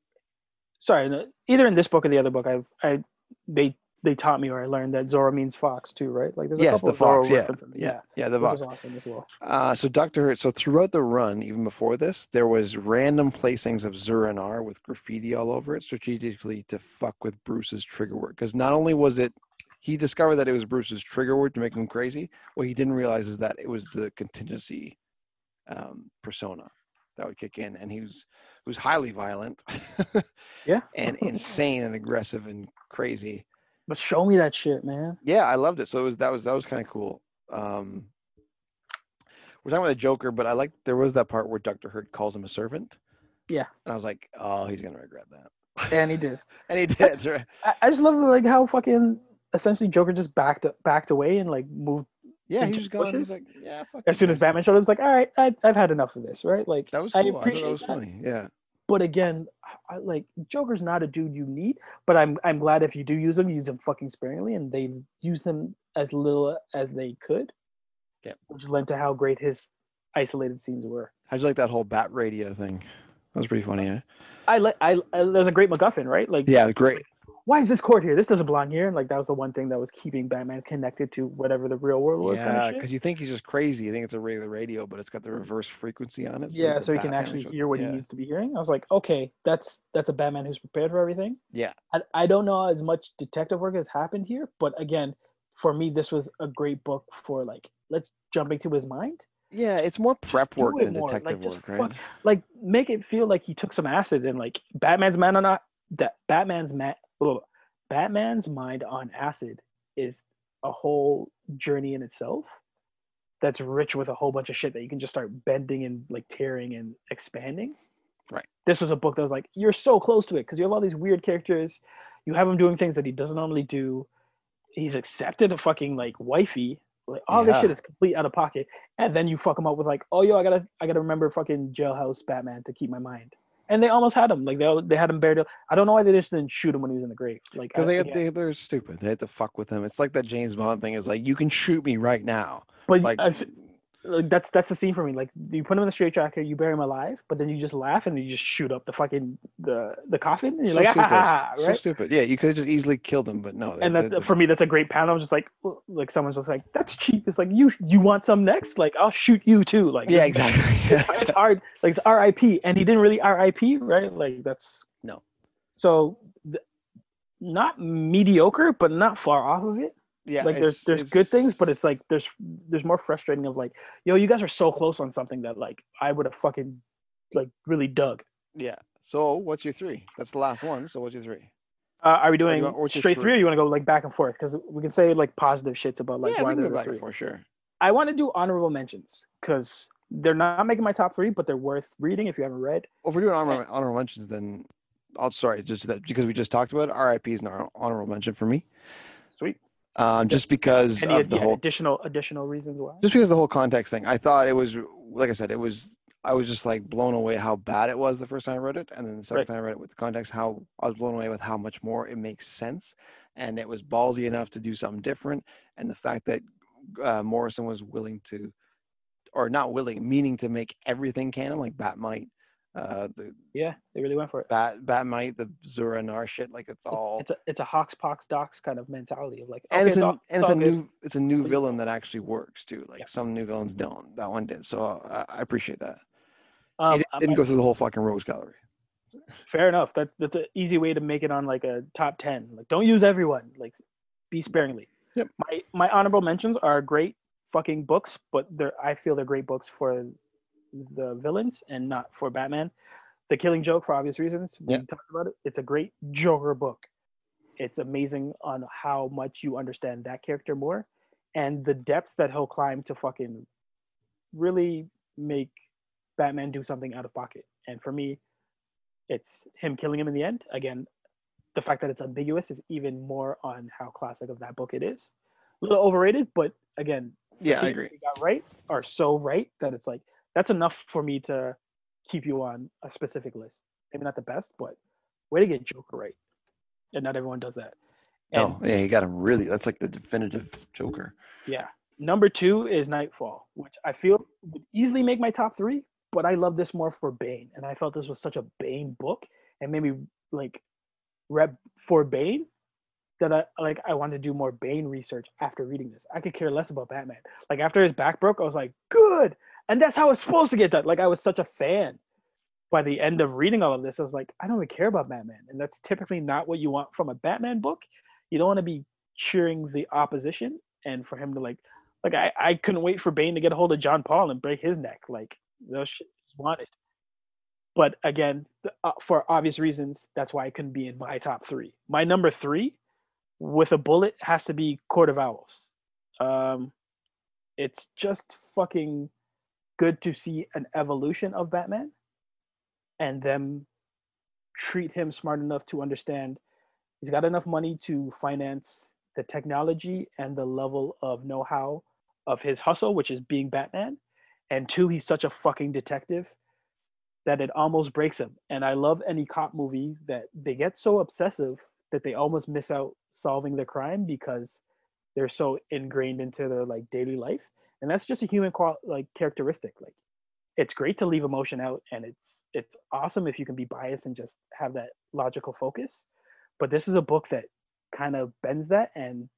Sorry, either in this book or the other book, I I they they taught me or I learned that Zorro means fox too, right? Like there's a yes, couple the of Zorro fox, yeah, references. yeah, yeah, the fox. awesome as well. Uh, so Doctor Hurt. So throughout the run, even before this, there was random placings of Zur-En-Arrh with graffiti all over it, strategically to fuck with Bruce's trigger word. Because not only was it, he discovered that it was Bruce's trigger word to make him crazy. What he didn't realize is that it was the contingency um, persona that would kick in, and he was was highly violent, Yeah. and insane and aggressive and crazy. But show me that shit, man. Yeah, I loved it. So it was that was that was kind of cool. Um, we're talking about the Joker, but I like there was that part where Doctor Hurt calls him a servant. Yeah. and I was like, oh, he's gonna regret that, And he did. and he did. right? I, I just love like how fucking essentially Joker just backed backed away and like moved Yeah, he was going. bushes? He's like, yeah. Fuck as soon as. Batman showed up. It's like, all right, I, I've had enough of this, right? Like That was I cool. I, thought appreciate that was that. funny. Yeah, But again, I, like Joker's not a dude you need. But I'm I'm glad if you do use him, use him fucking sparingly, and they use him as little as they could. Yeah. Which led to how great his isolated scenes were. how'd you like that whole bat radio thing? That was pretty funny. Yeah, I like I, I there's a great MacGuffin, right? Like yeah, great. Why is this court here? This doesn't belong here. And like that was the one thing that was keeping Batman connected to whatever the real world was. Yeah, because you think he's just crazy. You think it's a regular radio, but it's got the reverse frequency on it. yeah, so he can actually shows- hear what yeah. he needs to be hearing. I was like, okay, that's that's a Batman who's prepared for everything. Yeah. I, I don't know as much detective work has happened here, but again, for me, this was a great book for like let's jump into his mind. Yeah, it's more prep work than more, like, detective just work, right? fuck- Like make it feel like he took some acid and like Batman's man on that Batman's ma- Batman's mind on acid is a whole journey in itself. That's rich with a whole bunch of shit that you can just start bending and like tearing and expanding. Right. This was a book that was like, you're so close to it because you have all these weird characters. You have him doing things that he doesn't normally do. He's accepted a fucking like wifey. Like all this shit is complete out of pocket. And then you fuck him up with like, oh yo, I gotta I gotta remember fucking jailhouse Batman to keep my mind. And they almost had him. Like they they had him buried. I don't know why they just didn't shoot him when he was in the grave. Like Because they, they're stupid. They had to fuck with him. It's like that James Bond thing. Is like you can shoot me right now. but It's like I like that's that's the scene for me. Like you put him in the straitjacket, you bury him alive, but then you just laugh and you just shoot up the fucking the the coffin. And you're so like, stupid. ah, So stupid. Yeah, you could have just easily killed him, but no. and that's they- for me that's a great panel i'm just like like someone's just like that's cheap it's like you you want some next like i'll shoot you too like yeah, exactly. Yeah, it's hard like it's rip and he didn't really rip right like that's No. so th- not mediocre but not far off of it yeah, like there's it's- there's good things but it's- like there's there's more frustrating of like yo you guys are so close on something that like i would have fucking like really dug yeah. So what's your three? That's the last one. So what's your three? uh, are we doing what's straight three? three or you want to go like back and forth because we can say like positive shits about like yeah, why we can go back three. and forth. Sure. I want to do honorable mentions because they're not making my top three, but they're worth reading if you haven't read. Well, if we're doing honorable, honorable mentions, then I'll sorry, just that because we just talked about it, RIP is an honorable mention for me. Sweet. Um, just because Any of the yeah, whole additional additional reasons why? just because of the whole context thing. I thought it was like I said, it was I was just like blown away how bad it was the first time I read it, and then the second Right. time I read it with the context, how I was blown away with how much more it makes sense, and it was ballsy enough to do something different, and the fact that uh, Morrison was willing to, or not willing, meaning to make everything canon, like Batmite, uh, the Yeah, they really went for it. Bat Batmite, the Zur-En-Arrh shit, like it's all. It's a it's a Hawks Pox Docs kind of mentality of like and okay, it's, a, all- and it's a good. new it's a new villain that actually works too. Like Yeah. some new villains don't. That one did, so uh, I, I appreciate that. Um, it I didn't go through the whole fucking rogues gallery. fair enough. That's that's an easy way to make it on like a top ten. Like don't use everyone. Like be sparingly. Yep. My my honorable mentions are great fucking books, but they're I feel they're great books for the villains and not for Batman. The Killing Joke for obvious reasons. We talked about it. It's a great Joker book. It's amazing on how much you understand that character more and the depths that he'll climb to fucking really make Batman do something out of pocket. And for me, it's him killing him in the end. Again, the fact that it's ambiguous is even more on how classic of that book it is. A little overrated, but again, Yeah, I agree. Got right are so right that it's like that's enough for me to keep you on a specific list. Maybe not the best, but way to get Joker right. And not everyone does that. And Oh, yeah, he got him really. That's like the definitive Joker. yeah. Number two is Knightfall, which I feel would easily make my top three, but I love this more for Bane. And I felt this was such a Bane book and maybe like rep for Bane that I like I wanted to do more Bane research after reading this. I could care less about Batman. Like after his back broke, I was like, good. And that's how it's supposed to get done. Like I was such a fan. By the end of reading all of this, I was like, I don't even care about Batman. And that's typically not what you want from a Batman book. You don't want to be cheering the opposition and for him to like like I, I couldn't wait for Bane to get a hold of John Paul and break his neck. Like those shit wanted. But again, th- uh, for obvious reasons, that's why it couldn't be in my top three. My number three, with a bullet, has to be Court of Owls. Um, it's just fucking good to see an evolution of Batman, and them treat him smart enough to understand he's got enough money to finance the technology and the level of know-how of his hustle, which is being Batman. And two, he's such a fucking detective that it almost breaks him. And I love any cop movie that they get so obsessive that they almost miss out solving the crime because they're so ingrained into their like daily life. And that's just a human qual- like characteristic. Like it's great to leave emotion out and it's it's awesome if you can be biased and just have that logical focus. But this is a book that kind of bends that and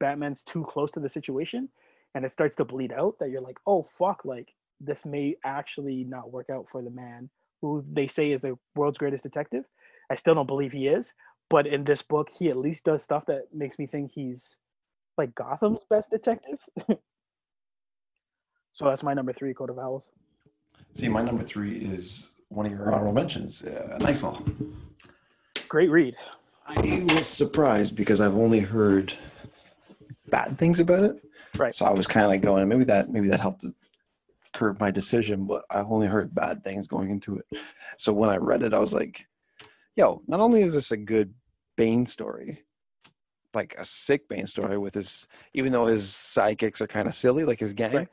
Batman's too close to the situation and it starts to bleed out that you're like, oh fuck, like this may actually not work out for the man who they say is the world's greatest detective. I still don't believe he is, but in this book, he at least does stuff that makes me think he's like Gotham's best detective. so that's my number three, Court of Owls. See, my number three is one of your honorable mentions, uh, Knightfall. Great read. I was surprised because I've only heard bad things about it. Right. So I was kind of like going, maybe that maybe that helped to curb my decision, but I've only heard bad things going into it. So when I read it, I was like, yo, not only is this a good Bane story, like a sick Bane story with his, even though his sidekicks are kind of silly, like his gang, Right.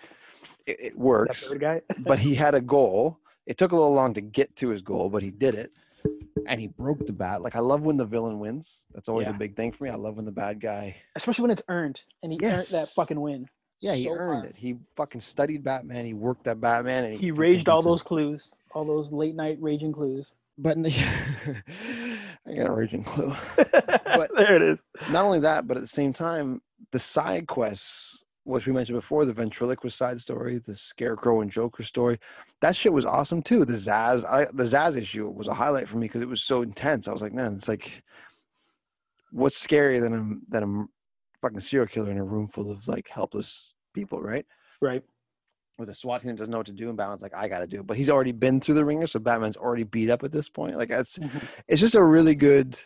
It, it works. but he had a goal. It took a little long to get to his goal, but he did it. And he broke the bat. Like I love when the villain wins. That's always Yeah. a big thing for me. I love when the bad guy. Especially when it's earned and he earned that fucking win. Yeah, he So earned hard. it. He fucking studied Batman. He worked at Batman, and he, He raged all those clues, all those late night raging clues. But in the, I got a raging clue. But there it is. Not only that, but at the same time, the side quests, which we mentioned before, the ventriloquist side story, the Scarecrow and Joker story, that shit was awesome too. The Zsasz, I, the Zsasz issue was a highlight for me because it was so intense. I was like, man, it's like, what's scarier than a than a fucking serial killer in a room full of like helpless people, right? Right. With a SWAT team that doesn't know what to do, and Batman's like, I got to do it. But he's already been through the ringer, so Batman's already beat up at this point. Like, it's Mhm. it's just a really good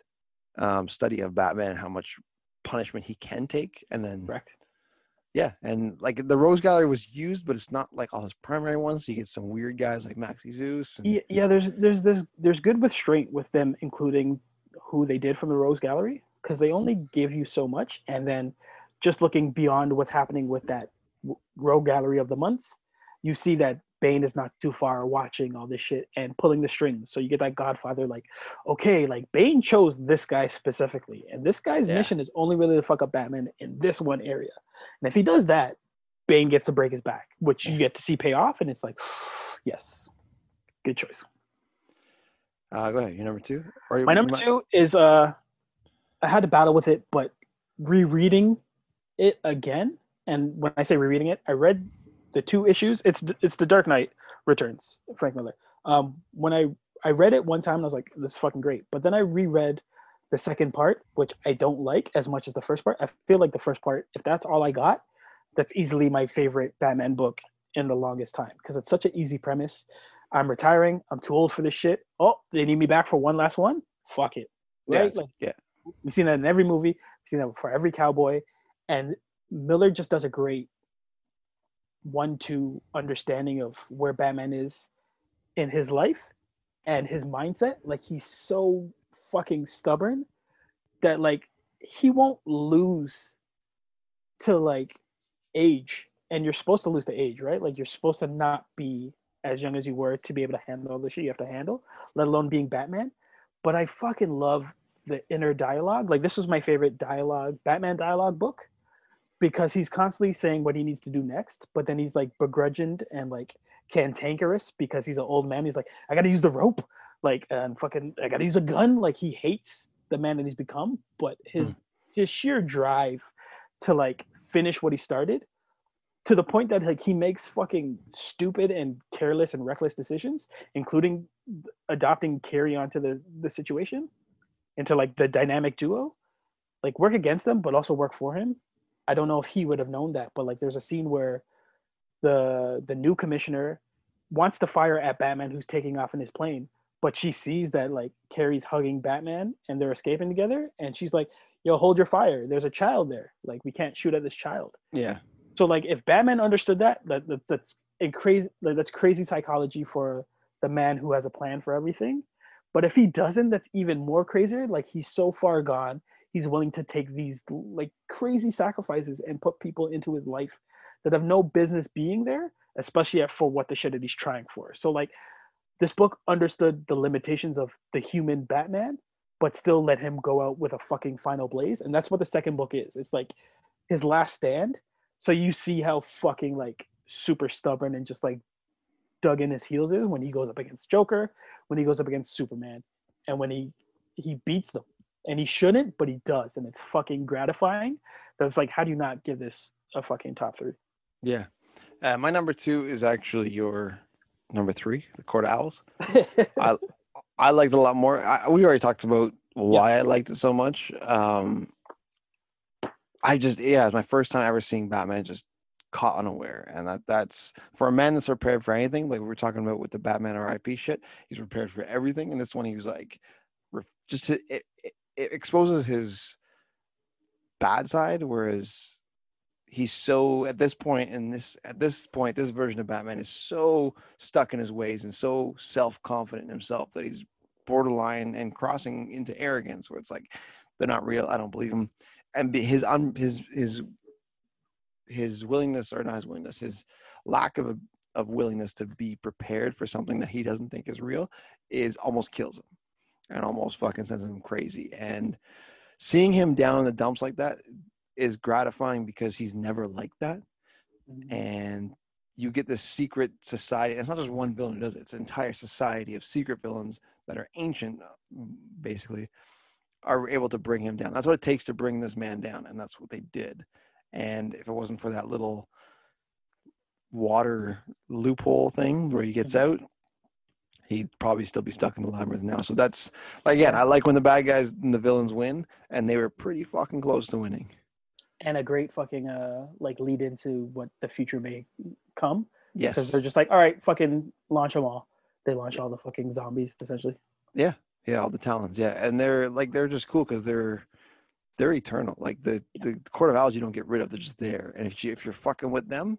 um, study of Batman and how much punishment he can take, and then Correct. Yeah, and like the rogues gallery was used, but it's not like all his primary ones. You get some weird guys like Maxie Zeus. And, Yeah, yeah, there's there's there's there's good restraint with them including who they did from the Rose Gallery because they only give you so much, and then just looking beyond what's happening with that Rogue Gallery of the month, you see that Bane is not too far watching all this shit and pulling the strings. So you get that Godfather, like, okay, like Bane chose this guy specifically, and this guy's Yeah. mission is only really to fuck up Batman in this one area. And if he does that, Bane gets to break his back, which you get to see pay off, and it's like, yes, good choice. Uh, go ahead. Your number two. Or My number two is uh, I had to battle with it, but rereading it again, and when I say rereading it, I read the two issues. It's it's the Dark Knight Returns, Frank Miller. Um, when I I read it one time, and I was like, this is fucking great. But then I reread the second part, which I don't like as much as the first part. I feel like the first part, if that's all I got, that's easily my favorite Batman book in the longest time because it's such an easy premise. I'm retiring. I'm too old for this shit. Oh, they need me back for one last one. Fuck it. Yeah, Right? it's- like yeah. we've seen that in every movie. We've seen that for every cowboy. And Miller just does a great one-two understanding of where Batman is in his life and his mindset. Like he's so fucking stubborn that like he won't lose to like age. And you're supposed to lose to age, right? Like you're supposed to not be as young as you were to be able to handle the shit you have to handle, let alone being Batman. But I fucking love the inner dialogue. Like this was my favorite dialogue, Batman dialogue book, because he's constantly saying what he needs to do next, but then he's like begrudged and like cantankerous because he's an old man. He's like, I gotta use the rope, like and fucking I gotta use a gun. Like he hates the man that he's become, but his hmm. his sheer drive to like finish what he started to the point that like he makes fucking stupid and careless and reckless decisions, including adopting Carrie onto the the situation into like the dynamic duo, like work against them but also work for him. I don't know if he would have known that, but like there's a scene where the the new commissioner wants to fire at Batman who's taking off in his plane, but she sees that like Carrie's hugging Batman and they're escaping together, and she's like, "Yo, hold your fire. There's a child there. Like we can't shoot at this child." Yeah. So like if Batman understood that, that, that that's a crazy like, that's crazy psychology for the man who has a plan for everything. But if he doesn't, that's even more crazier. Like he's so far gone, he's willing to take these like crazy sacrifices and put people into his life that have no business being there, especially for what the shit that he's trying for. So like this book understood the limitations of the human Batman, but still let him go out with a fucking final blaze. And that's what the second book is. It's like his last stand. So you see how fucking like super stubborn and just like dug in his heels is when he goes up against Joker, when he goes up against Superman, and when he he beats them. And he shouldn't, but he does, and it's fucking gratifying. That's like, how do you not give this a fucking top three? Yeah. Uh, my number two is actually your number three, the Court of Owls. I I liked it a lot more. I, we already talked about why I liked it so much. Um, I just yeah, it's my first time ever seeing Batman just caught unaware, and that that's for a man that's prepared for anything. Like we were talking about with the Batman RIP shit, he's prepared for everything. And this one, he was like, just to, it, it, it exposes his bad side, whereas he's so at this point in this at this point this version of batman is so stuck in his ways and so self-confident in himself that he's borderline and crossing into arrogance where it's like they're not real i don't believe him. And his un his his his willingness or not his willingness his lack of a, of willingness to be prepared for something that he doesn't think is real is almost kills him and almost fucking sends him crazy. And seeing him down in the dumps like that is gratifying because he's never like that. And you get this secret society it's not just one villain who does it it's an entire society of secret villains that are ancient uh, basically are able to bring him down. That's what it takes to bring this man down and that's what they did. And if it wasn't for that little water loophole thing where he gets out he'd probably still be stuck in the labyrinth now. So that's again i like when the bad guys and the villains win and they were pretty fucking close to winning and a great fucking uh like lead into what the future may come yes because they're just like, all right, fucking launch them all. They launch all the fucking zombies essentially. Yeah, Yeah, all the talons. Yeah, and they're like they're just cool because they're they're eternal. Like the the court of owls, you don't get rid of. They're just there. And if you if you're fucking with them,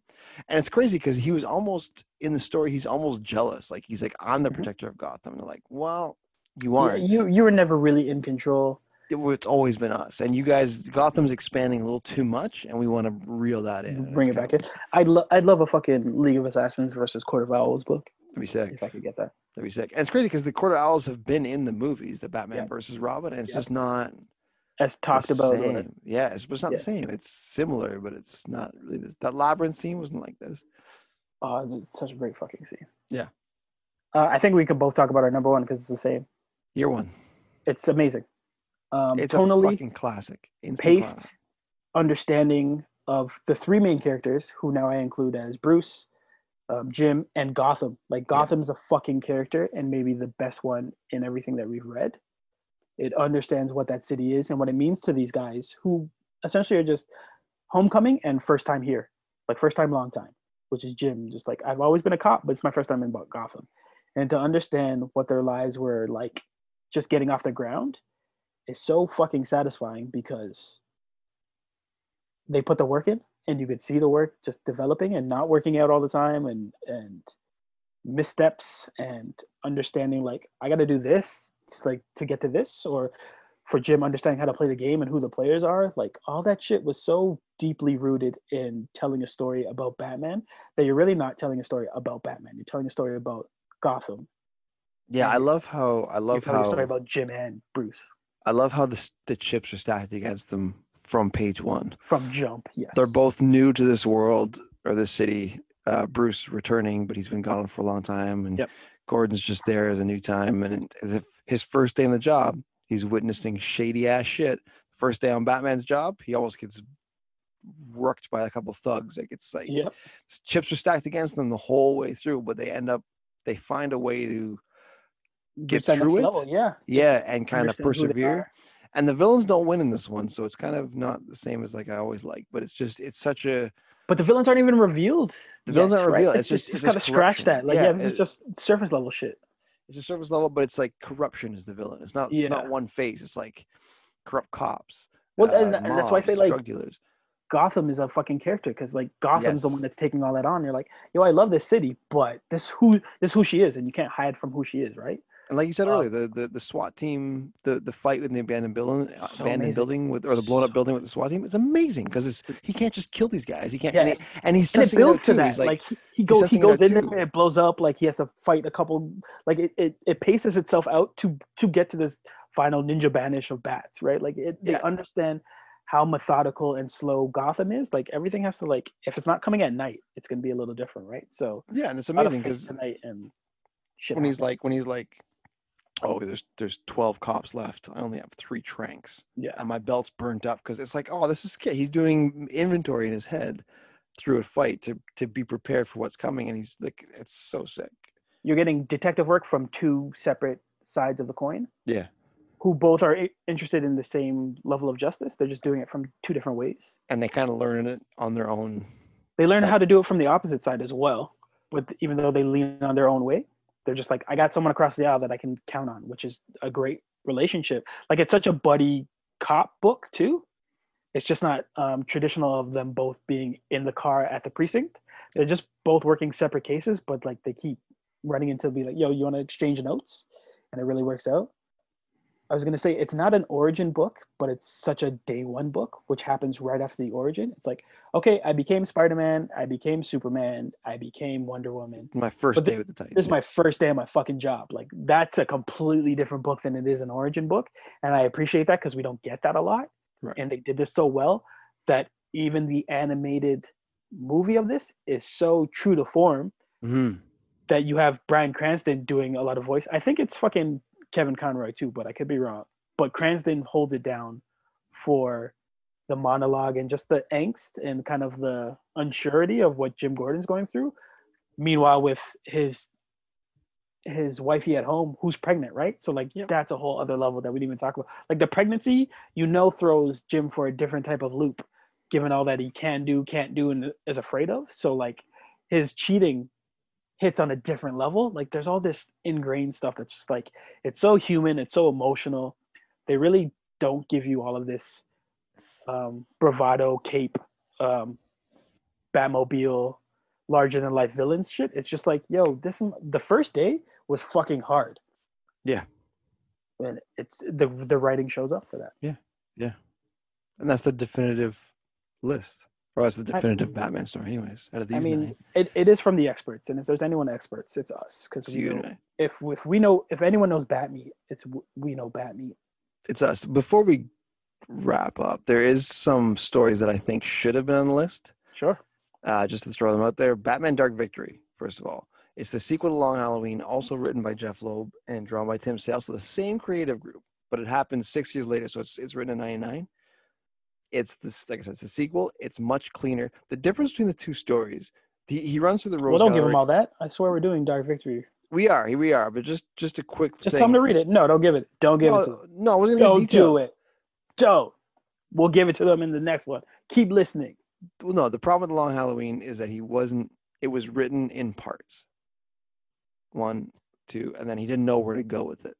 and it's crazy because he was almost in the story. He's almost jealous. Like he's like I'm the Mhm. protector of Gotham. And they're like, well, you You, aren't. you you were never really in control. It- it's always been us. And you guys, Gotham's expanding a little too much, and we want to reel that in. Bring it back kinda- in. I'd lo- I'd love a fucking League of Assassins versus Court of Owls book That'd be sick. if I could get that. That'd be sick. And it's crazy because the Court of Owls have been in the movies, the Batman Yeah. versus Robin, and it's Yeah. just not As talked about. uh, Same. Yeah, it's, it's not Yeah. the same. It's similar, but it's not really. This. That labyrinth scene wasn't like this. Oh, it's such a great fucking scene. Yeah. Uh, I think we could both talk about our number one because it's the same. Year one. It's amazing. Um, It's a tonally, fucking classic. Instant paced, classic. understanding of the three main characters, who now I include as Bruce, um, Jim, and Gotham. Like Yeah. Gotham's a fucking character and maybe the best one in everything that we've read. It understands what that city is and what it means to these guys who essentially are just homecoming and first time here, like first time, long time, which is Jim. Just like I've always been a cop, but it's my first time in Gotham, and to understand what their lives were like, just getting off the ground, is so fucking satisfying because they put the work in and you could see the work just developing and not working out all the time and and missteps and understanding like I got to do this to, like to get to this or for Jim understanding how to play the game and who the players are. Like all that shit was so deeply rooted in telling a story about Batman that you're really not telling a story about Batman. You're telling a story about Gotham. Yeah, I love how I you're love how a story about Jim and Bruce I love how the the chips are stacked against them from page one. from jump yes They're both new to this world or this city. Uh, Bruce returning, but he's been gone for a long time, and Yep. Gordon's just there as a new time. And as if his first day on the job, he's witnessing shady ass shit. First day on Batman's job, he almost gets worked by a couple thugs. Like it's like yep chips are stacked against them the whole way through, but they end up they find a way to get Reach that next through it. level, yeah yeah and kind of understand who they persevere. And the villains don't win in this one, so it's kind of not the same as like I always like. But it's just it's such a But the villains aren't even revealed. the villains yet, aren't revealed. Like, It's just you it's just scratch that. Like, yeah, this it- is just surface level shit. it's a surface level, but it's like corruption is the villain. It's not Yeah. not one face. It's like corrupt cops. Well, uh, and, and that's why I say like drug dealers. Gotham is a fucking character because like Gotham's the one that's taking all that on. You're like, yo, I love this city, but this who this who she is, and you can't hide from who she is, right? And like you said earlier, the, the the SWAT team, the the fight in the abandoned building, uh, So abandoned amazing. building with or the blown up building with the SWAT team, it's amazing because it's he can't just kill these guys. He can't, Yeah, and, he, and he's And it sussing it builds to too. that. He's Like, like, he, he goes, he goes in there, and it blows up. Like he has to fight a couple. Like it, it, it paces itself out to to get to this final ninja banish of bats, right? Like it, they Yeah. understand how methodical and slow Gotham is. Like everything has to like if it's not coming at night, it's gonna be a little different, right? So yeah, and it's a lot of amazing because tonight and shit. when he's like when he's like oh there's there's 12 cops left. I only have three tranks. Yeah, and my belt's burnt up because it's like oh this is kid he's doing inventory in his head through a fight to to be prepared for what's coming. And he's like it's so sick. You're getting detective work from two separate sides of the coin? Yeah. Who both are interested in the same level of justice. They're just doing it from two different ways. and they kind of learn it on their own. They learn how to do it from the opposite side as well. But even though they lean on their own way, they're just like, I got someone across the aisle that I can count on, which is a great relationship. Like it's such a buddy cop book too. It's just not um, traditional of them both being in the car at the precinct. They're just both working separate cases, but like they keep running into be like, yo, you want to exchange notes? And it really works out. I was gonna say it's not an origin book, but it's such a day one book, which happens right after the origin. It's like, okay, I became Spider Man, I became Superman, I became Wonder Woman. my first But day with the titans This is my first day of my fucking job. Like that's a completely different book than it is an origin book, and I appreciate that because we don't get that a lot. Right. And they did this so well that even the animated movie of this is so true to form Mhm. that you have Bryan Cranston doing a lot of voice. I think it's fucking Kevin Conroy too, but I could be wrong. But Cranston holds it down for the monologue and just the angst and kind of the unsurety of what Jim Gordon's going through. Meanwhile, with his his wifey at home who's pregnant, right? So like Yep. that's a whole other level that we didn't even talk about. Like the pregnancy, you know, throws Jim for a different type of loop, given all that he can do, can't do, and is afraid of. So like his cheating hits on a different level. Like there's all this ingrained stuff that's just like it's so human, it's so emotional. They really don't give you all of this um, bravado, cape, um, Batmobile, larger than life villains shit. It's just like, yo, this the first day was fucking hard. Yeah. and it's the the writing shows up for that. Yeah, yeah, and that's the definitive list. Or that's the I- definitive Batman story, anyways. Out of these I mean, nine. it, it is from the experts, and if there's anyone experts, it's us. Because It's you and I. if if we know if anyone knows Batman, it's we know Batman. It's us. Before we wrap up, there is some stories that I think should have been on the list. Sure. uh, just to throw them out there. Batman Dark Victory, first of all. It's the sequel to Long Halloween, also written by Jeph Loeb and drawn by Tim Sale. So the same creative group, but it happened six years later. So it's, it's written in 99. It's this, like I said, it's the sequel. It's much cleaner. The difference between the two stories, he, he runs through the Well, don't give him all that. I swear we're doing Dark Victory. We are, here we are, but just just a quick Just thing. tell him to read it. No, don't give it. Don't give it to no, them. no, I wasn't going to Don't do it. Don't. We'll give it to them in the next one. Keep listening. well, no, the problem with the Long Halloween is that he wasn't. It was written in parts. One, two, and then he didn't know where to go with it.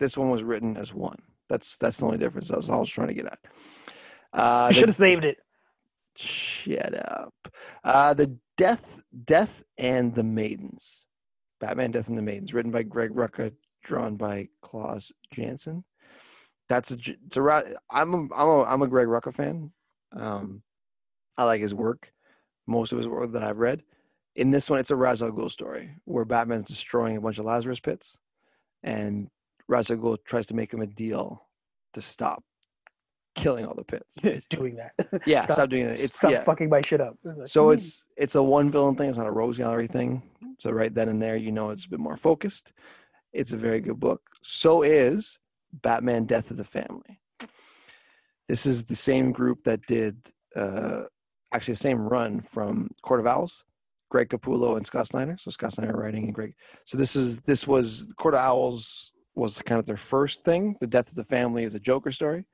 This one was written as one. That's that's the only difference. That's all I was trying to get at. Uh, I should have saved it. Shut up. Uh, the Death, Death and the Maidens. Batman, Death and the Maidens, written by Greg Rucka, drawn by Klaus Janson. That's a, it's a, I'm a, I'm a, I'm a Greg Rucka fan. Um, I like his work, most of his work that I've read. In this one, it's a Ra's al Ghul story where Batman's destroying a bunch of Lazarus pits, and Ra's al Ghul tries to make him a deal to stop killing all the pits. doing that. Yeah, Stop- stop, doing that. It's Stop yeah. fucking my shit up. It's like, So hmm. it's it's a one villain thing. It's not a rogues gallery thing. So right then and there, you know, it's a bit more focused. It's a very good book. So is Batman: Death of the Family. This is the same group that did uh, actually the same run from Court of Owls, Greg Capullo and Scott Snyder. So Scott Snyder writing and Greg. So this is this was Court of Owls was kind of their first thing. The Death of the Family is a Joker story.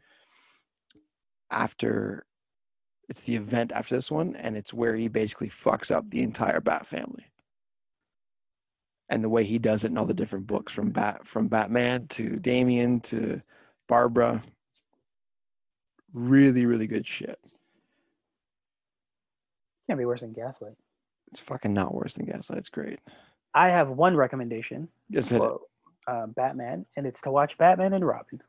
After it's the event after this one, and it's where he basically fucks up the entire Bat family. And the way he does it in all the different books, from Bat from Batman to Damian to Barbara. Really, really good shit. can't be worse than Gaslight. It's fucking not worse than Gaslight. It's great. I have one recommendation Just hit it. uh, Batman, and it's to watch Batman and Robin.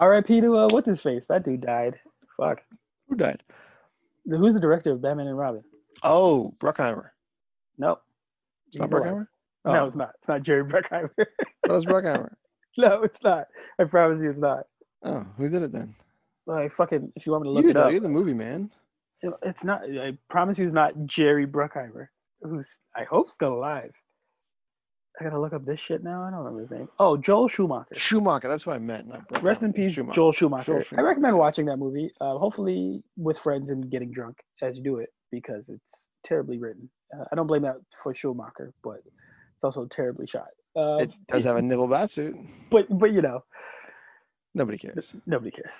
R.I.P. to uh, what's his face? That dude died. Fuck. Who died? The- Who's the director of Batman and Robin? Oh, Bruckheimer. No. It's not Bruckheimer? Oh, No, it's not. It's not Jerry Bruckheimer. that was Bruckheimer. no, it's not. I promise you, it's not. Oh, who did it then? Like fucking, if you want me to look you it know, up, You're the movie man. it- it's not. I promise you, it's not Jerry Bruckheimer, who's I hope still alive. I gotta look up this shit now. I don't remember his name. Oh, Joel Schumacher. Schumacher. That's what I meant. Not. Rest in peace, Schumacher. Joel Schumacher. Joel I recommend watching that movie. Uh, hopefully with friends and getting drunk as you do it because it's terribly written. Uh, I don't blame that for Schumacher, but it's also terribly shot. Uh, It does have a nibble bat suit. but but you know, Nobody cares. nobody cares.